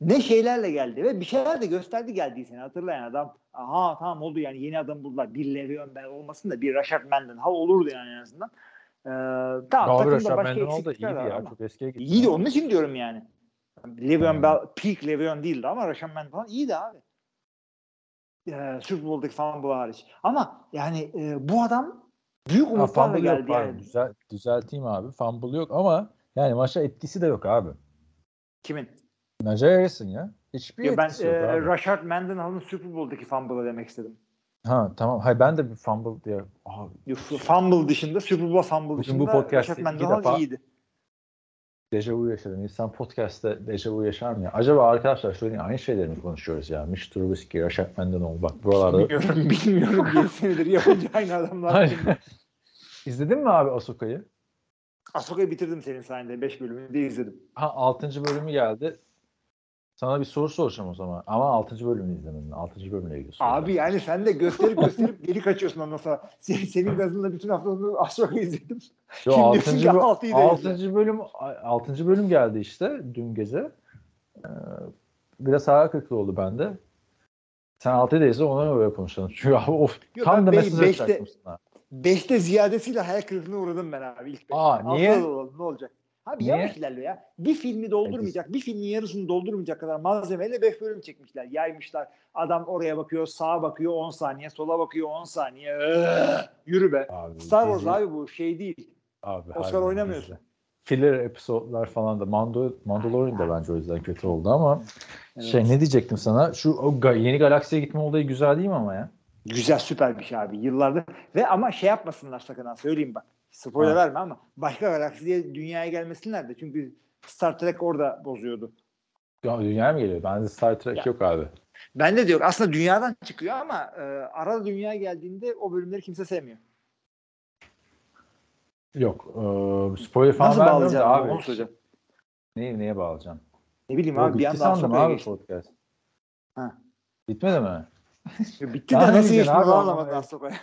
ne şeylerle geldi ve bir şeyler de gösterdi geldiği sene. Hatırlayın adam. Aha tamam oldu yani yeni adam buldular. Bir Le'Veon Bell olmasın da bir Rashard Mendenhall olurdu yani en azından. E, tamam Abi Rashad başka Mendenhall da iyiydi ya. ama. Çok eskiye gitti. İyiydi onun için diyorum yani. Le'Veon Hmm. Bell, peak Le'Veon değildi ama Rashad Mendenhall falan iyiydi abi. Ee, Super Bowl'daki falan bu hariç. Ama yani e, bu adam büyük umutlarla yok geldi pardon. yani. Düzel, düzelteyim abi. Fumble yok ama yani maça etkisi de yok abi. Kimin? Najee Harris'in ya. Hiçbir Ya ben e. Rashard Mendenhall'ın Super Bowl'daki fumble'ı demek istedim. Ha tamam. Hayır ben de bir fumble diye. Fumble dışında, Super Bowl fumble Bugün dışında bu podcast'te Rashard Mendenhall defa- iyiydi. dejavu yaşadım. İnsan podcast'te dejavu yaşar mı ya? Acaba arkadaşlar şöyle aynı şeyleri mi konuşuyoruz ya? Mitch Trubisky, Rashad Mendenhall bak buralarda. Bilmiyorum, bilmiyorum. 7 senedir yapınca aynı adamlar. İzledin mi abi Asoka'yı? Ahsoka'yı bitirdim senin sayende. 5 bölümünü de izledim. Ha 6. bölümü geldi. Sana bir soru soracağım o zaman. Ama 6. bölümünü izlemedin. 6. bölümüne gidiyorsun. Abi yani sen de gösterip gösterip geri kaçıyorsun ondan sonra. Senin, senin gazınla bütün hafta onu Ahsoka'yı izledim. Yo, Kim 6. diyorsun ki bö- altıyı da altıncı bölüm 6. bölüm geldi işte dün gece. Ee, biraz hayal kırıklığı oldu bende. Sen 6'yı da izle ona öyle konuşalım. Çünkü abi of Yo, tam da mesaj beşte- atacaktım sana. 5'te ziyadesiyle hayal kırıklığına uğradım ben abi ilk beş. Aa, Altıda niye? olalım, ne olacak? Abi Niye? yavaş ilerliyor ya. Bir filmi doldurmayacak, bir filmin yarısını doldurmayacak kadar malzemeyle 5 bölüm çekmişler. Yaymışlar. Adam oraya bakıyor, sağa bakıyor 10 saniye, sola bakıyor 10 saniye. Yürü be. Abi, Star Wars dizi- abi bu şey değil. Abi, Oscar oynamıyorsun. dizi. Filler episodlar falan da Mando, Mandalorian da bence o yüzden kötü oldu ama şey ne diyecektim sana şu o yeni galaksiye gitme olayı güzel değil mi ama ya? Güzel süper bir şey abi yıllardır. Ve ama şey yapmasınlar sakın ha söyleyeyim bak. Spoiler Ha. verme ama başka galaksi diye dünyaya gelmesinler de. Çünkü Star Trek orada bozuyordu. Ya dünyaya mı geliyor? Bende Star Trek Ya. yok abi. Ben de diyor aslında dünyadan çıkıyor ama e, arada dünyaya geldiğinde o bölümleri kimse sevmiyor. Yok. Ee, spoiler falan Nasıl bağlayacağım abi? Onu soracağım. Neye, neye bağlayacağım? Ne bileyim Yo, abi bir bitti anda sandım Ahsoka'ya abi geçti. podcast. Ha. Bitmedi mi? Bitti Daha de nasıl geçti anlamadım Ahsoka'ya.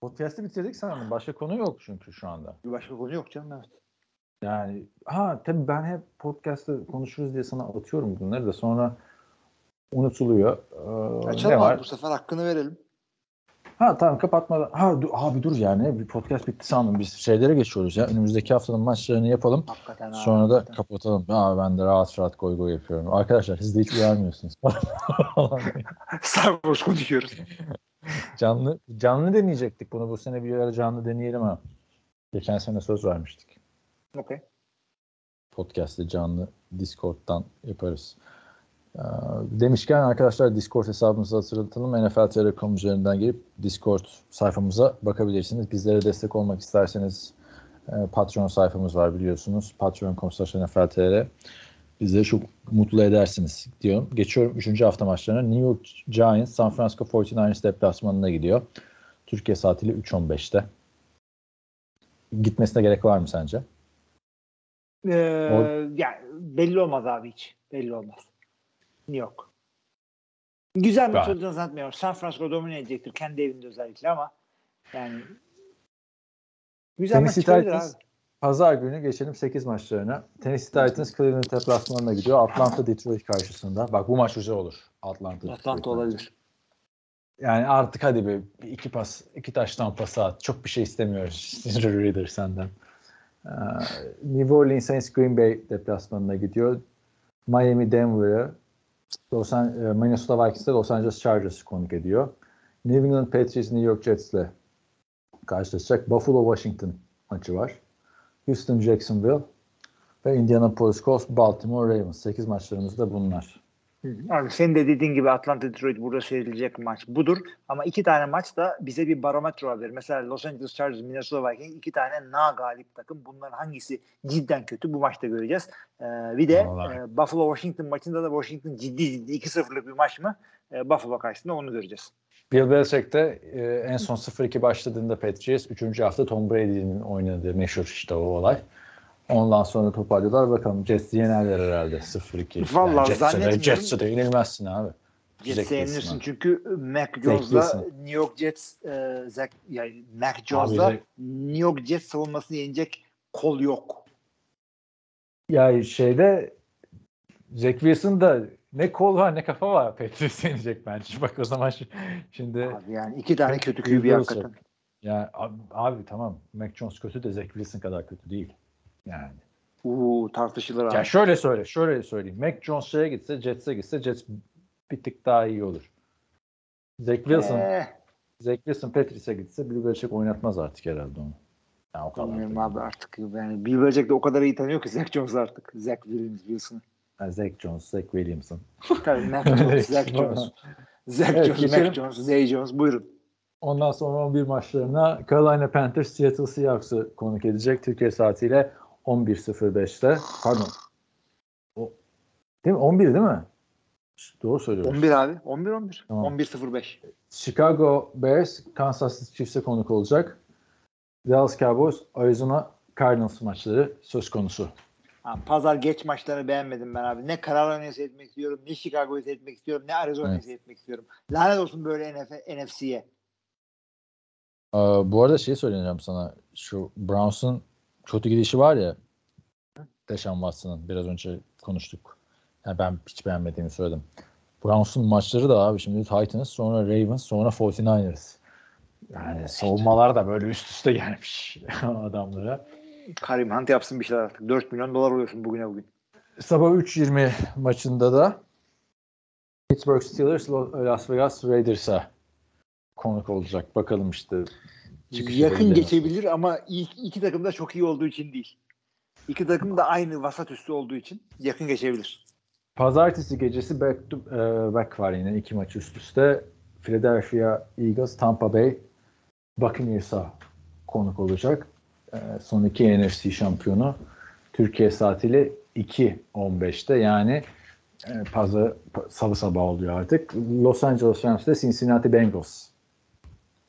Podcast'ı bitirdik sandım. Başka konu yok çünkü şu anda. Bir başka konu yok canım evet. Yani ha tabii ben hep podcast'ta konuşuruz diye sana atıyorum bunları da sonra unutuluyor. Ee, Açalım ne abi var? bu sefer hakkını verelim. Ha tamam kapatmadan. Ha dur, abi dur yani bir podcast bitti sandım. Biz şeylere geçiyoruz ya. Önümüzdeki haftanın maçlarını yapalım. Hakikaten abi. Sonra da hakikaten. kapatalım. Aa, ben de rahat rahat goy goy yapıyorum. Arkadaşlar siz de hiç uyarmıyorsunuz. Wars konuşuyoruz. canlı canlı deneyecektik bunu. Bu sene bir ara canlı deneyelim ha. Geçen sene söz vermiştik. Okey. Podcast'te canlı Discord'dan yaparız. Ee, demişken arkadaşlar Discord hesabımızı hatırlatalım. NFL.com üzerinden girip Discord sayfamıza bakabilirsiniz. Bizlere destek olmak isterseniz e, Patreon sayfamız var biliyorsunuz. Patreon.com NFLTR Bizleri çok mutlu edersiniz diyorum. Geçiyorum 3. hafta maçlarına. New York Giants San Francisco 49ers deplasmanına gidiyor. Türkiye saatiyle 3.15'te. Gitmesine gerek var mı sence? Ee, yani belli olmaz abi hiç. Belli olmaz. Yok. Güzel maç Ben- olacağını zannetmiyorum. San Francisco domine edecektir. Kendi evinde özellikle ama yani güzel maç Tennessee çıkabilir Titans abi. Pazar günü geçelim 8 maçlarına. Tennessee Titans Cleveland deplasmanına gidiyor. Atlanta Detroit karşısında. Bak bu maç güzel olur. Atlanta. Atlanta olabilir. Yani artık hadi be iki pas, iki taştan pas at. Çok bir şey istemiyoruz Reader senden. Ee, New Orleans Saints Green Bay deplasmanına gidiyor. Miami Denver'ı Los An- e, Minnesota Vikings'te Los Angeles Chargers konuk ediyor. New England Patriots New York Jets'le karşılaşacak. Buffalo Washington maçı var. Houston Jacksonville ve Indianapolis Colts Baltimore Ravens. 8 maçlarımız da bunlar. Abi senin de dediğin gibi Atlanta Detroit burada seyredilecek maç budur. Ama iki tane maç da bize bir barometre olabilir. Mesela Los Angeles Chargers, Minnesota Vikings iki tane na galip takım. Bunların hangisi cidden kötü bu maçta göreceğiz. Ee, bir de Vallahi. e, Buffalo Washington maçında da Washington ciddi ciddi 2-0'lık bir maç mı? E, Buffalo karşısında onu göreceğiz. Bill Belichick de e, en son 0-2 başladığında Patriots 3. hafta Tom Brady'nin oynadığı meşhur işte o olay. Ondan sonra toparlıyorlar. Bakalım Jets'i yenerler herhalde 0-2. Vallahi Jets'e de, zannetmiyorum. Jets'e de yenilmezsin abi. Jets'e yenilirsin çünkü Mac Jones'la. New York Jets e, Zach, yani Mac Jones'la New York Jets savunmasını yenecek kol yok. Ya şeyde Zach Wilson'da ne kol var ne kafa var Patriots yenecek bence. Bak o zaman şi- şimdi Abi yani iki tane kötü QB hakikaten. Ya abi, abi tamam Mac Jones kötü de Zach Wilson kadar kötü değil. Yani. Uuu tartışılır abi. Ya şöyle söyle, şöyle söyleyeyim. Mac Jones şeye gitse, Jets'e gitse Jets bir tık daha iyi olur. Zach Wilson, Eh, Zach Wilson Patrice'e gitse Bill Belichick oynatmaz artık herhalde onu. Ya o kadar. bilmiyorum abi artık. Yani Bill Belichick de o kadar iyi tanıyor ki Zach Jones artık. Zach Wilson'ı. Ha, Zach Jones, Zach Williamson. Tabii Mac Jones, Zach Jones. Zach Evet, Jones, geçelim. Mac Jones, Zay Jones. Buyurun. Ondan sonra 11 maçlarına Carolina Panthers Seattle Seahawks'ı konuk edecek. Türkiye saatiyle 11.05'te. Pardon. O, değil mi? 11 değil mi? Doğru söylüyorum. 11 abi. 11-11. Tamam. 11-05. Chicago Bears Kansas City Chiefs'e konuk olacak. Dallas Cowboys Arizona Cardinals maçları söz konusu. Ha, Pazar geç maçlarını beğenmedim ben abi. Ne Carolina'yı seyretmek istiyorum, ne Chicago'yu seyretmek istiyorum, ne Arizona'yı Evet. seyretmek istiyorum. Lanet olsun böyle NF NFC'ye. Ee, bu arada şey söyleyeceğim sana. Şu Browns'un kötü gidişi var ya Deshaun Watson'ın biraz önce konuştuk. Yani ben hiç beğenmediğimi söyledim. Browns'un maçları da abi şimdi Titans, sonra Ravens, sonra 49ers. Yani savunmalar da böyle üst üste gelmiş adamlara. Karim Hunt yapsın bir şeyler artık. 4 milyon dolar oluyorsun bugüne bugün. Sabah 3.20 maçında da Pittsburgh Steelers Las Vegas Raiders'a konuk olacak. Bakalım işte Yakın geçebilir ama ilk iki takım da çok iyi olduğu için değil. İki takım da aynı vasat üstü olduğu için yakın geçebilir. Pazartesi gecesi back, to, e, back var yine iki maç üst üste. Philadelphia Eagles, Tampa Bay Buccaneers'a konuk olacak. E, son iki NFC şampiyonu Türkiye saatiyle 2.15'te yani e, pazar, pa- salı sabahı oluyor artık. Los Angeles Rams'te Cincinnati Bengals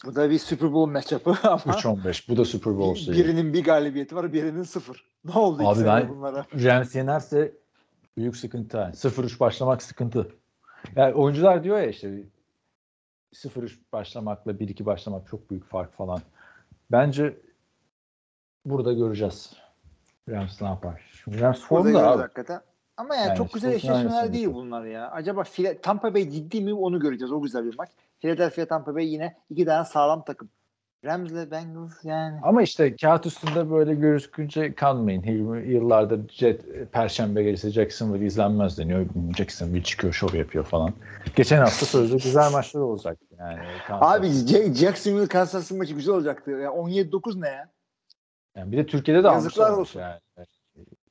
Bu da bir Super Bowl matchup'ı ama 3.15. Bu da Super Bowl şeyi. birinin bir galibiyeti var, birinin sıfır. Ne oldu Abi ben- bunlara? Rams yenerse büyük sıkıntı. Yani 0-3 başlamak sıkıntı. Yani oyuncular diyor ya işte 0-3 başlamakla 1-2 başlamak çok büyük fark falan. Bence burada göreceğiz. Rams ne yapar? Rams formda abi. hakikaten. Ama yani, Yani çok güzel eşleşmeler değil bunlar ya. Acaba Fila- Tampa Bay ciddi mi onu göreceğiz. O güzel bir maç. Philadelphia Tampa Bay yine iki tane sağlam takım. Rams'le Bengals yani. Ama işte kağıt üstünde böyle gözükünce kanmayın. Yıllardır Jet, Perşembe gecesi Jacksonville izlenmez deniyor. Jacksonville çıkıyor, şov yapıyor falan. Geçen hafta sözde güzel maçlar olacak. Yani Kansas- Abi J- Jacksonville Kansas maçı güzel olacaktı. Ya 17-9 ne ya? Yani bir de Türkiye'de de Yazıklar almışlar olsun. yani.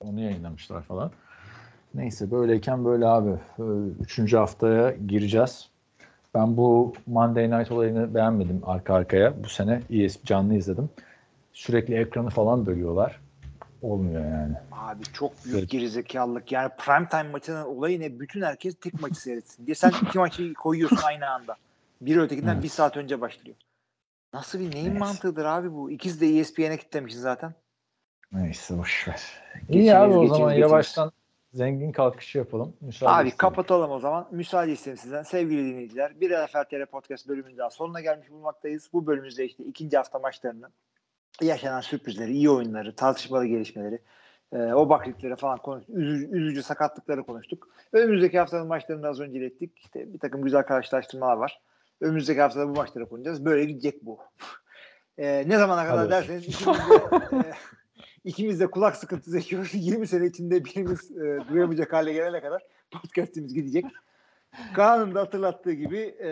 Onu yayınlamışlar falan. Neyse böyleyken böyle abi. Ee, Üçüncü haftaya gireceğiz. Ben bu Monday Night olayını beğenmedim arka arkaya. Bu sene ES canlı izledim. Sürekli ekranı falan bölüyorlar. Olmuyor yani. Abi çok büyük Evet. gerizekalılık. Yani prime time maçının olayı ne? Bütün herkes tek maçı seyretsin diye. Sen iki maçı koyuyorsun aynı anda. Biri ötekinden Evet. bir saat önce başlıyor. Nasıl bir neyin Neyse. mantığıdır abi bu? İkiz de ESPN'e kitlemişsin zaten. Neyse boşver. Geçiniz, İyi abi o geçiniz, zaman geçiniz. yavaştan zengin kalkışı yapalım. Müsaade Abi istedim. kapatalım o zaman. Müsaade istedim sizden. Sevgili dinleyiciler. Bir NFL TR Podcast bölümünün daha sonuna gelmiş bulunmaktayız. Bu bölümümüzde işte ikinci hafta maçlarını, yaşanan sürprizleri, iyi oyunları, tartışmalı gelişmeleri, e, o baklitlere falan konuştuk. Üzücü, üzücü sakatlıkları konuştuk. Önümüzdeki haftanın maçlarını az önce ilettik. İşte bir takım güzel karşılaştırmalar var. Önümüzdeki haftada bu maçları konuşacağız. Böyle gidecek bu. E, ne zamana kadar Hadi derseniz ikimiz de, e, ikimiz de kulak sıkıntısı çekiyoruz. 20 sene içinde birimiz e, duyamayacak hale gelene kadar podcastimiz gidecek. Kaan'ın da hatırlattığı gibi e,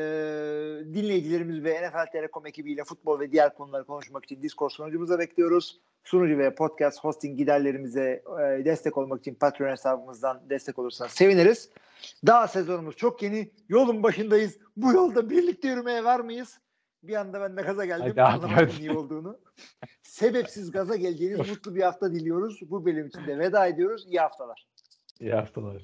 dinleyicilerimiz ve NFL Telekom ekibiyle futbol ve diğer konuları konuşmak için Discord sunucumuza bekliyoruz. Sunucu ve podcast hosting giderlerimize e, destek olmak için Patreon hesabımızdan destek olursanız seviniriz. Daha sezonumuz çok yeni. Yolun başındayız. Bu yolda birlikte yürümeye var mıyız? Bir anda ben de gaza geldim. Hadi Anlamadım niye olduğunu. Sebepsiz gaza geleceğiniz mutlu bir hafta diliyoruz. Bu bölüm için de veda ediyoruz. İyi haftalar. İyi haftalar.